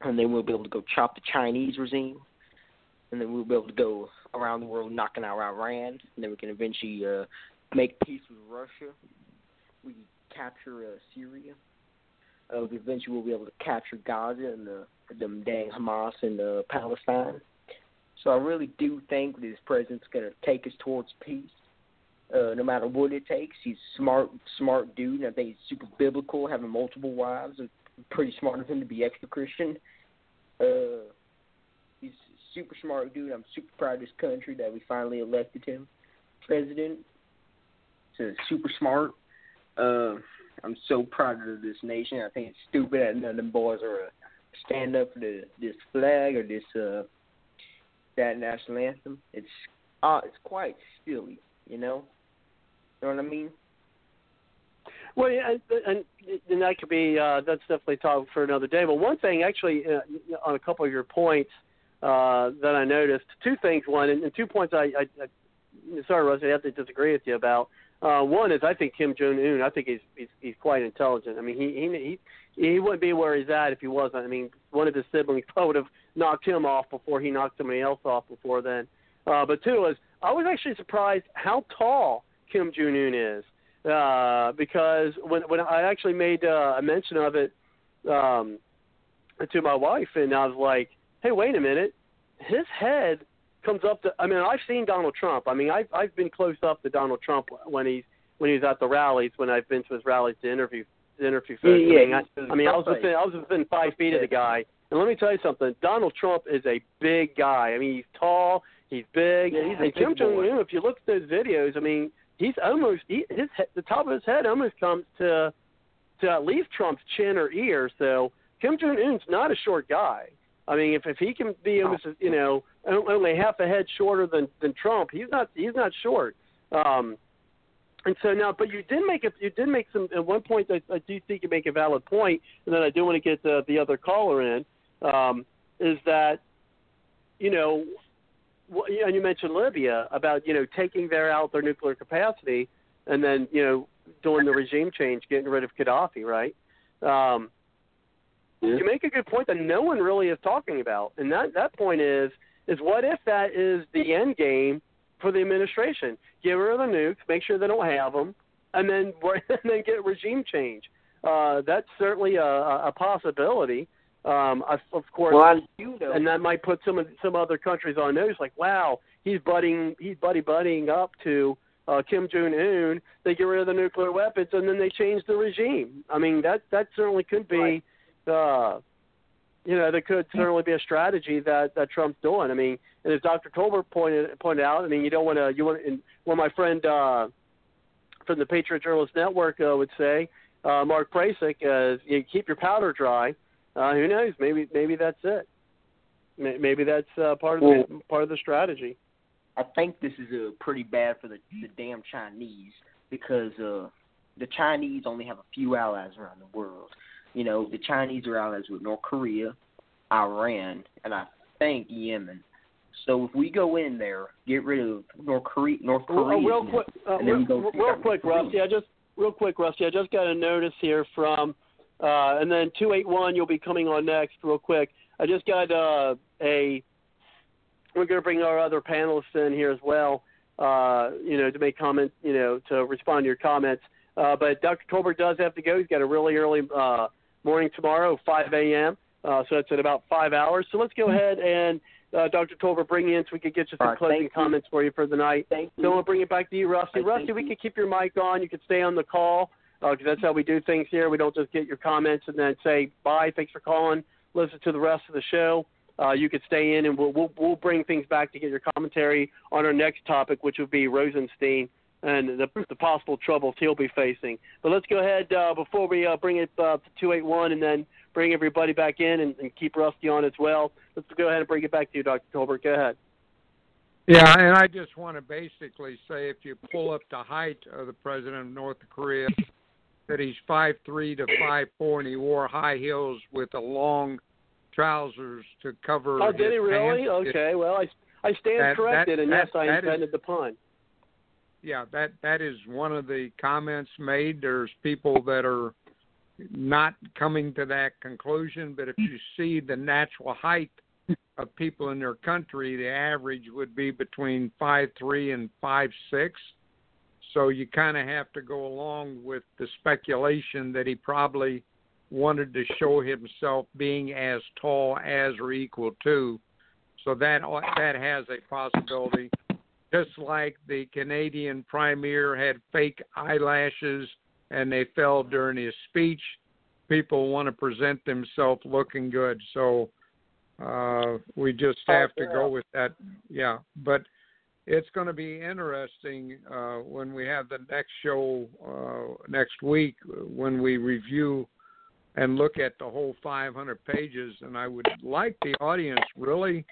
Speaker 7: and then we'll be able to go chop the Chinese regime, and then we'll be able to go around the world knocking out Iran, and then we can eventually uh, make peace with Russia. We can capture uh, Syria. Uh, eventually, we'll be able to capture Gaza and the them dang Hamas and uh, Palestine. So I really do think this president's going to take us towards peace, uh, no matter what it takes. He's smart, smart dude, and I think he's super biblical, having multiple wives. And pretty smart of him to be extra Christian. Uh, he's super smart dude. I'm super proud of this country that we finally elected him president. So super smart. Uh, I'm so proud of this nation. I think it's stupid that none of them boys are uh, stand up for this flag or this uh, that national anthem. It's uh, it's quite silly, you know. You know what I mean?
Speaker 2: Well, yeah, and and that could be uh, that's definitely talk for another day. But one thing, actually, uh, on a couple of your points uh, that I noticed, two things. One and, and two points I, I, I sorry, Rusty, I have to disagree with you about. Uh, one is I think Kim Jong Un. I think he's, he's he's quite intelligent. I mean, he he he he wouldn't be where he's at if he wasn't. I mean, one of his siblings probably would have knocked him off before he knocked somebody else off before then. Uh, but two is I was actually surprised how tall Kim Jong Un is uh, because when when I actually made uh, a mention of it um, to my wife, and I was like, "Hey, wait a minute, his head comes up to. I mean, I've seen Donald Trump. I mean, I've I've been close up to Donald Trump when he's when he's at the rallies. When I've been to his rallies to interview to interview folks.
Speaker 7: Yeah,
Speaker 2: I mean, I, I mean, I was within I was within five feet of the guy. And let me tell you something. Donald Trump is a big guy. I mean, he's tall. He's big.
Speaker 7: Yeah, he's
Speaker 2: and Kim Jong Un, if you look at those videos, I mean, he's almost he, his the top of his head almost comes to to at least Trump's chin or ear. So Kim Jong Un's not a short guy. I mean, if if he can be almost you know only half a head shorter than than Trump, he's not he's not short. Um, and so now, but you did make a you did make some at one point. I, I do think you make a valid point, and then I do want to get the, the other caller in. Um, is that you know, and you mentioned Libya about you know taking their out their nuclear capacity. and then you know doing the regime change, getting rid of Gaddafi, right? Um,
Speaker 7: Yeah.
Speaker 2: You make a good point that no one really is talking about, and that that point is is what if that is the end game for the administration? Get rid of the nukes, make sure they don't have them, and then and then get regime change. Uh, that's certainly a, a possibility. Um, of, of course,
Speaker 7: Well, do know.
Speaker 2: and that might put some some other countries on notice. Like, wow, he's budding, he's buddy buddying up to uh, Kim Jong Un. They get rid of the nuclear weapons, and then they change the regime. I mean, that that certainly could be, uh, you know, there could certainly be a strategy that that Trump's doing. I mean, and as Dr. Tolbert pointed pointed out, I mean, you don't want to you want and what my friend uh, from the Patriot Journalist Network uh, would say, uh, Mark Prasik, uh, you keep your powder dry. Uh, who knows? Maybe maybe that's it. Maybe that's uh, part of the part of the strategy.
Speaker 7: I think this is uh, pretty bad for the the damn Chinese because uh, the Chinese only have a few allies around the world. You know, the Chinese are allies with North Korea, Iran, and I think Yemen. So if we go in there, get rid of North Korea, North Korea,
Speaker 2: real quick, uh,
Speaker 7: and then we
Speaker 2: real,
Speaker 7: go
Speaker 2: real quick, Rusty. I just real quick, Rusty. I just got a notice here from, uh, and then two eight one. You'll be coming on next, real quick. I just got uh, a. We're going to bring our other panelists in here as well. Uh, you know, to make comments. You know, to respond to your comments. Uh, but Dr. Tolbert does have to go. He's got a really early uh, morning tomorrow, 5 a.m. Uh, so that's in about five hours. So let's go ahead and uh, Dr. Tolbert bring you in so we could get you some
Speaker 7: right,
Speaker 2: closing
Speaker 7: thank you.
Speaker 2: comments for you for the night.
Speaker 7: Thank
Speaker 2: So
Speaker 7: you.
Speaker 2: we'll bring it back to you, Rusty.
Speaker 7: Thank
Speaker 2: Rusty,
Speaker 7: you.
Speaker 2: we could keep your mic on. You could stay on the call because that's how we do things here. We don't just get your comments and then say bye. Thanks for calling. Listen to the rest of the show. Uh, you could stay in, and we'll, we'll we'll bring things back to get your commentary on our next topic, which would be Rosenstein and the, the possible troubles he'll be facing. But let's go ahead uh, before we uh, bring it uh, to 281 and then bring everybody back in and, and keep Rusty on as well. Let's go ahead and bring it back to you, Dr. Tolbert. Go ahead.
Speaker 4: Yeah, and I just want to basically say if you pull up the height of the president of North Korea, that he's five three to five four, and he wore high heels with a long trousers to cover.
Speaker 2: Oh, did he really?
Speaker 4: pants.
Speaker 2: Okay. Well, I I stand
Speaker 4: That-
Speaker 2: corrected,
Speaker 4: that-
Speaker 2: and yes,
Speaker 4: that-
Speaker 2: I
Speaker 4: that is-
Speaker 2: intended the pun.
Speaker 4: yeah, that that is one of the comments made. There's people that are not coming to that conclusion, but if you see the natural height of people in their country, the average would be between five three and five six. So you kind of have to go along with the speculation that he probably wanted to show himself being as tall as or equal to. So that that has a possibility just like the Canadian premier had fake eyelashes and they fell during his speech, people want to present themselves looking good. So uh, we just have to go with that. Yeah, but it's going to be interesting uh, when we have the next show uh, next week when we review and look at the whole 500 pages. And I would like the audience really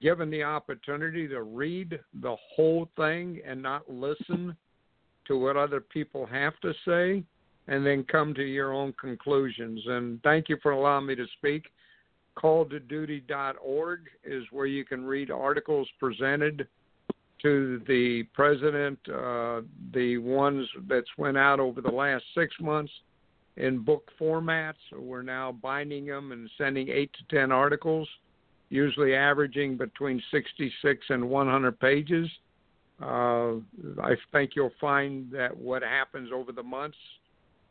Speaker 4: given the opportunity to read the whole thing and not listen to what other people have to say and then come to your own conclusions. And thank you for allowing me to speak. Calltoduty.org is where you can read articles presented to the president, uh, the ones that's went out over the last six months in book formats. We're now binding them and sending eight to ten articles usually averaging between 66 and 100 pages. Uh, I think you'll find that what happens over the months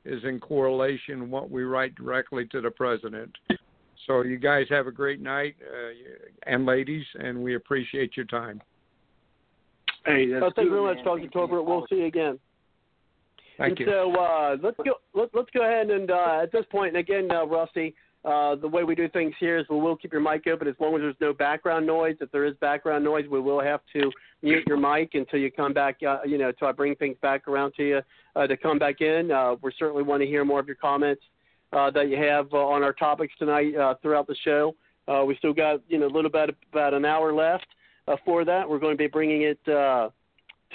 Speaker 4: is in correlation what we write directly to the president. So you guys have a great night, uh, and ladies, and we appreciate your time.
Speaker 7: Hey, that's
Speaker 2: thank you very much. Dr.
Speaker 7: Thank
Speaker 2: We'll see you again.
Speaker 4: Thank
Speaker 2: and
Speaker 4: you.
Speaker 2: So uh, let's go. Let, let's go ahead and uh, at this point, and again, uh, Rusty, uh, the way we do things here is we will keep your mic open as long as there's no background noise. If there is background noise, we will have to mute your mic until you come back. Uh, you know, until I bring things back around to you uh, to come back in. Uh, we certainly want to hear more of your comments uh, that you have uh, on our topics tonight uh, throughout the show. Uh, we still got you know a little bit about an hour left uh, for that. We're going to be bringing it uh,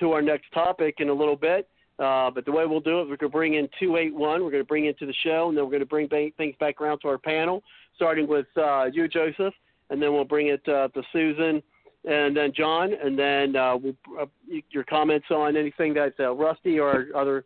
Speaker 2: to our next topic in a little bit. Uh, but the way we'll do it, we're going to bring in 281. We're going to bring into the show, and then we're going to bring ba- things back around to our panel, starting with uh, you, Joseph, and then we'll bring it uh, to Susan and then John, and then uh, we'll, your comments on anything that Rusty or other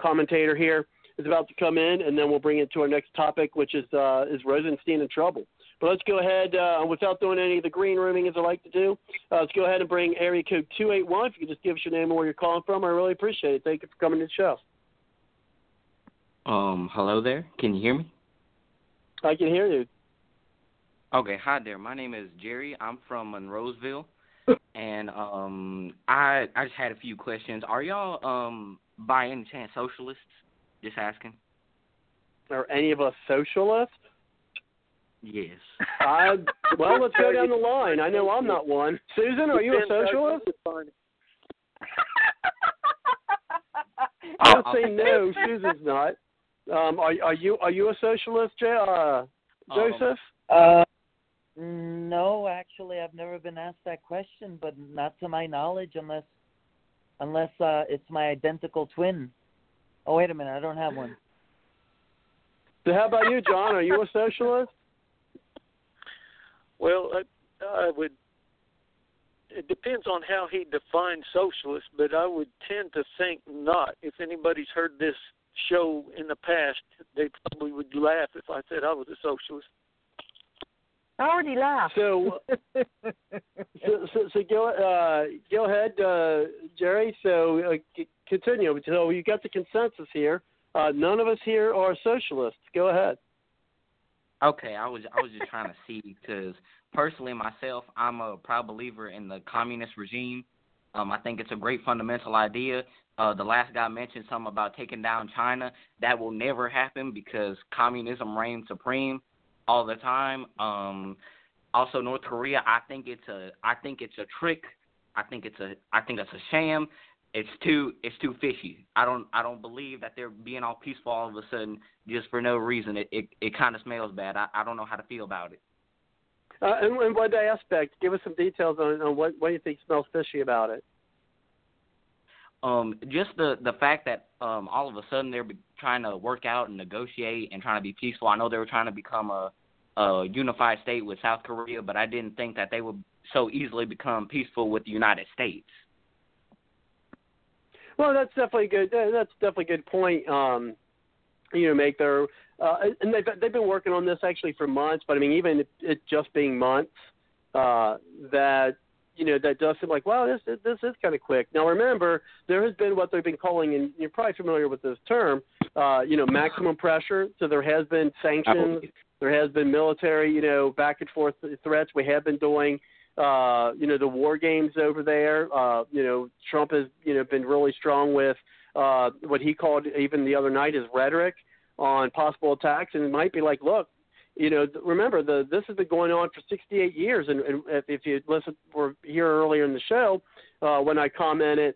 Speaker 2: commentator here is about to come in, and then we'll bring it to our next topic, which is is Rosenstein in trouble. But let's go ahead uh, without doing any of the green rooming as I like to do. Uh, let's go ahead and bring area code two eight one. If you could just give us your name and where you're calling from, I really appreciate it. Thank you for coming to the show.
Speaker 8: Um, hello there. Can you hear me?
Speaker 2: I can hear you.
Speaker 8: Okay, hi there. My name is Jerry. I'm from Monroeville, and um, I I just had a few questions. Are y'all um by any chance socialists? Just asking.
Speaker 2: Are any of us socialists?
Speaker 8: Yes.
Speaker 2: Uh, well, let's go down the line. I know I'm not one. Susan, are you a socialist? I'll say no. Susan's not. Um, are are you are you a socialist, Jay, uh, Joseph?
Speaker 3: Uh, no, actually, I've never been asked that question, but not to my knowledge, unless unless uh, it's my identical twin. Oh, wait a minute, I don't have one.
Speaker 2: So how about you, John? Are you a socialist?
Speaker 6: Well, I, I would. It depends on how he defines socialist, but I would tend to think not. If anybody's heard this show in the past, they probably would laugh if I said I was a socialist.
Speaker 5: I already laughed.
Speaker 2: So, so, so, so go uh, go ahead, uh, Jerry. So uh, c- continue. So you got the consensus here. Uh, none of us here are socialists. Go ahead.
Speaker 8: Okay, I was I was just trying to see because personally myself, I'm a proud believer in the communist regime. Um, I think it's a great fundamental idea. Uh, the last guy mentioned something about taking down China. That will never happen because communism reigns supreme all the time. Um, also, North Korea. I think it's a I think it's a trick. I think it's a I think it's a sham. It's too it's too fishy. I don't I don't believe that they're being all peaceful all of a sudden just for no reason. It it, it kind of smells bad. I, I don't know how to feel about it.
Speaker 2: Uh, and, and what aspect? Give us some details on, on what what you think smells fishy about it.
Speaker 8: Um, just the the fact that um all of a sudden they're trying to work out and negotiate and trying to be peaceful. I know they were trying to become a a unified state with South Korea, but I didn't think that they would so easily become peaceful with the United States.
Speaker 2: Well, that's definitely good. That's definitely a good point. Um, you know, make their uh, and they've they've been working on this actually for months. But I mean, even it, it just being months, uh, that you know that does seem like wow, this this is kind of quick. Now remember, there has been what they've been calling, and you're probably familiar with this term, uh, you know, maximum pressure. So there has been sanctions. There has been military, you know, back and forth threats. We have been doing uh, you know, the war games over there. Uh, you know, Trump has, you know, been really strong with uh, what he called even the other night his rhetoric on possible attacks, and it might be like, look, you know, remember the this has been going on for 68 years, and, and if you listen, were here earlier in the show uh, when I commented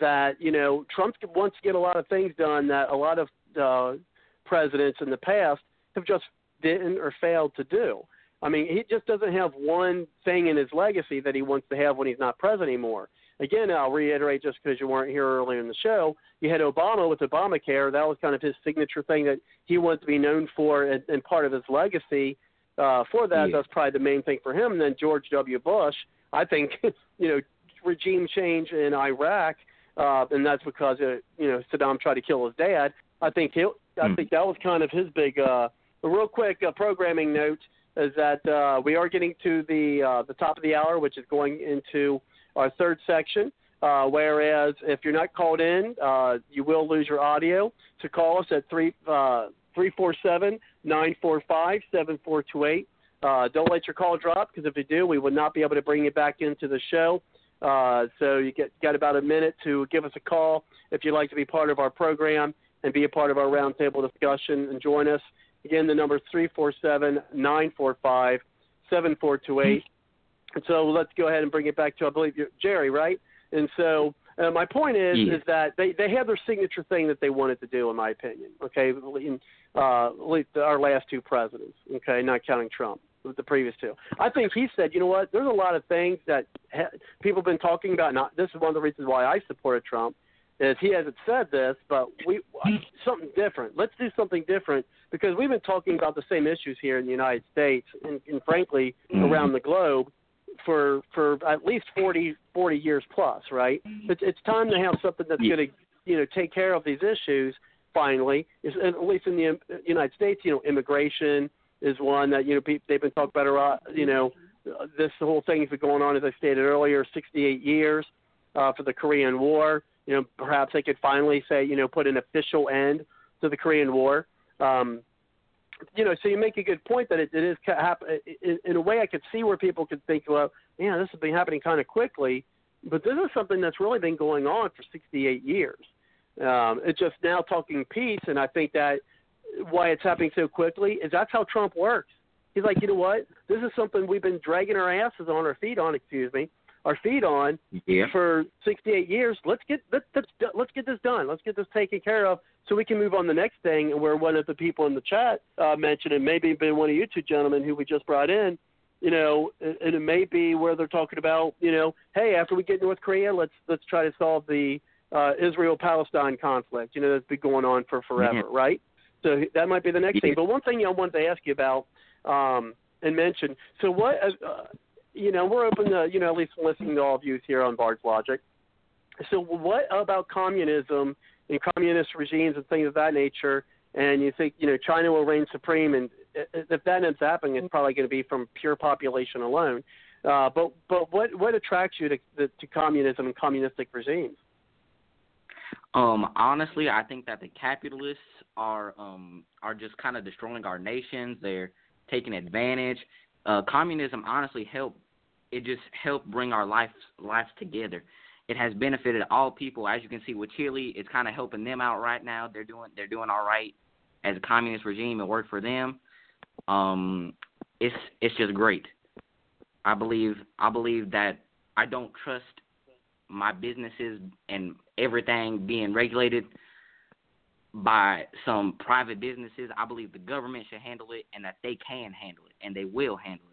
Speaker 2: that you know Trump wants to get a lot of things done that a lot of uh, presidents in the past have just didn't or failed to do. I mean, he just doesn't have one thing in his legacy that he wants to have when he's not president anymore. Again, I'll reiterate just because you weren't here earlier in the show, you had Obama with Obamacare. That was kind of his signature thing that he wanted to be known for and, and part of his legacy. Uh, for that,
Speaker 8: Yeah.
Speaker 2: that's probably the main thing for him. And then George W. Bush, I think, you know, regime change in Iraq, uh, and that's because uh, you know Saddam tried to kill his dad. I think he, I
Speaker 8: Hmm.
Speaker 2: think that was kind of his big. Uh, a real quick uh, programming note is that uh, we are getting to the uh, the top of the hour, which is going into our third section. Uh, whereas if you're not called in, uh, you will lose your audio. So call us at three uh, three four seven nine four five seven four two eight. Uh, don't let your call drop because if you do, we will not be able to bring you back into the show. Uh, so you get got about a minute to give us a call if you'd like to be part of our program and be a part of our roundtable discussion and join us. Again, the number is three four seven nine four five seven four two eight. And so let's go ahead and bring it back to I believe Jerry, right? And so uh, my point is
Speaker 8: Yeah.
Speaker 2: is that they they have their signature thing that they wanted to do, in my opinion. Okay, in, uh, our last two presidents. Okay, not counting Trump, with the previous two. I think he said, you know what? There's a lot of things that ha- people have been talking about. Not this is one of the reasons why I supported Trump. Is he hasn't said this, but we something different. Let's do something different because we've been talking about the same issues here in the United States and, and frankly around the globe for for at least 40, 40 years plus, right? It's it's time to have something that's
Speaker 8: Yeah.
Speaker 2: going to you know take care of these issues finally. Is at least in the um, United States, you know, immigration is one that you know pe- they've been talking about a lot. You know, uh, this whole thing has been going on as I stated earlier, 68 years uh, for the Korean War. You know, perhaps they could finally say you know put an official end to the Korean War. Um, you know, so you make a good point that it, it is hap- in, in a way I could see where people could think, well, yeah, this has been happening kind of quickly, but this is something that's really been going on for 68 years. Um, it's just now talking peace, and I think that why it's happening so quickly is that's how Trump works. He's like, you know what? This is something we've been dragging our asses on our feet on, excuse me, our feet on
Speaker 8: Yeah.
Speaker 2: for 68 years. Let's get let, let's let's get this done. Let's get this taken care of so we can move on to the next thing. And where one of the people in the chat uh, mentioned, and maybe been one of you two gentlemen who we just brought in, you know, and it may be where they're talking about, you know, hey, after we get North Korea, let's let's try to solve the uh, Israel-Palestine conflict. You know, that's been going on for forever,
Speaker 8: Mhm.
Speaker 2: right? So that might be the next thing. But one thing I wanted to ask you about um, and mention. So what? Uh, you know, we're open to you know at least listening to all views here on Bard's Logic. So what about communism and communist regimes and things of that nature? And you think you know China will reign supreme, and if that ends up happening, it's probably going to be from pure population alone. Uh, but but what what attracts you to, to communism and communistic regimes?
Speaker 8: Um, honestly, I think that the capitalists are um are just kind of destroying our nations. They're taking advantage. Uh, communism honestly helped. It just helped bring our lives lives together. It has benefited all people. As you can see with Chile, it's kind of helping them out right now. They're doing they're doing all right as a communist regime. It worked for them. Um, it's it's just great. I believe I believe that I don't trust my businesses and everything being regulated by some private businesses. I believe the government should handle it and that they can handle it and they will handle it.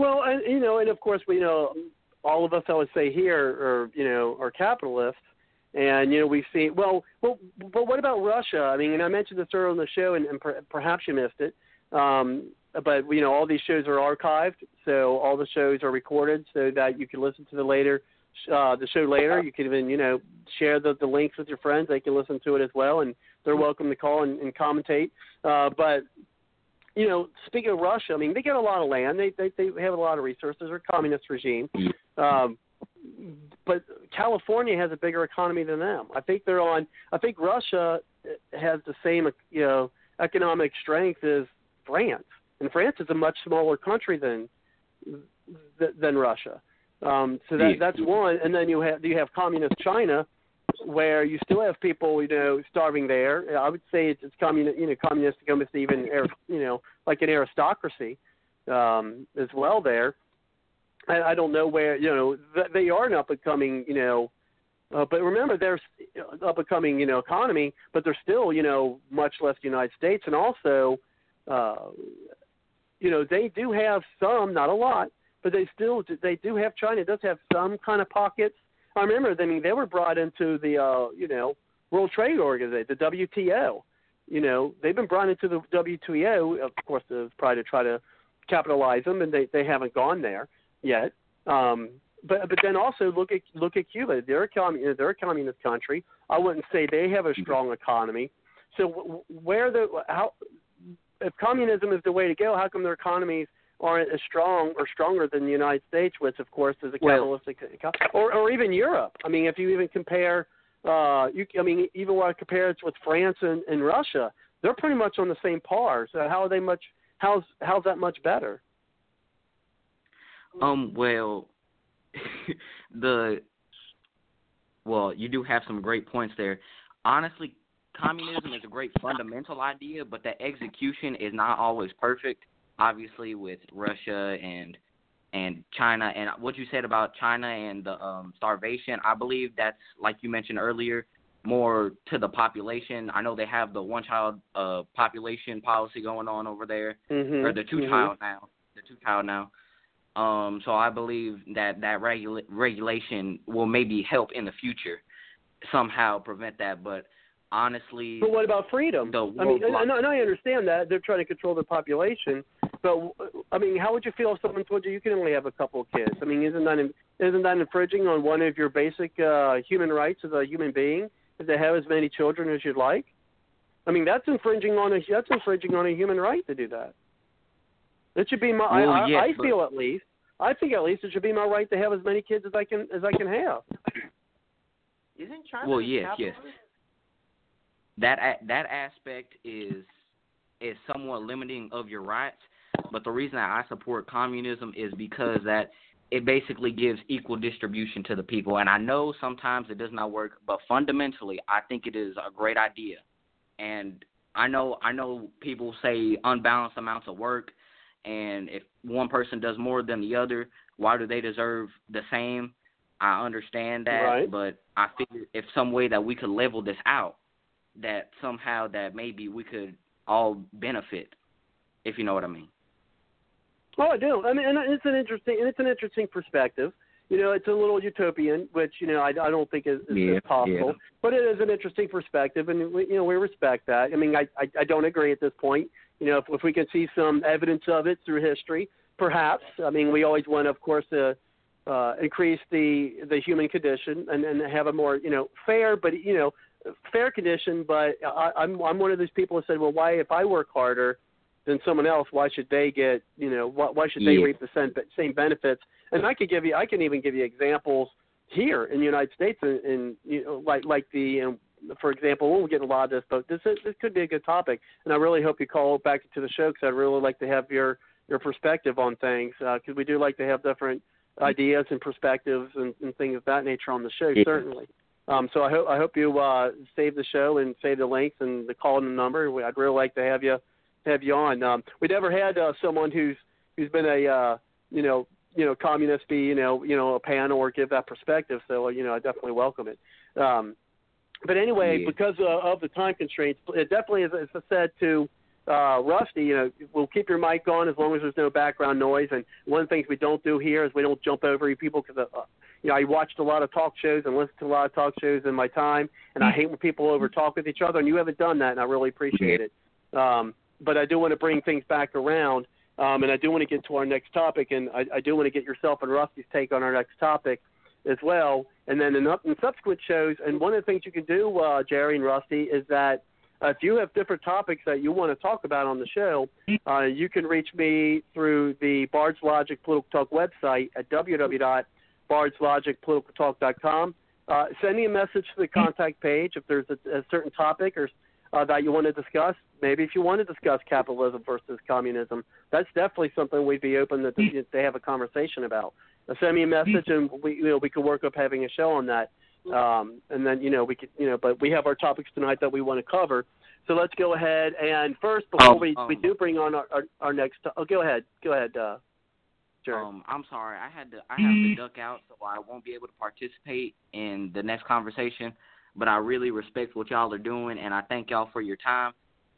Speaker 2: Well, and, you know, and of course, we know all of us. I would say here, or you know, are capitalists, and you know, we've seen. Well, well, but what about Russia? I mean, and I mentioned this earlier on the show, and, and per, perhaps you missed it. Um, but you know, all these shows are archived, so all the shows are recorded, so that you can listen to the later, uh, the show later. You can even, you know, share the, the links with your friends. They can listen to it as well, and they're welcome to call and, and commentate. Uh, but you know, speaking of Russia, I mean, they get a lot of land. They they they have a lot of resources. They're a communist regime. Um, but California has a bigger economy than them. I think they're on. I think Russia has the same, you know, economic strength as France, and France is a much smaller country than th- than Russia. Um, so that that's one. And then you have you have communist China, where you still have people, you know, starving there. I would say it's, it's communist, you know, communistic, almost even, you know, like an aristocracy um, as well there. I, I don't know where, you know, th- they are an up and coming, you know, uh, but remember they're up and coming, you know, economy, but they're still, you know, much less the United States, and also, uh, you know, they do have some, not a lot, but they still they do have China does have some kind of pockets I remember. I mean, they were brought into the uh, you know World Trade Organization, the WTO. You know, they've been brought into the WTO, of course, to try to try to capitalize them, and they they haven't gone there yet. Um, but but then also look at look at Cuba. They're a commun- they're a communist country. I wouldn't say they have a strong economy. So where the how if communism is the way to go, how come their economies aren't as strong or stronger than the United States, which of course is a
Speaker 8: Well-
Speaker 2: capitalistic, eco- or or even Europe. I mean, if you even compare, uh, you I mean, even when I compare it with France and, and Russia, they're pretty much on the same par. So how are they much? How's how's that much better?
Speaker 8: Um, well, the well, you do have some great points there. Honestly, communism is a great fundamental idea, but the execution is not always perfect. Obviously, with Russia and and China, and what you said about China and the um, starvation, I believe that's like you mentioned earlier, more to the population. I know they have the one-child uh, population policy going on over there
Speaker 2: Mm-hmm.
Speaker 8: or the two child now, the two child now. Um, so I believe that that regula- regulation will maybe help in the future somehow prevent that. But honestly,
Speaker 2: But what about freedom? I mean, and I understand that they're trying to control the population, But I mean, how would you feel if someone told you you can only have a couple of kids? I mean, isn't that isn't that infringing on one of your basic uh, human rights as a human being to have as many children as you'd like? I mean, that's infringing on a that's infringing on a human right to do that. It should be my.
Speaker 8: Well,
Speaker 2: I,
Speaker 8: yes,
Speaker 2: I
Speaker 8: but-
Speaker 2: feel at least. I think at least it should be my right to have as many kids as I can as I can have.
Speaker 7: Isn't China
Speaker 8: Well,
Speaker 7: a
Speaker 8: yes, yes. that that aspect is is somewhat limiting of your rights. But the reason that I support communism is because that it basically gives equal distribution to the people. And I know sometimes it does not work, but fundamentally, I think it is a great idea. And I know I know people say unbalanced amounts of work, and if one person does more than the other, why do they deserve the same? I understand that,
Speaker 2: Right.
Speaker 8: but I figure if some way that we could level this out, that somehow that maybe we could all benefit, if you know what I mean.
Speaker 2: Oh, I do. I mean, and it's an interesting and it's an interesting perspective. You know, it's a little utopian, which you know I, I don't think is, is,
Speaker 8: Yeah,
Speaker 2: possible.
Speaker 8: yeah.
Speaker 2: But it is an interesting perspective, and we, you know we respect that. I mean, I, I I don't agree at this point. You know, if, if we can see some evidence of it through history, perhaps. I mean, we always want, of course, to uh, increase the the human condition and and have a more you know fair, but you know fair condition. But I, I'm I'm one of those people who said, well, why if I work harder than someone else, why should they get you know why, why should they
Speaker 8: Yeah.
Speaker 2: reap the same, same benefits? And I could give you I can even give you examples here in the United States and, in you know like like the um, for example, we won't get a lot of this, but this is, this could be a good topic, and I really hope you call back to the show because I'd really like to have your your perspective on things because we do like to have different ideas and perspectives and, and things of that nature on the show
Speaker 8: Yeah.
Speaker 2: certainly. Um, so I hope I hope you uh, save the show and save the links and the call and the number. I'd really like to have you have you on. Um, we never had uh, someone who's who's been a uh, you know you know communist be you know you know a panel or give that perspective. So you know I definitely welcome it. Um, but anyway,
Speaker 8: Yeah.
Speaker 2: because uh, of the time constraints, it definitely, as, as I said to uh, Rusty, you know, we'll keep your mic on as long as there's no background noise. And one of the things we don't do here is we don't jump over you people because, uh, you know, I watched a lot of talk shows and listened to a lot of talk shows in my time, and I hate when people over talk with each other. And you haven't done that, and I really appreciate it. Um, but I do want to bring things back around, um, and I do want to get to our next topic, and I, I do want to get yourself and Rusty's take on our next topic as well. And then in, in subsequent shows, and one of the things you can do, uh, Jerry and Rusty, is that uh, if you have different topics that you want to talk about on the show, uh, you can reach me through the Bard's Logic Political Talk website at www.bardslogicpoliticaltalk.com. Uh, send me a message to the contact page if there's a, a certain topic or uh, that you want to discuss. Maybe if you want to discuss capitalism versus communism, that's definitely something we'd be open to, to have a conversation about. Send me a message and we you know we could work up having a show on that. Um, and then you know we could you know but we have our topics tonight that we want to cover. So let's go ahead and first before
Speaker 8: Um,
Speaker 2: we we
Speaker 8: um,
Speaker 2: do bring on our our, our next oh go ahead go ahead uh, Jerry.
Speaker 8: Um, I'm sorry, I had to I have to duck out, so I won't be able to participate in the next conversation. But I really respect what y'all are doing, and I thank y'all for your time.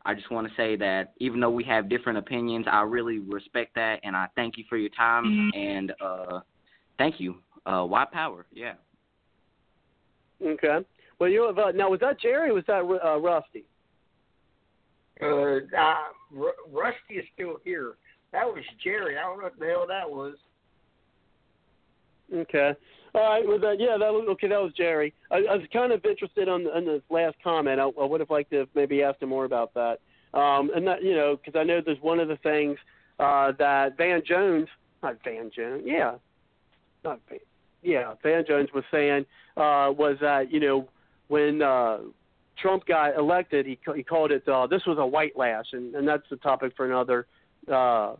Speaker 8: I just want to say that even though we have different opinions, I really respect that, and I thank you for your time. And uh, thank you, uh, White Power. Yeah.
Speaker 2: Okay. Well, you have, uh, now was that Jerry or was that uh, Rusty?
Speaker 7: Uh, uh, R- Rusty is still here. That was Jerry. I don't know what the hell that was.
Speaker 2: Okay. All right. Well, that, yeah, that was okay. That was Jerry. I, I was kind of interested on on this last comment. I, I would have liked to have maybe asked him more about that. Um, and that you know, because I know there's one of the things uh, that Van Jones, not Van Jones, yeah, not Van, yeah, Van Jones was saying uh, was that you know when uh, Trump got elected, he he called it uh, this was a white lash, and, and that's the topic for another uh,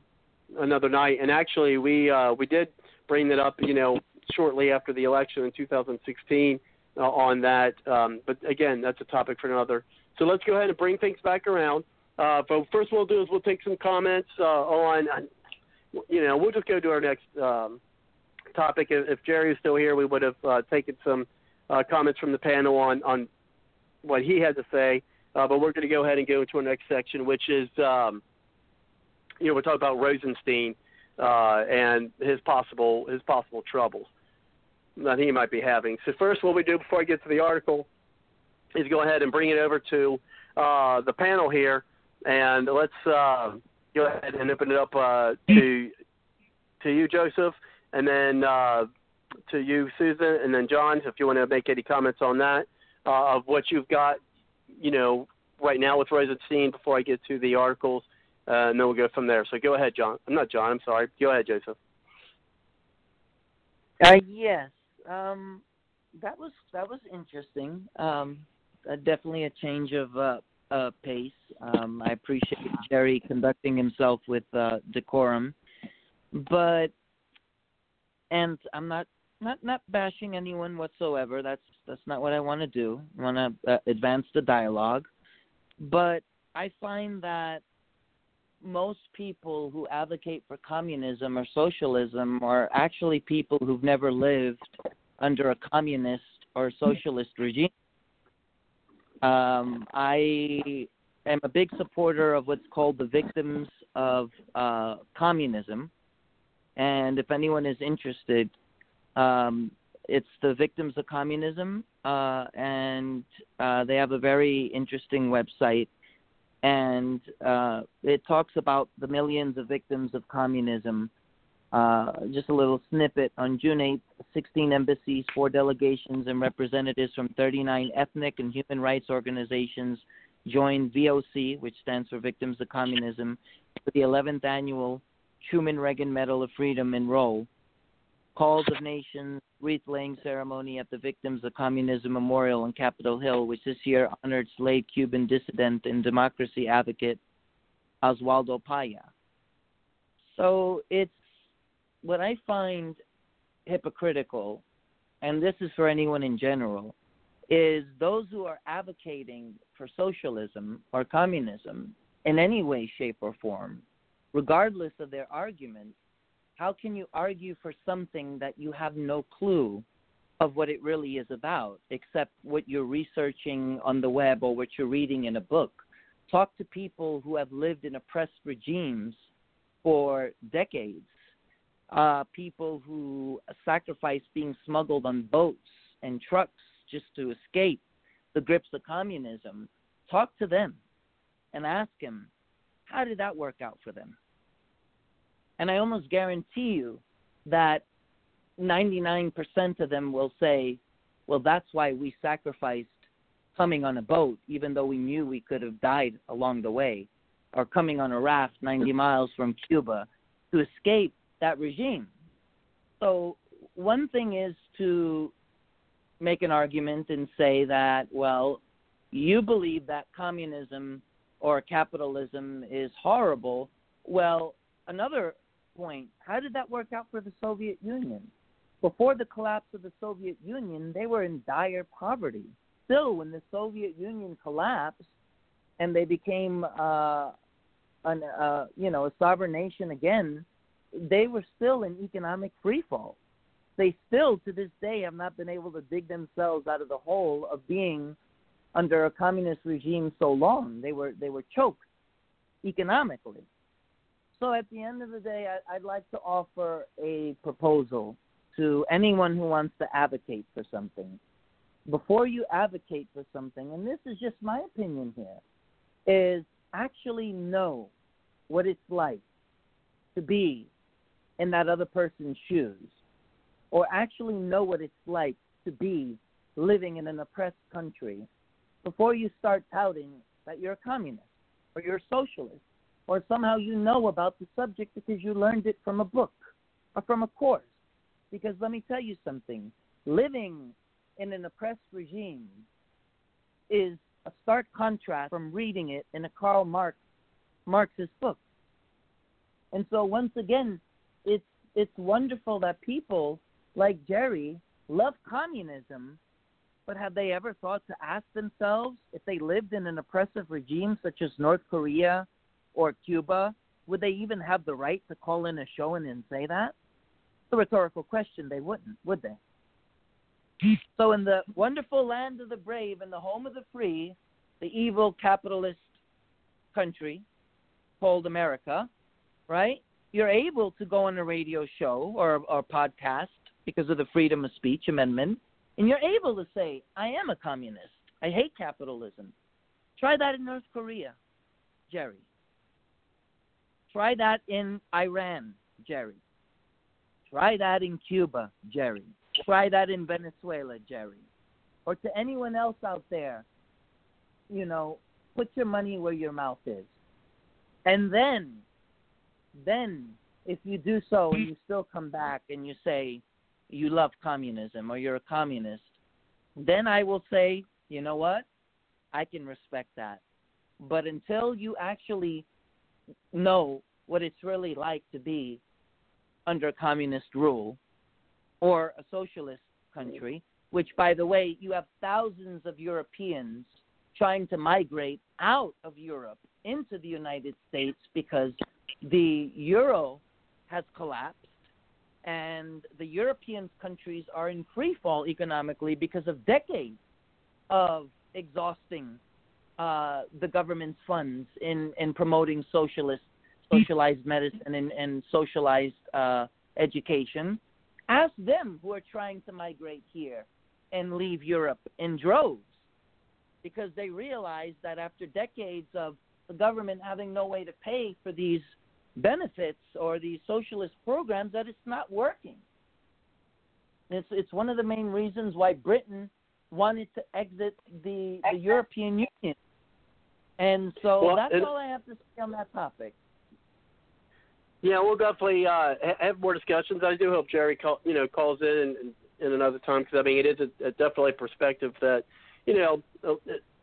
Speaker 2: another night. And actually, we uh, we did bring that up, you know, shortly after the election in 2016 uh, on that. Um, but again, that's a topic for another. So let's go ahead and bring things back around. Uh, but first, we'll do is we'll take some comments uh, on, you know, we'll just go to our next um, topic. If, if Jerry is still here, we would have uh, taken some uh, comments from the panel on on what he had to say. Uh, but we're going to go ahead and go into our next section, which is, um, you know, we're talking about Rosenstein uh, and his possible his possible troubles that he might be having. So first, what we do before I get to the article is go ahead and bring it over to uh, the panel here, and let's uh, go ahead and open it up uh, to to you, Joseph, and then uh, to you, Susan, and then John, if you want to make any comments on that uh, of what you've got, you know, right now with Rosenstein before I get to the articles, uh, and then we'll go from there. So go ahead, John. I'm not John. I'm sorry. Go ahead, Joseph.
Speaker 3: Uh, yes. Um, that was that was interesting. Um, uh, definitely a change of uh, uh, pace. Um, I appreciate Jerry conducting himself with uh, decorum, but and I'm not not not bashing anyone whatsoever. That's that's not what I want to do. I want to uh, advance the dialogue, but I find that most people who advocate for communism or socialism are actually people who've never lived under a communist or socialist regime. Um, I am a big supporter of what's called the victims of uh, communism. And if anyone is interested, um, it's the victims of communism, uh, and uh, they have a very interesting website. And uh, it talks about the millions of victims of communism uh, just a little snippet. On June 8th, 16 embassies, four delegations, and representatives from 39 ethnic and human rights organizations joined VOC, which stands for Victims of Communism, for the 11th annual Truman Reagan Medal of Freedom in Roll. Calls of Nations wreath laying ceremony at the Victims of Communism Memorial on Capitol Hill, which this year honored late Cuban dissident and democracy advocate Oswaldo Paya. So it's what I find hypocritical, and this is for anyone in general, is those who are advocating for socialism or communism in any way, shape, or form, regardless of their argument, how can you argue for something that you have no clue of what it really is about, except what you're researching on the web or what you're reading in a book? Talk to people who have lived in oppressed regimes for decades uh, people who sacrificed being smuggled on boats and trucks just to escape the grips of communism, talk to them and ask them, how did that work out for them? And I almost guarantee you that 99% of them will say, well, that's why we sacrificed coming on a boat, even though we knew we could have died along the way, or coming on a raft 90 miles from Cuba to escape that regime. So one thing is to make an argument and say that, well, you believe that communism or capitalism is horrible. Well, another point, how did that work out for the Soviet Union? Before the collapse of the Soviet Union, they were in dire poverty. Still, when the Soviet Union collapsed and they became, uh, an, uh, you know, a sovereign nation again, they were still in economic freefall. They still, to this day, have not been able to dig themselves out of the hole of being under a communist regime so long. They were they were choked economically. So at the end of the day, I, I'd like to offer a proposal to anyone who wants to advocate for something. Before you advocate for something, and this is just my opinion here, is actually know what it's like to be in that other person's shoes or actually know what it's like to be living in an oppressed country before you start touting that you're a communist or you're a socialist or somehow you know about the subject because you learned it from a book or from a course. Because let me tell you something living in an oppressed regime is a stark contrast from reading it in a Karl Marx Marxist book. And so once again, it's it's wonderful that people like Jerry love communism, but have they ever thought to ask themselves if they lived in an oppressive regime such as North Korea or Cuba, would they even have the right to call in a show and then say that? A rhetorical question. They wouldn't, would they? So, in the wonderful land of the brave and the home of the free, the evil capitalist country called America, right? you're able to go on a radio show or or podcast because of the freedom of speech amendment, and you're able to say, "I am a communist. I hate capitalism." Try that in North Korea, Jerry. Try that in Iran, Jerry. Try that in Cuba, Jerry. Try that in Venezuela, Jerry. Or to anyone else out there, you know, put your money where your mouth is. And then, then, if you do so and you still come back and you say you love communism or you're a communist, then I will say, you know what? I can respect that. But until you actually know what it's really like to be under communist rule or a socialist country, which, by the way, you have thousands of Europeans trying to migrate out of Europe into the United States because the euro has collapsed and the European countries are in free fall economically because of decades of exhausting uh, the government's funds in, in promoting socialist socialized medicine and, and socialized uh, education. Ask them who are trying to migrate here and leave Europe in droves because they realize that after decades of the government having no way to pay for these benefits or these socialist programs that it's not working. It's it's one of the main reasons why Britain wanted to exit the the European Union. And so
Speaker 2: Well,
Speaker 3: that's all I have to say on that topic.
Speaker 2: Yeah, we'll definitely uh, have more discussions. I do hope Jerry call, you know calls in in, in another time because I mean it is a, a definitely a perspective that you know uh,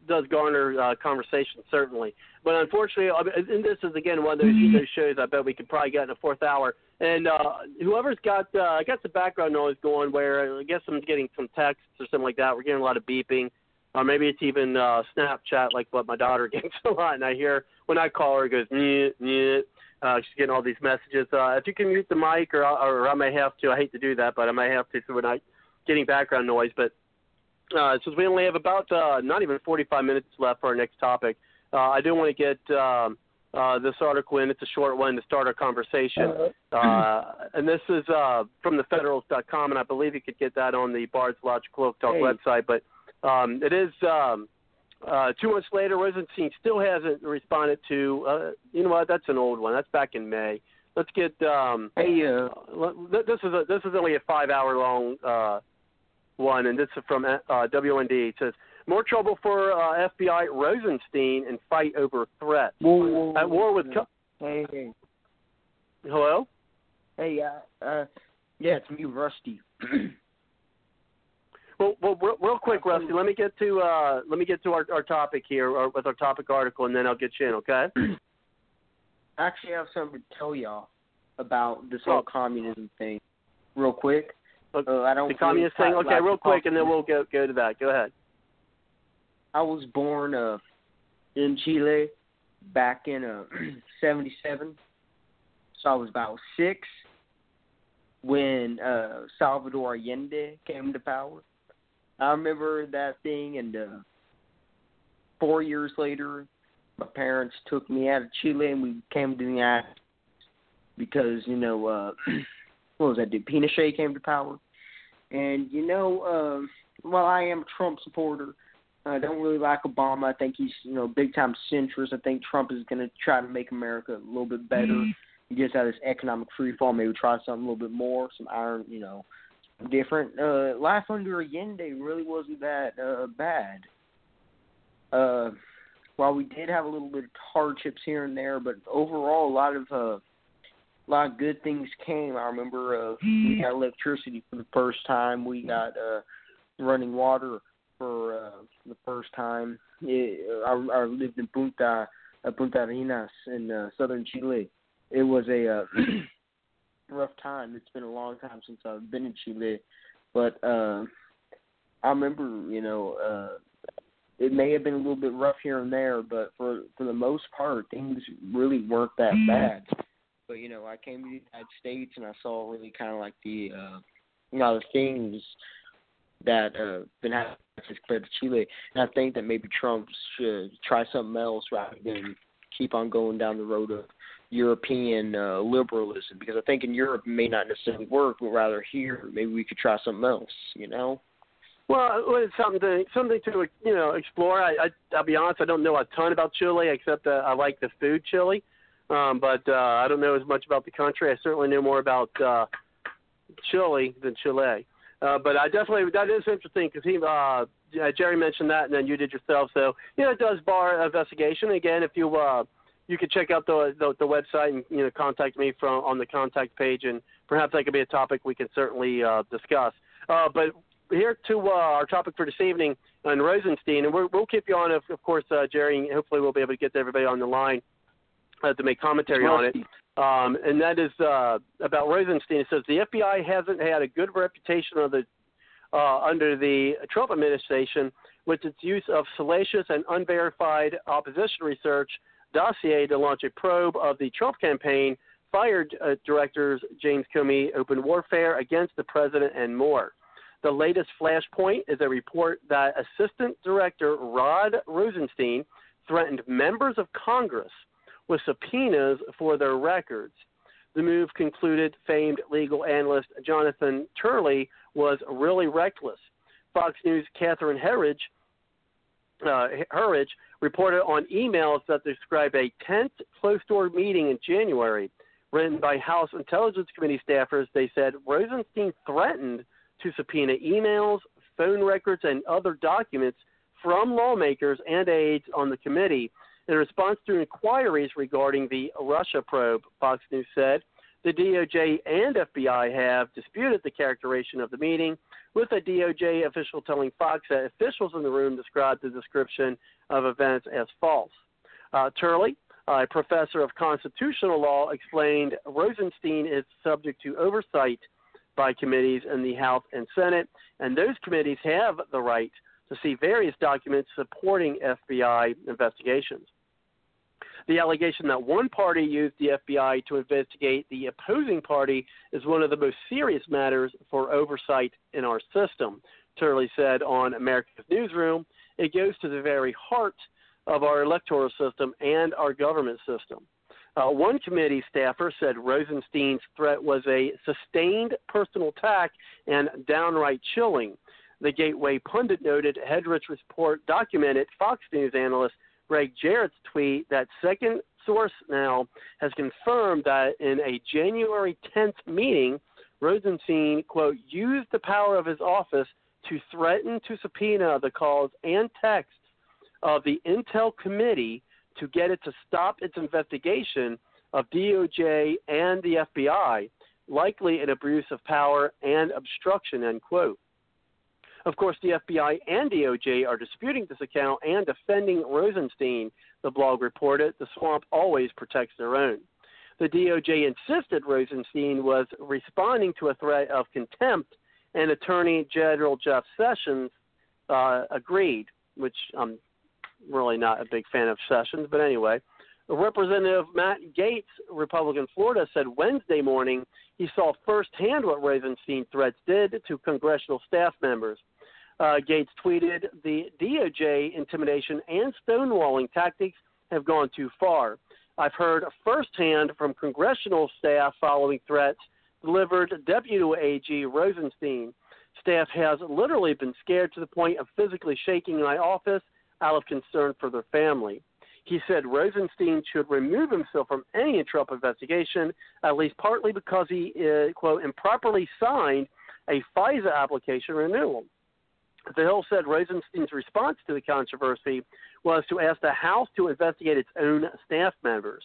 Speaker 2: does garner uh, conversation certainly. But unfortunately, and this is again one of those, those shows I bet we could probably get in a fourth hour. And uh, whoever's got uh, I got some background noise going where I guess I'm getting some texts or something like that. We're getting a lot of beeping. Or maybe it's even uh, Snapchat, like what my daughter gets a lot, and I hear when I call her, it goes, nyeh, nyeh. Uh, she's getting all these messages. Uh, if you can mute the mic, or, or I may have to. I hate to do that, but I may have to, so we're not getting background noise. But uh, since we only have about uh, not even 45 minutes left for our next topic, uh, I do want to get um, uh, this article in. It's a short one to start our conversation. Uh, and this is uh, from thefederalist.com, and I believe you could get that on the Bard's Logical Oak Talk
Speaker 7: Hey.
Speaker 2: website. But um, it is um, uh, two months later. Rosenstein still hasn't responded to. Uh, you know what? That's an old one. That's back in May. Let's get. Um,
Speaker 7: Hey, uh,
Speaker 2: this is a, this is only a five hour long uh, one, and this is from uh, WND. It says more trouble for uh, FBI Rosenstein and fight over threats.
Speaker 7: whoa, whoa,
Speaker 2: At war with. Co-
Speaker 7: Hey, hey,
Speaker 2: Hello.
Speaker 7: hey, uh, uh, yeah, it's me, Rusty.
Speaker 2: Well, well, real, real quick, Rusty. Let me get to uh, let me get to our, our topic here, or with our topic article, and then I'll get you in. Okay.
Speaker 7: Actually, I have something to tell y'all about this whole
Speaker 2: Oh.
Speaker 7: communism thing, real quick. Uh, I don't.
Speaker 2: The communist thing. Okay,
Speaker 7: like
Speaker 2: real quick, and then we'll go go to that. Go ahead.
Speaker 7: I was born uh in Chile back in uh '77, so I was about six when uh Salvador Allende came to power. I remember that thing, and uh four years later, my parents took me out of Chile, and we came to the United because you know uh what was that? Dude? Pinochet came to power, and you know, um, while I am a Trump supporter. I don't really like Obama. I think he's, you know, big time centrist. I think Trump is going to try to make America a little bit better. He gets out of this economic free fall. Maybe try something a little bit more, some iron, you know, different. Uh, life under Allende really wasn't that uh, bad. Uh, while we did have a little bit of hardships here and there, but overall, a lot of uh, a lot of good things came. I remember uh, we got electricity for the first time. We got uh, running water for uh, the first time. It, I, I lived in Punta uh, Punta Arenas in uh, southern Chile. It was a uh, rough time. It's been a long time since I've been in Chile, but uh, I remember, you know, uh, it may have been a little bit rough here and there, but for for the most part, things really weren't that bad. But you know, I came to the United States and I saw really kind of like the uh, you know the things that uh been happening compared to Chile. And I think that maybe Trump should try something else rather than keep on going down the road of European uh, liberalism because I think in Europe it may not necessarily work, but rather here maybe we could try something else. You know?
Speaker 2: Well, it's something to something to you know explore. I, I I'll be honest, I don't know a ton about Chile except that I like the food chili. Um, but uh, I don't know as much about the country. I certainly know more about uh, Chile than Chile. Uh, but I definitely that is interesting because he uh, Jerry mentioned that, and then you did yourself. So you know, it does bar investigation. Again, if you uh, you could check out the, the the website and you know contact me from on the contact page, and perhaps that could be a topic we can certainly uh, discuss. Uh, but here to uh, our topic for this evening on Rosenstein, and we will keep you on, of, of course, uh, Jerry. And hopefully, we'll be able to get everybody on the line uh, to make commentary on it. Um, and that is uh, about Rosenstein. It says the FBI hasn't had a good reputation the, uh, under the Trump administration with its use of salacious and unverified opposition research dossier to launch a probe of the Trump campaign, fired uh, directors James Comey, open warfare against the president, and more. The latest flashpoint is a report that Assistant Director Rod Rosenstein threatened members of Congress with subpoenas for their records. The move, concluded famed legal analyst Jonathan Turley, was really reckless. Fox News' Catherine Herridge, uh, Herridge reported on emails that describe a tense closed-door meeting in January. Written by House Intelligence Committee staffers, they said Rosenstein threatened to subpoena emails, phone records, and other documents from lawmakers and aides on the committee in response to inquiries regarding the Russia probe, Fox News said, the DOJ and FBI have disputed the characterization of the meeting, with a DOJ official telling Fox that officials in the room described the description of events as false. Uh, Turley, a professor of constitutional law, explained Rosenstein is subject to oversight by committees in the House and Senate, and those committees have the right to see various documents supporting FBI investigations. The allegation that one party used the FBI to investigate the opposing party is one of the most serious matters for oversight in our system, Turley said on America's Newsroom. It goes to the very heart of our electoral system and our government system. Uh, one committee staffer said Rosenstein's threat was a sustained personal attack and downright chilling. The Gateway pundit noted Herridge's report documented Fox News analyst Gregg Jarrett's tweet that second source now has confirmed that in a January 10th meeting, Rosenstein, quote, used the power of his office to threaten to subpoena the calls and texts of the Intel Committee to get it to stop its investigation of DOJ and the FBI, likely an abuse of power and obstruction, end quote. Of course, the FBI and DOJ are disputing this account and defending Rosenstein, the blog reported. The swamp always protects their own. The DOJ insisted Rosenstein was responding to a threat of contempt, and Attorney General Jeff Sessions uh, agreed, which I'm really not a big fan of Sessions, but anyway. Representative Matt Gaetz, Republican Florida, said Wednesday morning he saw firsthand what Rosenstein threats did to congressional staff members. Uh, Gaetz tweeted, The DOJ intimidation and stonewalling tactics have gone too far. I've heard firsthand from congressional staff following threats delivered Deputy AG Rosenstein. Staff has literally been scared to the point of physically shaking my office out of concern for their family. He said Rosenstein should remove himself from any Trump investigation, at least partly because he, uh, quote, improperly signed a FISA application renewal. The Hill said Rosenstein's response to the controversy was to ask the House to investigate its own staff members.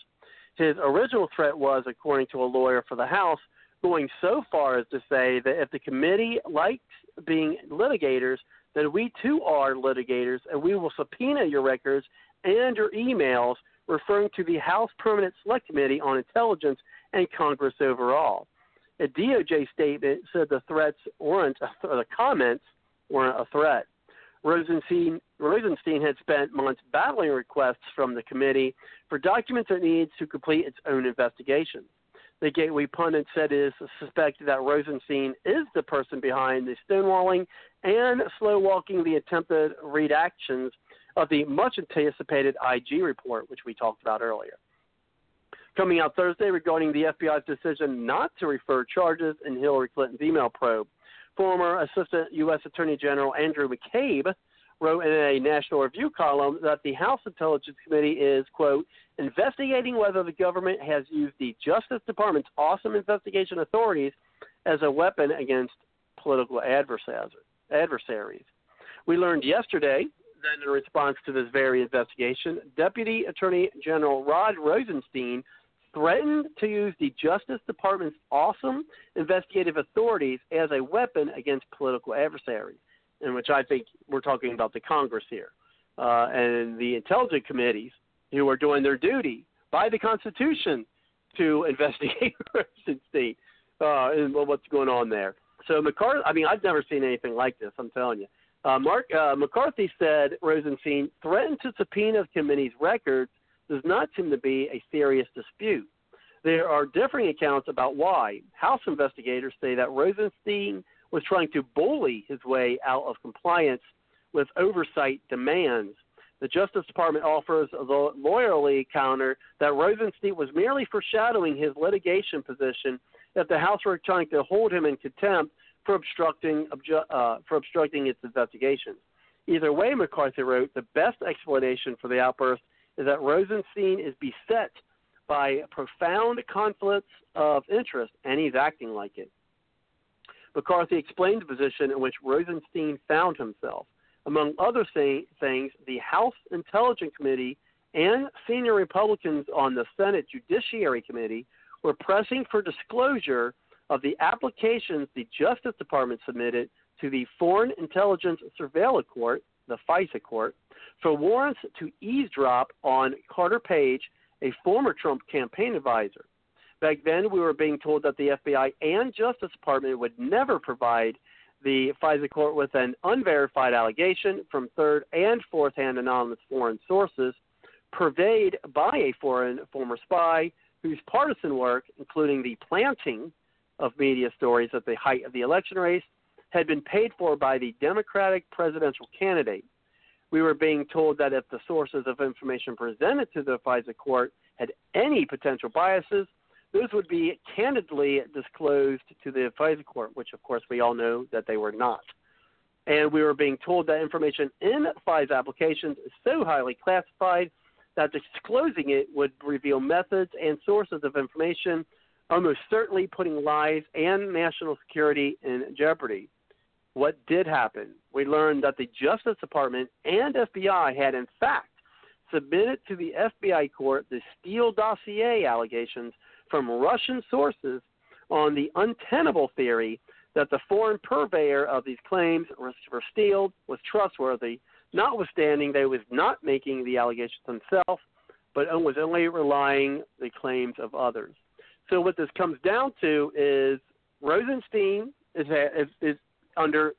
Speaker 2: His original threat was, according to a lawyer for the House, going so far as to say that if the committee likes being litigators, then we too are litigators, and we will subpoena your records and your emails referring to the House Permanent Select Committee on Intelligence and Congress overall. A DOJ statement said the threats weren't, or the comments weren't a threat. Rosenstein, Rosenstein had spent months battling requests from the committee for documents it needs to complete its own investigation. The Gateway pundit said it is suspected that Rosenstein is the person behind the stonewalling and slow walking the attempted redactions of the much anticipated IG report, which we talked about earlier. Coming out Thursday regarding the FBI's decision not to refer charges in Hillary Clinton's email probe, former Assistant U.S. Attorney General Andrew McCabe wrote in a National Review column that the House Intelligence Committee is, quote, investigating whether the government has used the Justice Department's awesome investigation authorities as a weapon against political adversaries. We learned yesterday that in response to this very investigation, Deputy Attorney General Rod Rosenstein threatened to use the Justice Department's awesome investigative authorities as a weapon against political adversaries, in which I think we're talking about the Congress here, uh, and the intelligence committees who are doing their duty by the Constitution to investigate Rosenstein uh, and what's going on there. So McCarthy, I mean, I've never seen anything like this. I'm telling you. Uh, Mark uh, McCarthy said Rosenstein threatened to subpoena the committee's records does not seem to be a serious dispute. There are differing accounts about why. House investigators say that Rosenstein was trying to bully his way out of compliance with oversight demands. The Justice Department offers the lawyerly counter that Rosenstein was merely foreshadowing his litigation position if the House were trying to hold him in contempt for obstructing uh, for obstructing its investigations. Either way, McCarthy wrote, the best explanation for the outburst is that Rosenstein is beset by profound conflicts of interest, and he's acting like it. McCarthy explained the position in which Rosenstein found himself. Among other things, the House Intelligence Committee and senior Republicans on the Senate Judiciary Committee were pressing for disclosure of the applications the Justice Department submitted to the Foreign Intelligence Surveillance Court, the FISA court, for warrants to eavesdrop on Carter Page, a former Trump campaign advisor. Back then, we were being told that the FBI and Justice Department would never provide the FISA court with an unverified allegation from third and fourth hand anonymous foreign sources purveyed by a foreign former spy whose partisan work, including the planting of media stories at the height of the election race, had been paid for by the Democratic presidential candidate. We were being told that if the sources of information presented to the FISA court had any potential biases, those would be candidly disclosed to the FISA court, which of course we all know that they were not. And we were being told that information in FISA applications is so highly classified that disclosing it would reveal methods and sources of information almost certainly putting lives and national security in jeopardy. What did happen? We learned that the Justice Department and FBI had, in fact, submitted to the FBI court the Steele dossier allegations from Russian sources on the untenable theory that the foreign purveyor of these claims, for Steele, was trustworthy, notwithstanding they was not making the allegations himself, but was only relying the claims of others. So what this comes down to is Rosenstein is, is, is under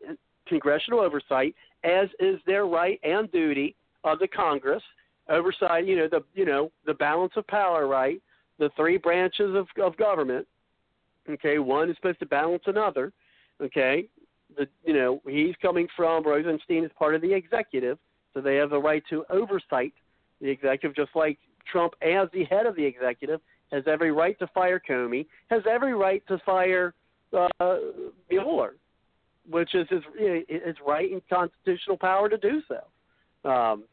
Speaker 2: congressional oversight, as is their right and duty of the Congress. Oversight, you know, the you know the balance of power, right? The three branches of, of government. Okay, one is supposed to balance another. Okay, the you know he's coming from Rosenstein is part of the executive, so they have the right to oversight the executive, just like Trump as the head of the executive has every right to fire Comey, has every right to fire uh, Mueller, which is his, his right and constitutional power to do so. Um,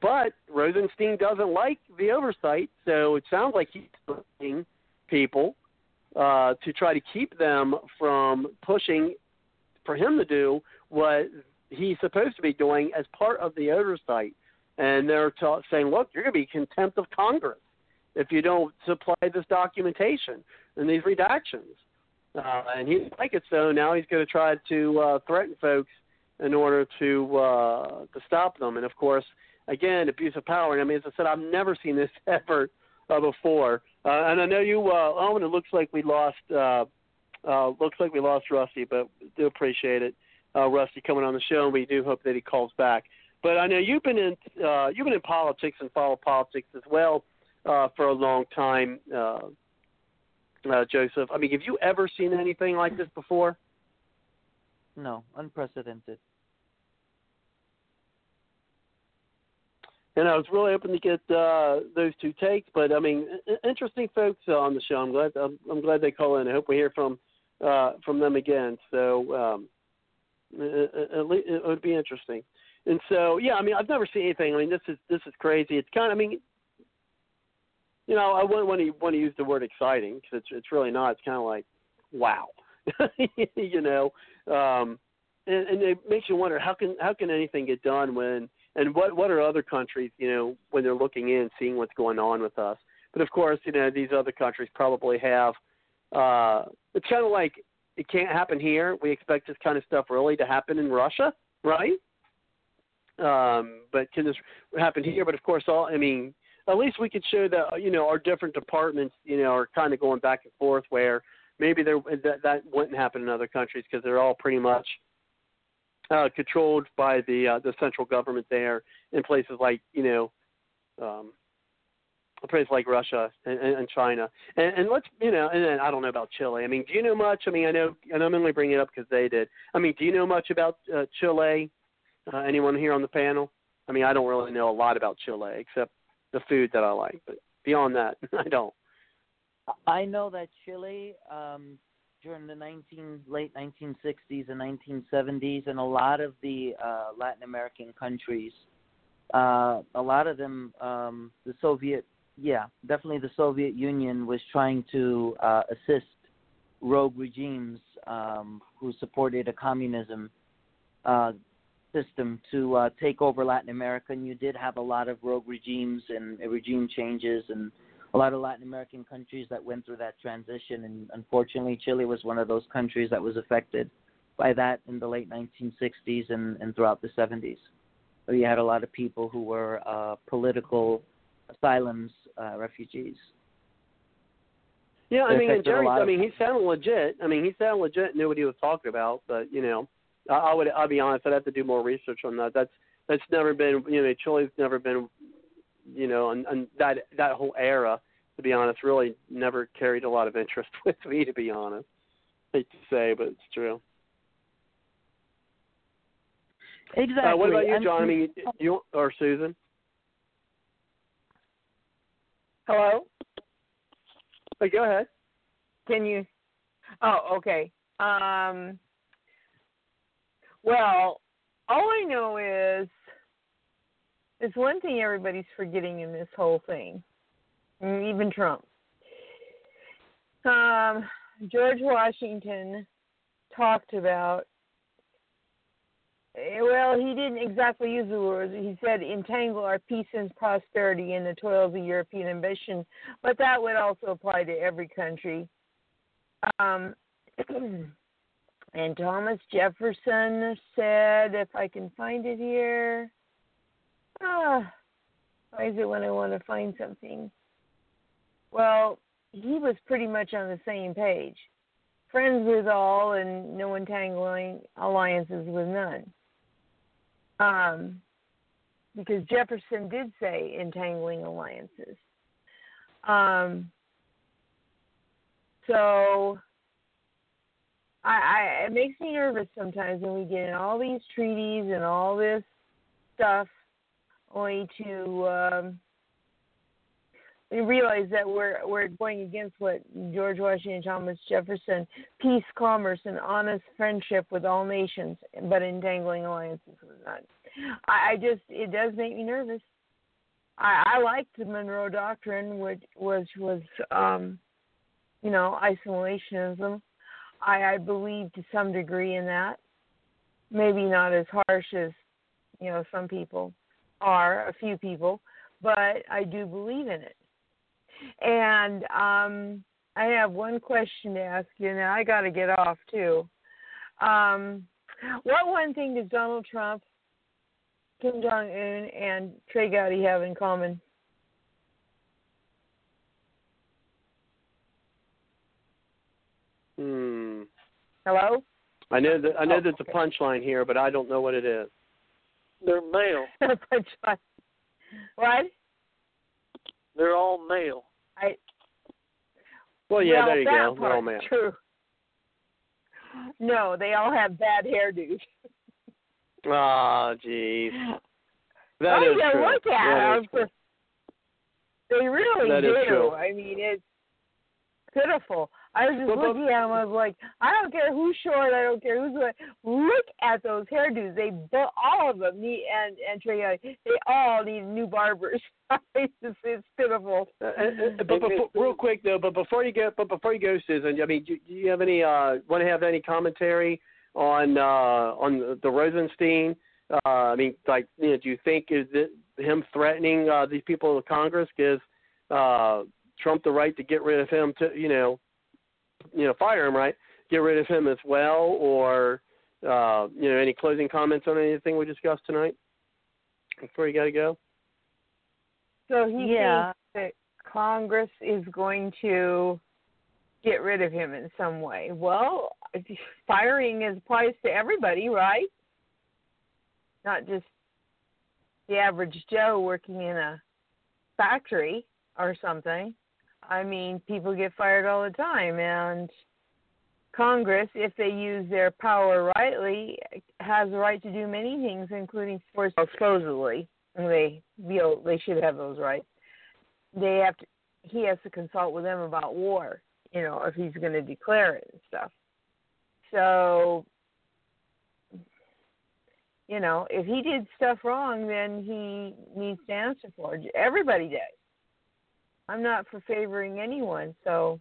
Speaker 2: but Rosenstein doesn't like the oversight, so it sounds like he's pushing people uh, to try to keep them from pushing for him to do what he's supposed to be doing as part of the oversight. And they're ta- saying, look, you're going to be contempt of Congress if you don't supply this documentation and these redactions. Uh, and he like it, so now he's going to try to uh, threaten folks in order to uh, to stop them. And of course, again, abuse of power. And I mean, as I said, I've never seen this ever uh, before. Uh, and I know you, uh, Owen. It looks like we lost. Uh, uh, looks like we lost Rusty, but do appreciate it, uh, Rusty coming on the show, and we do hope that he calls back. But I know you've been in uh, you've been in politics and follow politics as well uh, for a long time, uh, uh, Joseph. I mean, have you ever seen anything like this before?
Speaker 3: No, unprecedented.
Speaker 2: And I was really hoping to get uh, those two takes, but I mean, interesting folks on the show. I'm glad. I'm, I'm glad they call in. I hope we hear from uh, from them again. So um, it, it, it would be interesting. and so yeah, I mean, I've never seen anything. I mean, this is this is crazy. It's kind of, I mean, you know, I wouldn't want to want to use the word exciting because it's it's really not. It's kind of like, wow, you know, um, and, and it makes you wonder how can how can anything get done when and what what are other countries, you know, when they're looking in, seeing what's going on with us. But of course, you know, these other countries probably have. uh It's kind of like it can't happen here. We expect this kind of stuff really to happen in Russia, right? Um, but can this happen here? But of course, all I mean, at least we could show that you know our different departments, you know, are kind of going back and forth where maybe there that that wouldn't happen in other countries because they're all pretty much uh, controlled by the uh, the central government there in places like you know um, a like Russia and, and China. And, and let's you know, and then I don't know about Chile. I mean, do you know much? I mean, I know, and I'm only bringing it up because they did. I mean, do you know much about uh, Chile? Uh, anyone here on the panel? I mean, I don't really know a lot about Chile except the food that I like, but beyond that, I don't.
Speaker 3: I know that Chile um, during the 19 late 1960s and 1970s, and a lot of the uh, Latin American countries, uh, a lot of them, um, the Soviet, yeah, definitely the Soviet Union was trying to uh, assist rogue regimes um, who supported a communism uh, system to uh, take over Latin America, and you did have a lot of rogue regimes and regime changes and a lot of Latin American countries that went through that transition, and unfortunately, Chile was one of those countries that was affected by that in the late 1960s and, and throughout the 70s. So you had a lot of people who were uh, political asylums, uh, refugees.
Speaker 2: Yeah, I mean, Jerry, I mean, he sounded legit. I mean, he sounded legit, knew what he was talking about. But you know, I, I would, I'll be honest, I'd have to do more research on that. That's that's never been, you know, Chile's never been you know, and, and that that whole era, to be honest, really never carried a lot of interest with me, to be honest. I hate to say, but it's true.
Speaker 3: Exactly.
Speaker 2: Uh, what about you,
Speaker 3: and
Speaker 2: John? I mean, you or Susan?
Speaker 5: Hello.
Speaker 2: Hey, go ahead.
Speaker 5: Can you? Oh, okay. Um. Well, all I know is there's one thing everybody's forgetting in this whole thing, even Trump. Um, George Washington talked about. Eh, well, he didn't exactly use the words. He said, "Entangle our peace and prosperity in the toils of European ambition," but that would also apply to every country. Um, and Thomas Jefferson said, if I can find it here, ah, why is it when I want to find something? Well, he was pretty much on the same page. Friends with all and no entangling alliances with none. Um, because Jefferson did say entangling alliances. Um, so I, I it makes me nervous sometimes when we get in all these treaties and all this stuff only to um, realize that we're we're going against what George Washington Thomas Jefferson peace, commerce, and honest friendship with all nations, but entangling alliances with none. I, I just it does make me nervous. I, I liked the Monroe Doctrine, which was was um, you know isolationism. I, I believe to some degree in that, maybe not as harsh as you know some people are a few people, but I do believe in it. And um, I have one question to ask you, and I got to get off too. Um, what one thing does Donald Trump, Kim Jong Un, and Trey Gowdy have in common?
Speaker 2: Hmm.
Speaker 5: Hello.
Speaker 2: I know that I know
Speaker 5: Oh,
Speaker 2: there's
Speaker 5: okay.
Speaker 2: a punchline here, but I don't know what it is.
Speaker 6: They're male. punchline.
Speaker 5: what?
Speaker 6: They're all male.
Speaker 5: I.
Speaker 2: Well, yeah,
Speaker 5: well,
Speaker 2: there you
Speaker 5: that
Speaker 2: go. They're all
Speaker 5: part's
Speaker 2: male.
Speaker 5: True. No, they all have bad hairdos.
Speaker 2: Ah, jeez. That
Speaker 5: oh,
Speaker 2: is
Speaker 5: yeah,
Speaker 2: true.
Speaker 5: look at
Speaker 2: That is
Speaker 5: them.
Speaker 2: true.
Speaker 5: They really
Speaker 2: That
Speaker 5: do.
Speaker 2: is true.
Speaker 5: I mean, it's pitiful. I was just
Speaker 2: But- but-
Speaker 5: looking at him. I was like, I don't care who's short. I don't care who's what. Look at those hairdos. They all of them need and and Trey, they all need new barbers. it's it's pitiful.
Speaker 2: Uh, uh, uh, but before, real quick though, but before you go, but before you go, Susan, I mean, do, do you have any uh, want to have any commentary on uh, on the, the Rosenstein? Uh, I mean, like, you know, do you think is it him threatening uh, these people in Congress gives uh, Trump the right to get rid of him to, you know, you know, fire him, right? Get rid of him as well, or uh, you know, any closing comments on anything we discussed tonight before you got to go?
Speaker 5: So he
Speaker 3: Yeah.
Speaker 5: thinks that Congress is going to get rid of him in some way. Well, firing is applies to everybody, right? Not just the average Joe working in a factory or something. I mean, people get fired all the time, and Congress, if they use their power rightly, has the right to do many things, including force supposedly. They feel they should have those rights. They have to. He has to consult with them about war. You know, if he's going to declare it and stuff. So, you know, if he did stuff wrong, then he needs to answer for it. Everybody does. I'm not for favoring anyone, so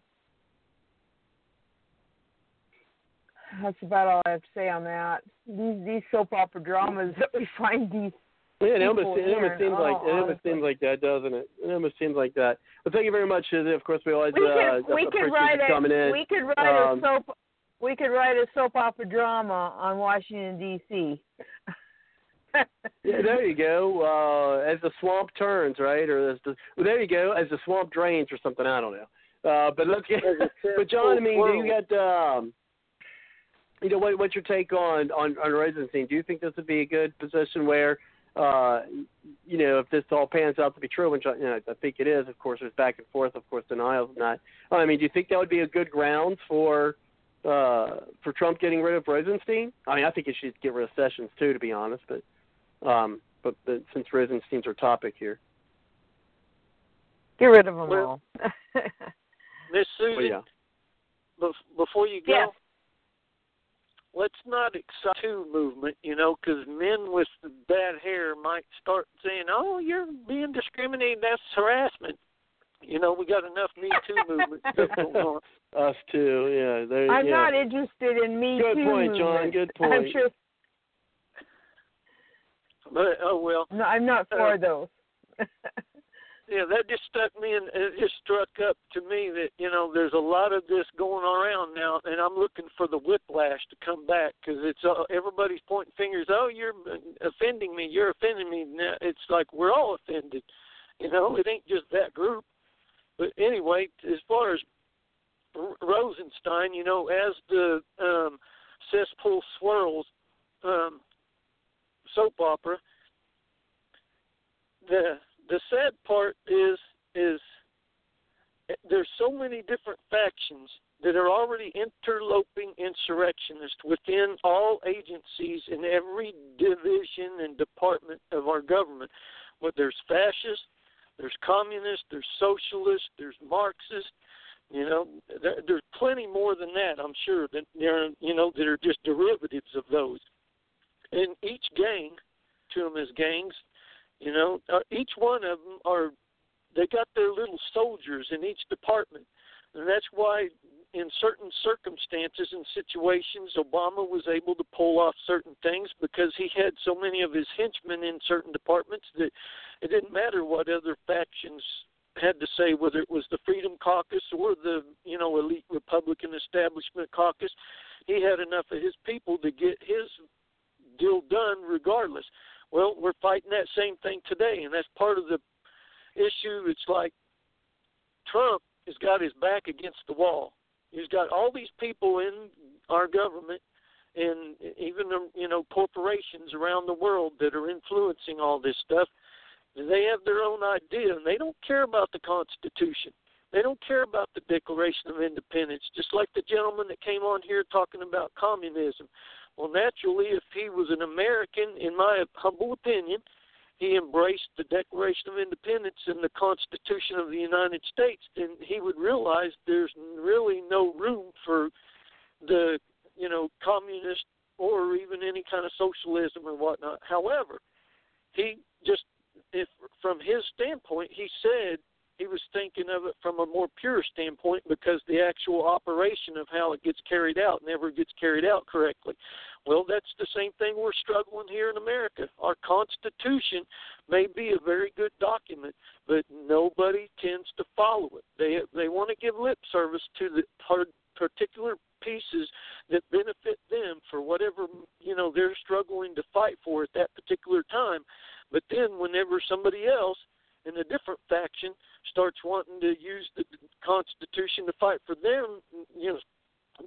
Speaker 5: that's about all I have to say on that. These these soap opera dramas that we find these
Speaker 2: Yeah, it almost, it almost seems like it almost seems like that, doesn't it? It almost seems like that. Well, thank you very much. Susan. Of course, we always
Speaker 5: we
Speaker 2: uh,
Speaker 5: we could write
Speaker 2: you coming in.
Speaker 5: we could write
Speaker 2: Um,
Speaker 5: a soap we could write a soap opera drama on Washington D.C.
Speaker 2: Yeah, there you go. Uh, as the swamp turns, right? Or as the well, there you go. As the swamp drains, or something. I don't know. Uh, but let's get. but John, I mean, do you got um, you know, what, what's your take on on on Rosenstein? Do you think this would be a good position where, uh, you know, if this all pans out to be true, which I, you know, I think it is. Of course, there's back and forth. Of course, denials and that. I mean, do you think that would be a good ground for? Uh, for Trump getting rid of Rosenstein, I mean, I think he should get rid of Sessions too, to be honest. But um, but, but since Rosenstein's our topic here,
Speaker 5: Get rid of them
Speaker 6: Well,
Speaker 5: all.
Speaker 6: Miss
Speaker 2: well,
Speaker 6: Susan,
Speaker 2: yeah.
Speaker 6: bef- before you go,
Speaker 5: Yes.
Speaker 6: let's not excite too movement, you know, because men with bad hair might start saying, "Oh, you're being discriminated. That's harassment." You know, we got enough Me Too movement going on.
Speaker 2: Us too. Yeah. There,
Speaker 5: I'm
Speaker 2: yeah.
Speaker 5: not interested in me
Speaker 2: Good
Speaker 5: too Good
Speaker 2: point, John.
Speaker 5: movement.
Speaker 2: Good
Speaker 5: I'm
Speaker 2: point.
Speaker 5: sure
Speaker 6: But oh well,
Speaker 5: no, I'm not for
Speaker 6: Uh,
Speaker 5: those.
Speaker 6: yeah, that just stuck me and it just struck up to me that you know there's a lot of this going around now, and I'm looking for the whiplash to come back because it's uh, everybody's pointing fingers. Oh, you're offending me. You're offending me. Now it's like we're all offended. You know, it ain't just that group. But anyway, as far as R- Rosenstein, you know, as the um, cesspool swirls um, soap opera, the the sad part is is there's so many different factions that are already interloping insurrectionists within all agencies in every division and department of our government. But there's fascists, there's communists, there's socialists, there's Marxists. You know, there, there's plenty more than that. I'm sure that there, you know, that are just derivatives of those. And each gang, to them as gangs, you know, uh, each one of them are they got their little soldiers in each department, and that's why in certain circumstances and situations Obama was able to pull off certain things because he had so many of his henchmen in certain departments that it didn't matter what other factions had to say whether it was the Freedom Caucus or the you know elite Republican establishment caucus. He had enough of his people to get his deal done regardless well, we're fighting that same thing today, and that's part of the issue. It's like Trump has got his back against the wall. He's got all these people in our government and even um, you know corporations around the world that are influencing all this stuff. They have their own idea, and they don't care about the Constitution. They don't care about the Declaration of Independence. Just like the gentleman that came on here talking about communism. Well, naturally, if he was an American, in my humble opinion, he embraced the Declaration of Independence and the Constitution of the United States, then he would realize there's really no room for the you know communist or even any kind of socialism or whatnot. However, he just if from his standpoint, he said he was thinking of it from a more pure standpoint because the actual operation of how it gets carried out never gets carried out correctly. Well, that's the same thing we're struggling here in America. Our Constitution may be a very good document, but nobody tends to follow it. They they want to give lip service to the particular pieces that benefit them for whatever you know they're struggling to fight for at that particular time. But then, whenever somebody else in a different faction starts wanting to use the Constitution to fight for them, you know,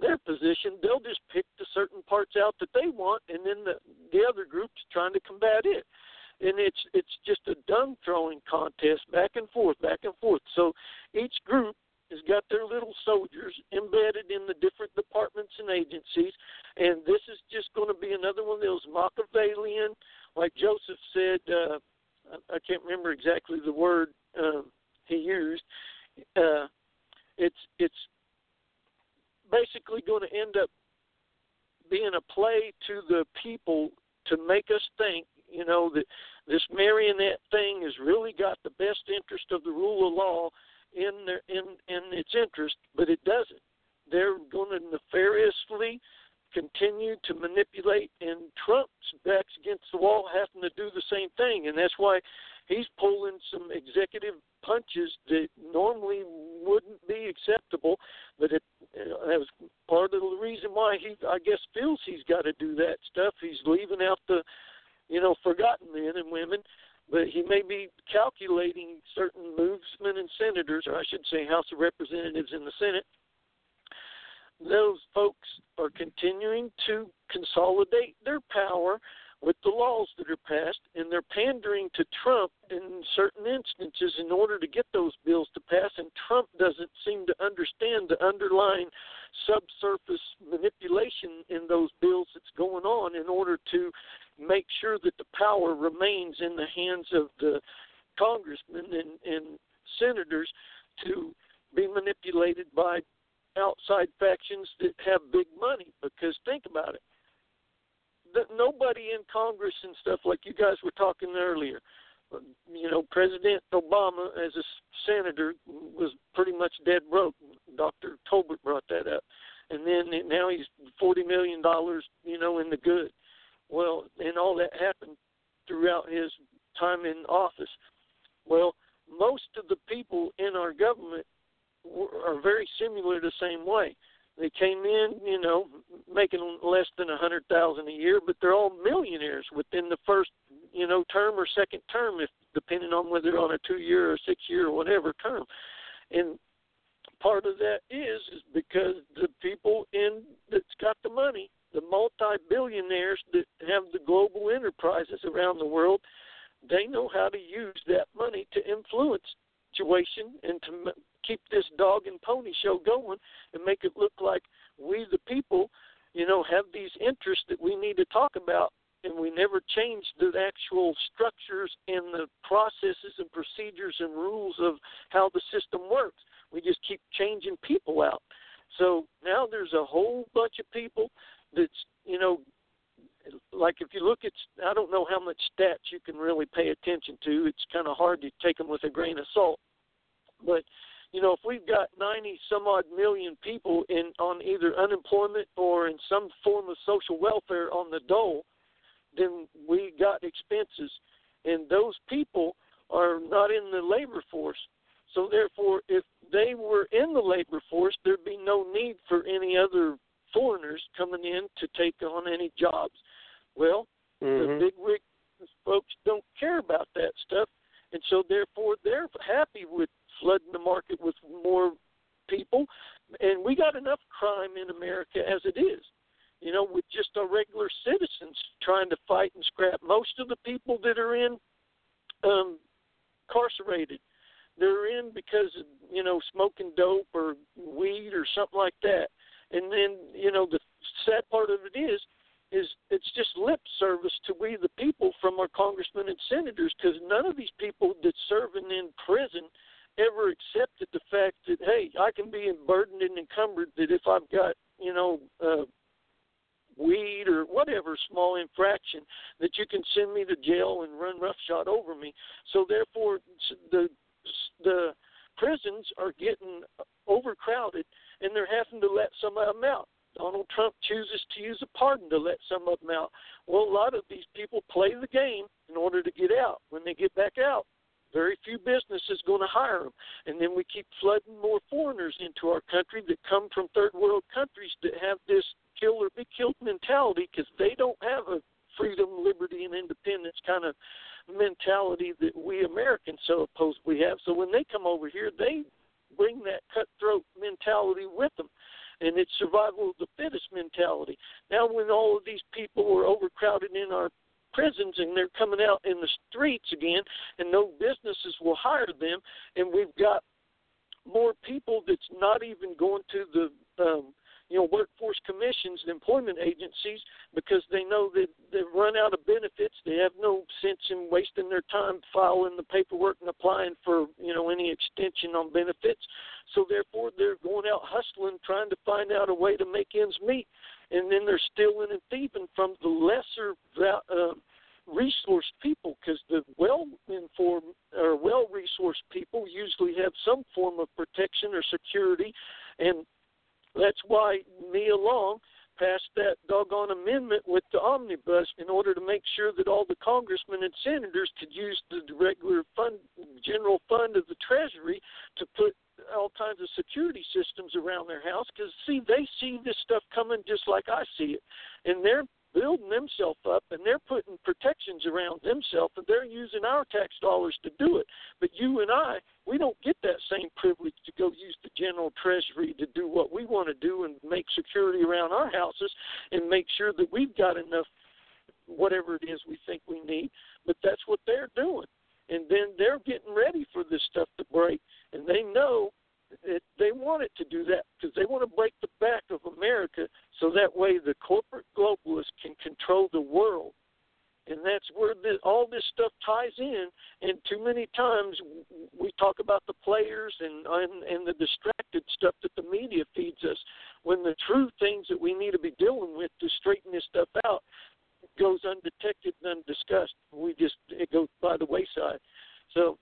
Speaker 6: their position, they'll just pick the certain parts out that they want, and then the the other group's trying to combat it. And it's it's just a dung throwing contest, back and forth, back and forth. So each group has got their little soldiers embedded in the different departments and agencies, and this is just going to be another one of those Machiavellian, like Joseph said. Uh, I can't remember exactly the word um, he used. Uh, it's it's basically going to end up being a play to the people to make us think, you know, that this marionette thing has really got the best interest of the rule of law in their in in its interest, but it doesn't. They're going to nefariously continue to manipulate, and Trump's backs against the wall, having to do the same thing, and that's why he's pulling some executive punches that normally wouldn't be acceptable. But it, uh, that was part of the reason why he, I guess, feels he's got to do that stuff. He's leaving out the, you know, forgotten men and women. But he may be calculating certain movesmen and senators, or I should say, House of Representatives in the Senate, those folks are continuing to consolidate their power with the laws that are passed, and they're pandering to Trump in certain instances in order to get those bills to pass. And Trump doesn't seem to understand the underlying subsurface manipulation in those bills that's going on in order to make sure that the power remains in the hands of the congressmen and, and senators to be manipulated by outside factions that have big money. Because think about it. Nobody in Congress and stuff like you guys were talking earlier, you know, President Obama as a senator was pretty much dead broke. Dr. Tolbert brought that up, and then now he's forty million dollars, you know, in the good. Well, and all that happened throughout his time in office. Well, most of the people in our government are very similar the same way. They came in, you know, making less than a hundred thousand a year, but they're all millionaires within the first, you know, term or second term, if depending on whether on a two-year or six-year or whatever term. And part of that is is because the people in that's got the money, the multi-billionaires that have the global enterprises around the world, they know how to use that money to influence situation and to keep this dog and pony show going and make it look like we the people you know have these interests that we need to talk about and we never change the actual structures and the processes and procedures and rules of how the system works. We just keep changing people out. So now there's a whole bunch of people that's you know like if you look at i don't know how much stats you can really pay attention to. It's kind of hard to take them with a grain of salt. But you know, if we've got 90 some odd million people in on either unemployment or in some form of social welfare on the dole, then we got expenses, and those people are not in the labor force. So therefore, if they were in the labor force, there'd be no need for any other foreigners coming in to take on any jobs. Well,
Speaker 2: mm-hmm.
Speaker 6: the big wig folks don't care about that stuff, and so therefore they're happy with flooding the market with more people, and we got enough crime in America as it is. You know, with just our regular citizens trying to fight and scrap. Most of the people that are in um, incarcerated, they're in because of, you know smoking dope or weed or something like that. And then you know the sad part of it is is it's just lip service to we the people from our congressmen and senators because none of these people that's serving in prison ever accepted the fact that hey, I can be burdened and encumbered. That if I've got you know uh, weed or whatever small infraction, that you can send me to jail and run roughshod over me. So therefore, the the prisons are getting overcrowded, and they're having to let some of them out. Donald Trump chooses to use a pardon to let some of them out. Well, a lot of these people play the game in order to get out. When they get back out, very few businesses going to hire them, and then we keep flooding more foreigners into our country that come from third world countries that have this kill or be killed mentality because they don't have a freedom, liberty, and independence kind of mentality that we Americans so oppose we have. So when they come over here, they bring that cutthroat mentality with them. And it's survival of the fittest mentality. Now, when all of these people are overcrowded in our prisons and they're coming out in the streets again, and no businesses will hire them, and we've got more people that's not even going to the um, you know workforce commissions and employment agencies because they know that they've run out of benefits. They have no sense in wasting their time filing the paperwork and applying for you know any extension on benefits. So therefore, they're going out hustling, trying to find out a way to make ends meet, and then they're stealing and thieving from the lesser. Uh, resourced people because the well informed or well resourced people usually have some form of protection or security and that's why Nia Long passed that doggone amendment with the omnibus in order to make sure that all the congressmen and senators could use the regular fund, general fund of the Treasury to put all kinds of security systems around their house. Because see, they see this stuff coming just like I see it, and they're building themselves up and they're putting protections around themselves and they're using our tax dollars to do it. But you and I, we don't get that same privilege to go use the general treasury to do what we want to do and make security around our houses and make sure that we've got enough whatever it is we think we need. But that's what they're doing. And then they're getting ready for this stuff to break and they know it, they want it to do that because they want to break the back of America so that way the corporate globalists can control the world. And that's where the, all this stuff ties in. And too many times we talk about the players and, and and the distracted stuff that the media feeds us, when the true things that we need to be dealing with to straighten this stuff out goes undetected and undiscussed. We just it goes by the wayside. So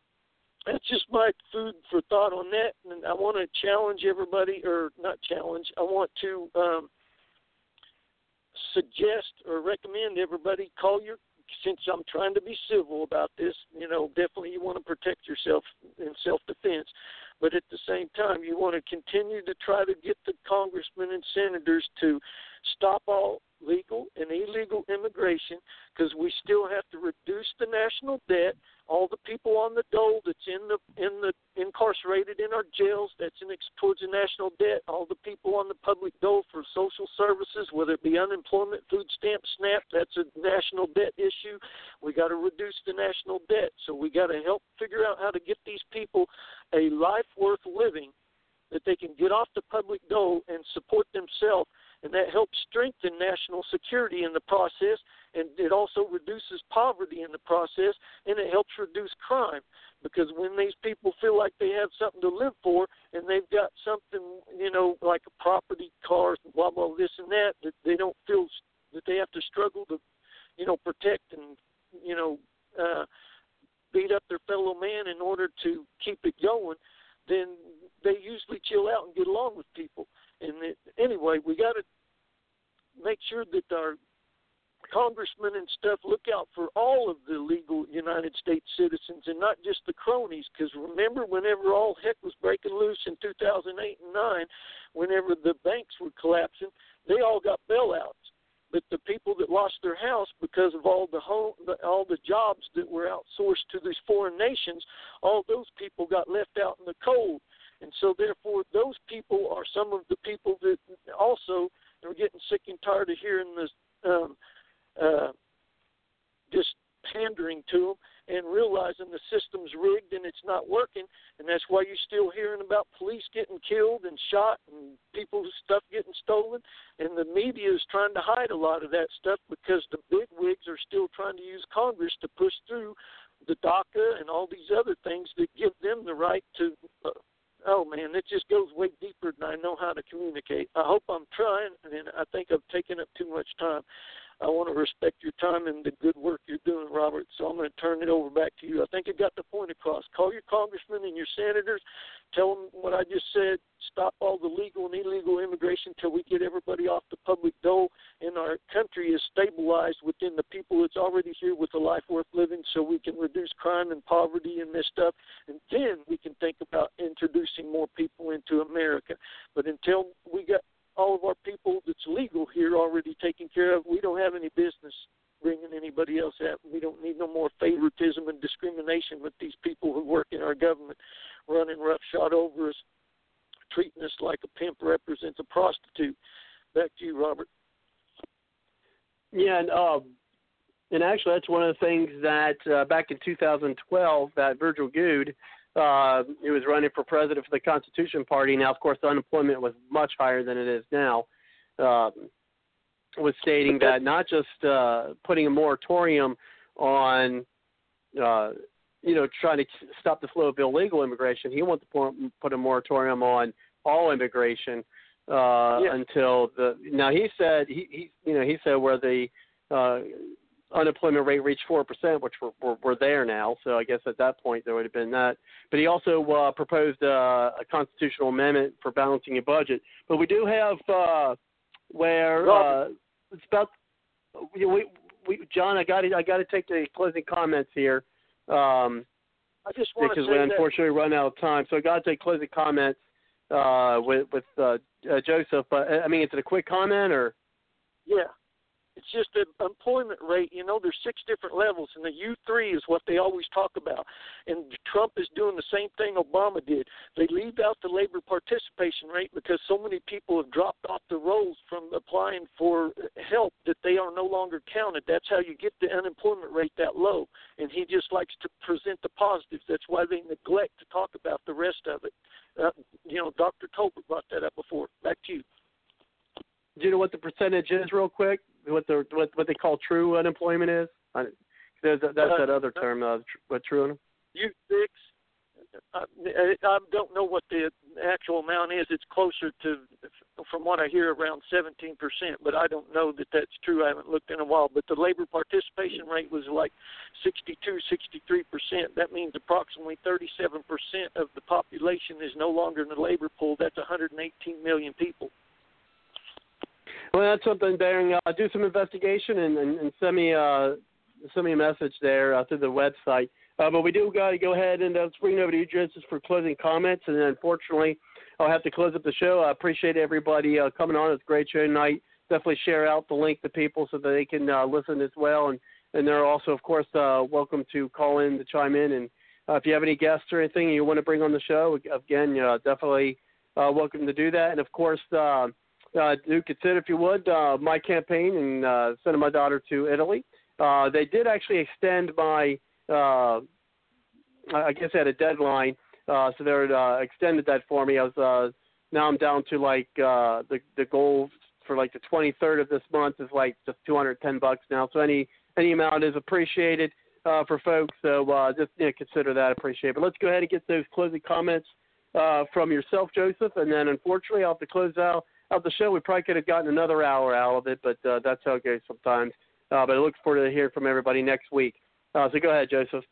Speaker 6: that's just my food for thought on that. And I want to challenge everybody, or not challenge, I want to um, suggest or recommend everybody call your since I'm trying to be civil about this, you know, definitely you want to protect yourself in self defense. But at the same time, you want to continue to try to get the congressmen and senators to stop all legal and illegal immigration because we still have to reduce the national debt. All the people on the dole that's in the in the incarcerated in our jails that's in towards the national debt. All the people on the public dole for social services whether it be unemployment food stamps, snap that's a national debt issue. We got to reduce the national debt. So we got to help figure out how to get these people a life worth living that they can get off the public dole and support themselves and that helps strengthen national security in the process, and it also reduces poverty in the process, and it helps reduce crime. Because when these people feel like they have something to live for, and they've got something, you know, like a property, cars, blah blah, this and that, that they don't feel that they have to struggle to, you know, protect and, you know, uh, beat up their fellow man in order to keep it going, then they usually chill out and get along with people. And it, anyway, we got to make sure that our congressmen and stuff look out for all of the legal United States citizens and not just the cronies. Because remember, whenever all heck was breaking loose in 2008 and 9, whenever the banks were collapsing, they all got bailouts. But the people that lost their house because of all the home, all the jobs that were outsourced to these foreign nations, all those people got left out in the cold. And so, therefore, those people are some of the people that also are getting sick and tired of hearing this um, uh, just pandering to them and realizing the system's rigged and it's not working, and that's why you're still hearing about police getting killed and shot and people's stuff getting stolen, and the media is trying to hide a lot of that stuff because the big wigs are still trying to use Congress to push through the DACA and all these other things that give them the right to. Oh man, it just goes way deeper than I know how to communicate. I hope I'm trying, and I think I've taken up too much time. I want to respect your time and the good work you're doing, Robert. So I'm going to turn it over back to you. I think I got the point across. Call your congressmen and your senators. Tell them what I just said. Stop all the legal and illegal immigration until we get everybody off the public dole and our country is stabilized within the people that's already here with a life worth living so we can reduce crime and poverty and this stuff. And then we can think about introducing more people into America. But until we got all of our people that's legal here already taken care of. We don't have any business bringing anybody else out. We don't need no more favoritism and discrimination with these people who work in our government, running roughshod over us, treating us like a pimp represents a prostitute. Back to you, Robert.
Speaker 2: Yeah, and um, and actually, that's one of the things that uh, back in 2012, that Virgil Goode uh, he was running for president for the Constitution Party. Now, of course, the unemployment was much higher than it is now. Um, was stating that not just uh, putting a moratorium on, uh, you know, trying to stop the flow of illegal immigration. He wants to put a moratorium on all immigration uh,
Speaker 6: yeah.
Speaker 2: until the. Now he said he, he you know he said where the uh, unemployment rate reached four percent, which we're, we're, we're there now. So I guess at that point there would have been that. But he also uh, proposed uh, a constitutional amendment for balancing a budget. But we do have uh, where uh, it's about we, we, John. I got to I got to take the closing comments here. Um,
Speaker 6: I just want
Speaker 2: because
Speaker 6: to
Speaker 2: we unfortunately run out of time. So I got to take closing comments uh, with with uh, uh, Joseph. But I mean, is it a quick comment or?
Speaker 6: Yeah, it's just the employment rate. You know, there's six different levels, and the U3 is what they always talk about. And Trump is doing the same thing Obama did. They leave out the labor participation rate because so many people have dropped off the rolls from applying for help that they are no longer counted. That's how you get the unemployment rate that low. And he just likes to present the positives. That's why they neglect to talk about the rest of it. Uh, you know, Dr. Tolbert brought that up before. Back to you.
Speaker 2: Do you know what the percentage is, real quick? What the what what they call true unemployment is? I, there's a, that's that other term. Uh, tr- what true?
Speaker 6: You six. I, I don't know what the actual amount is. It's closer to, from what I hear, around 17%. But I don't know that that's true. I haven't looked in a while. But the labor participation rate was like 62, 63%. That means approximately 37% of the population is no longer in the labor pool. That's 118 million people.
Speaker 2: Well, that's something, Baring. Uh, do some investigation and, and, and send me uh, send me a message there uh, through the website. Uh, but we do got to go ahead and uh, bring it over to you, Joseph, for closing comments. And then, unfortunately, I'll have to close up the show. I appreciate everybody uh, coming on. It's a great show tonight. Definitely share out the link to people so that they can uh, listen as well. And and they're also, of course, uh, welcome to call in to chime in. And uh, if you have any guests or anything you want to bring on the show, again, uh, definitely uh, welcome to do that. And of course. Uh, uh, do consider, if you would, uh, my campaign and uh, sending my daughter to Italy. Uh, they did actually extend my, uh, I guess, had a deadline, uh, so they uh, extended that for me. I was uh, now I'm down to like uh, the the goal for like the 23rd of this month is like just 210 bucks now. So any any amount is appreciated uh, for folks. So uh, just you know, consider that appreciated. But let's go ahead and get those closing comments uh, from yourself, Joseph, and then unfortunately I'll have to close out of the show. We probably could have gotten another hour out of it, but uh, that's how it goes sometimes. Uh, but I look forward to hearing from everybody next week. Uh, so go ahead, Joseph.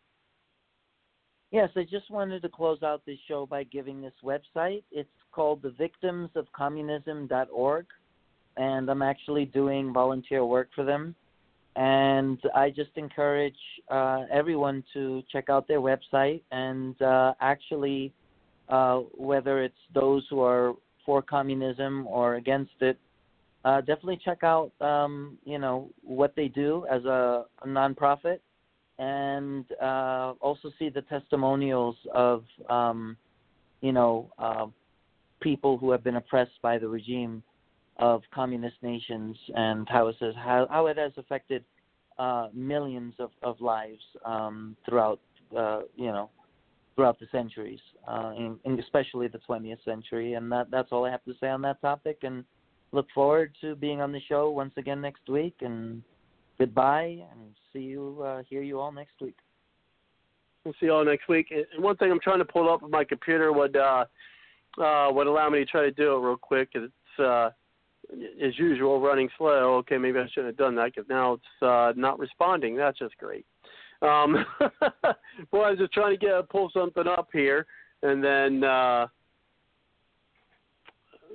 Speaker 3: Yes, I just wanted to close out this show by giving this website. It's called thevictimsofcommunism.org, and I'm actually doing volunteer work for them. And I just encourage uh, everyone to check out their website and uh, actually, uh, whether it's those who are for communism or against it, uh, definitely check out um, you know what they do as a, a nonprofit, and uh, also see the testimonials of um, you know uh, people who have been oppressed by the regime of communist nations and how it says how, how it has affected uh, millions of, of lives um, throughout uh, you know throughout the centuries, uh, and, especially the 20th century. And that that's all I have to say on that topic. And look forward to being on the show once again next week. And goodbye, and see you, uh, hear you all next week.
Speaker 2: We'll see you all next week. And one thing I'm trying to pull up on my computer would uh, uh, would allow me to try to do it real quick. It's uh, as usual running slow. Okay, maybe I shouldn't have done that because now it's uh, not responding. That's just great. Um, boy, I was just trying to get pull something up here, and then uh,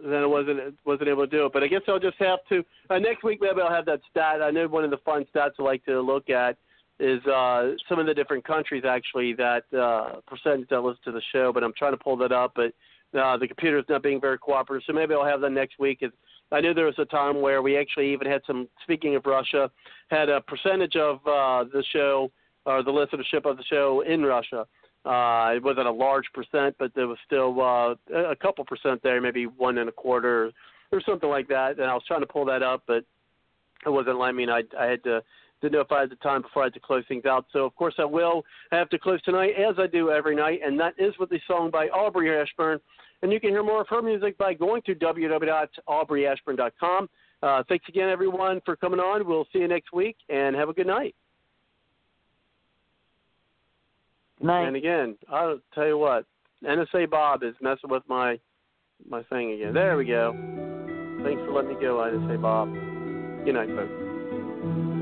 Speaker 2: then I wasn't wasn't able to do it. But I guess I'll just have to uh, next week. Maybe I'll have that stat. I know one of the fun stats I like to look at is uh, some of the different countries actually that uh, percentage that listen to the show. But I'm trying to pull that up, but uh, the computer's not being very cooperative. So maybe I'll have that next week. It's, I knew there was a time where we actually even had some. Speaking of Russia, had a percentage of uh, the show or the listenership of the show in Russia. Uh, it wasn't a large percent, but there was still uh, a couple percent there, maybe one and a quarter or something like that. And I was trying to pull that up, but it wasn't letting me. And I, I had to didn't know if I had the time before I had to close things out. So of course I will have to close tonight, as I do every night, and that is with the song by Aubrey Ashburn. And you can hear more of her music by going to www.aubreyashburn.com. Uh, thanks again, everyone, for coming on. We'll see you next week, and have a good night.
Speaker 3: Night.
Speaker 2: And again, I'll tell you what, NSA Bob is messing with my my thing again. There we go. Thanks for letting me go, NSA Bob. Good night, folks.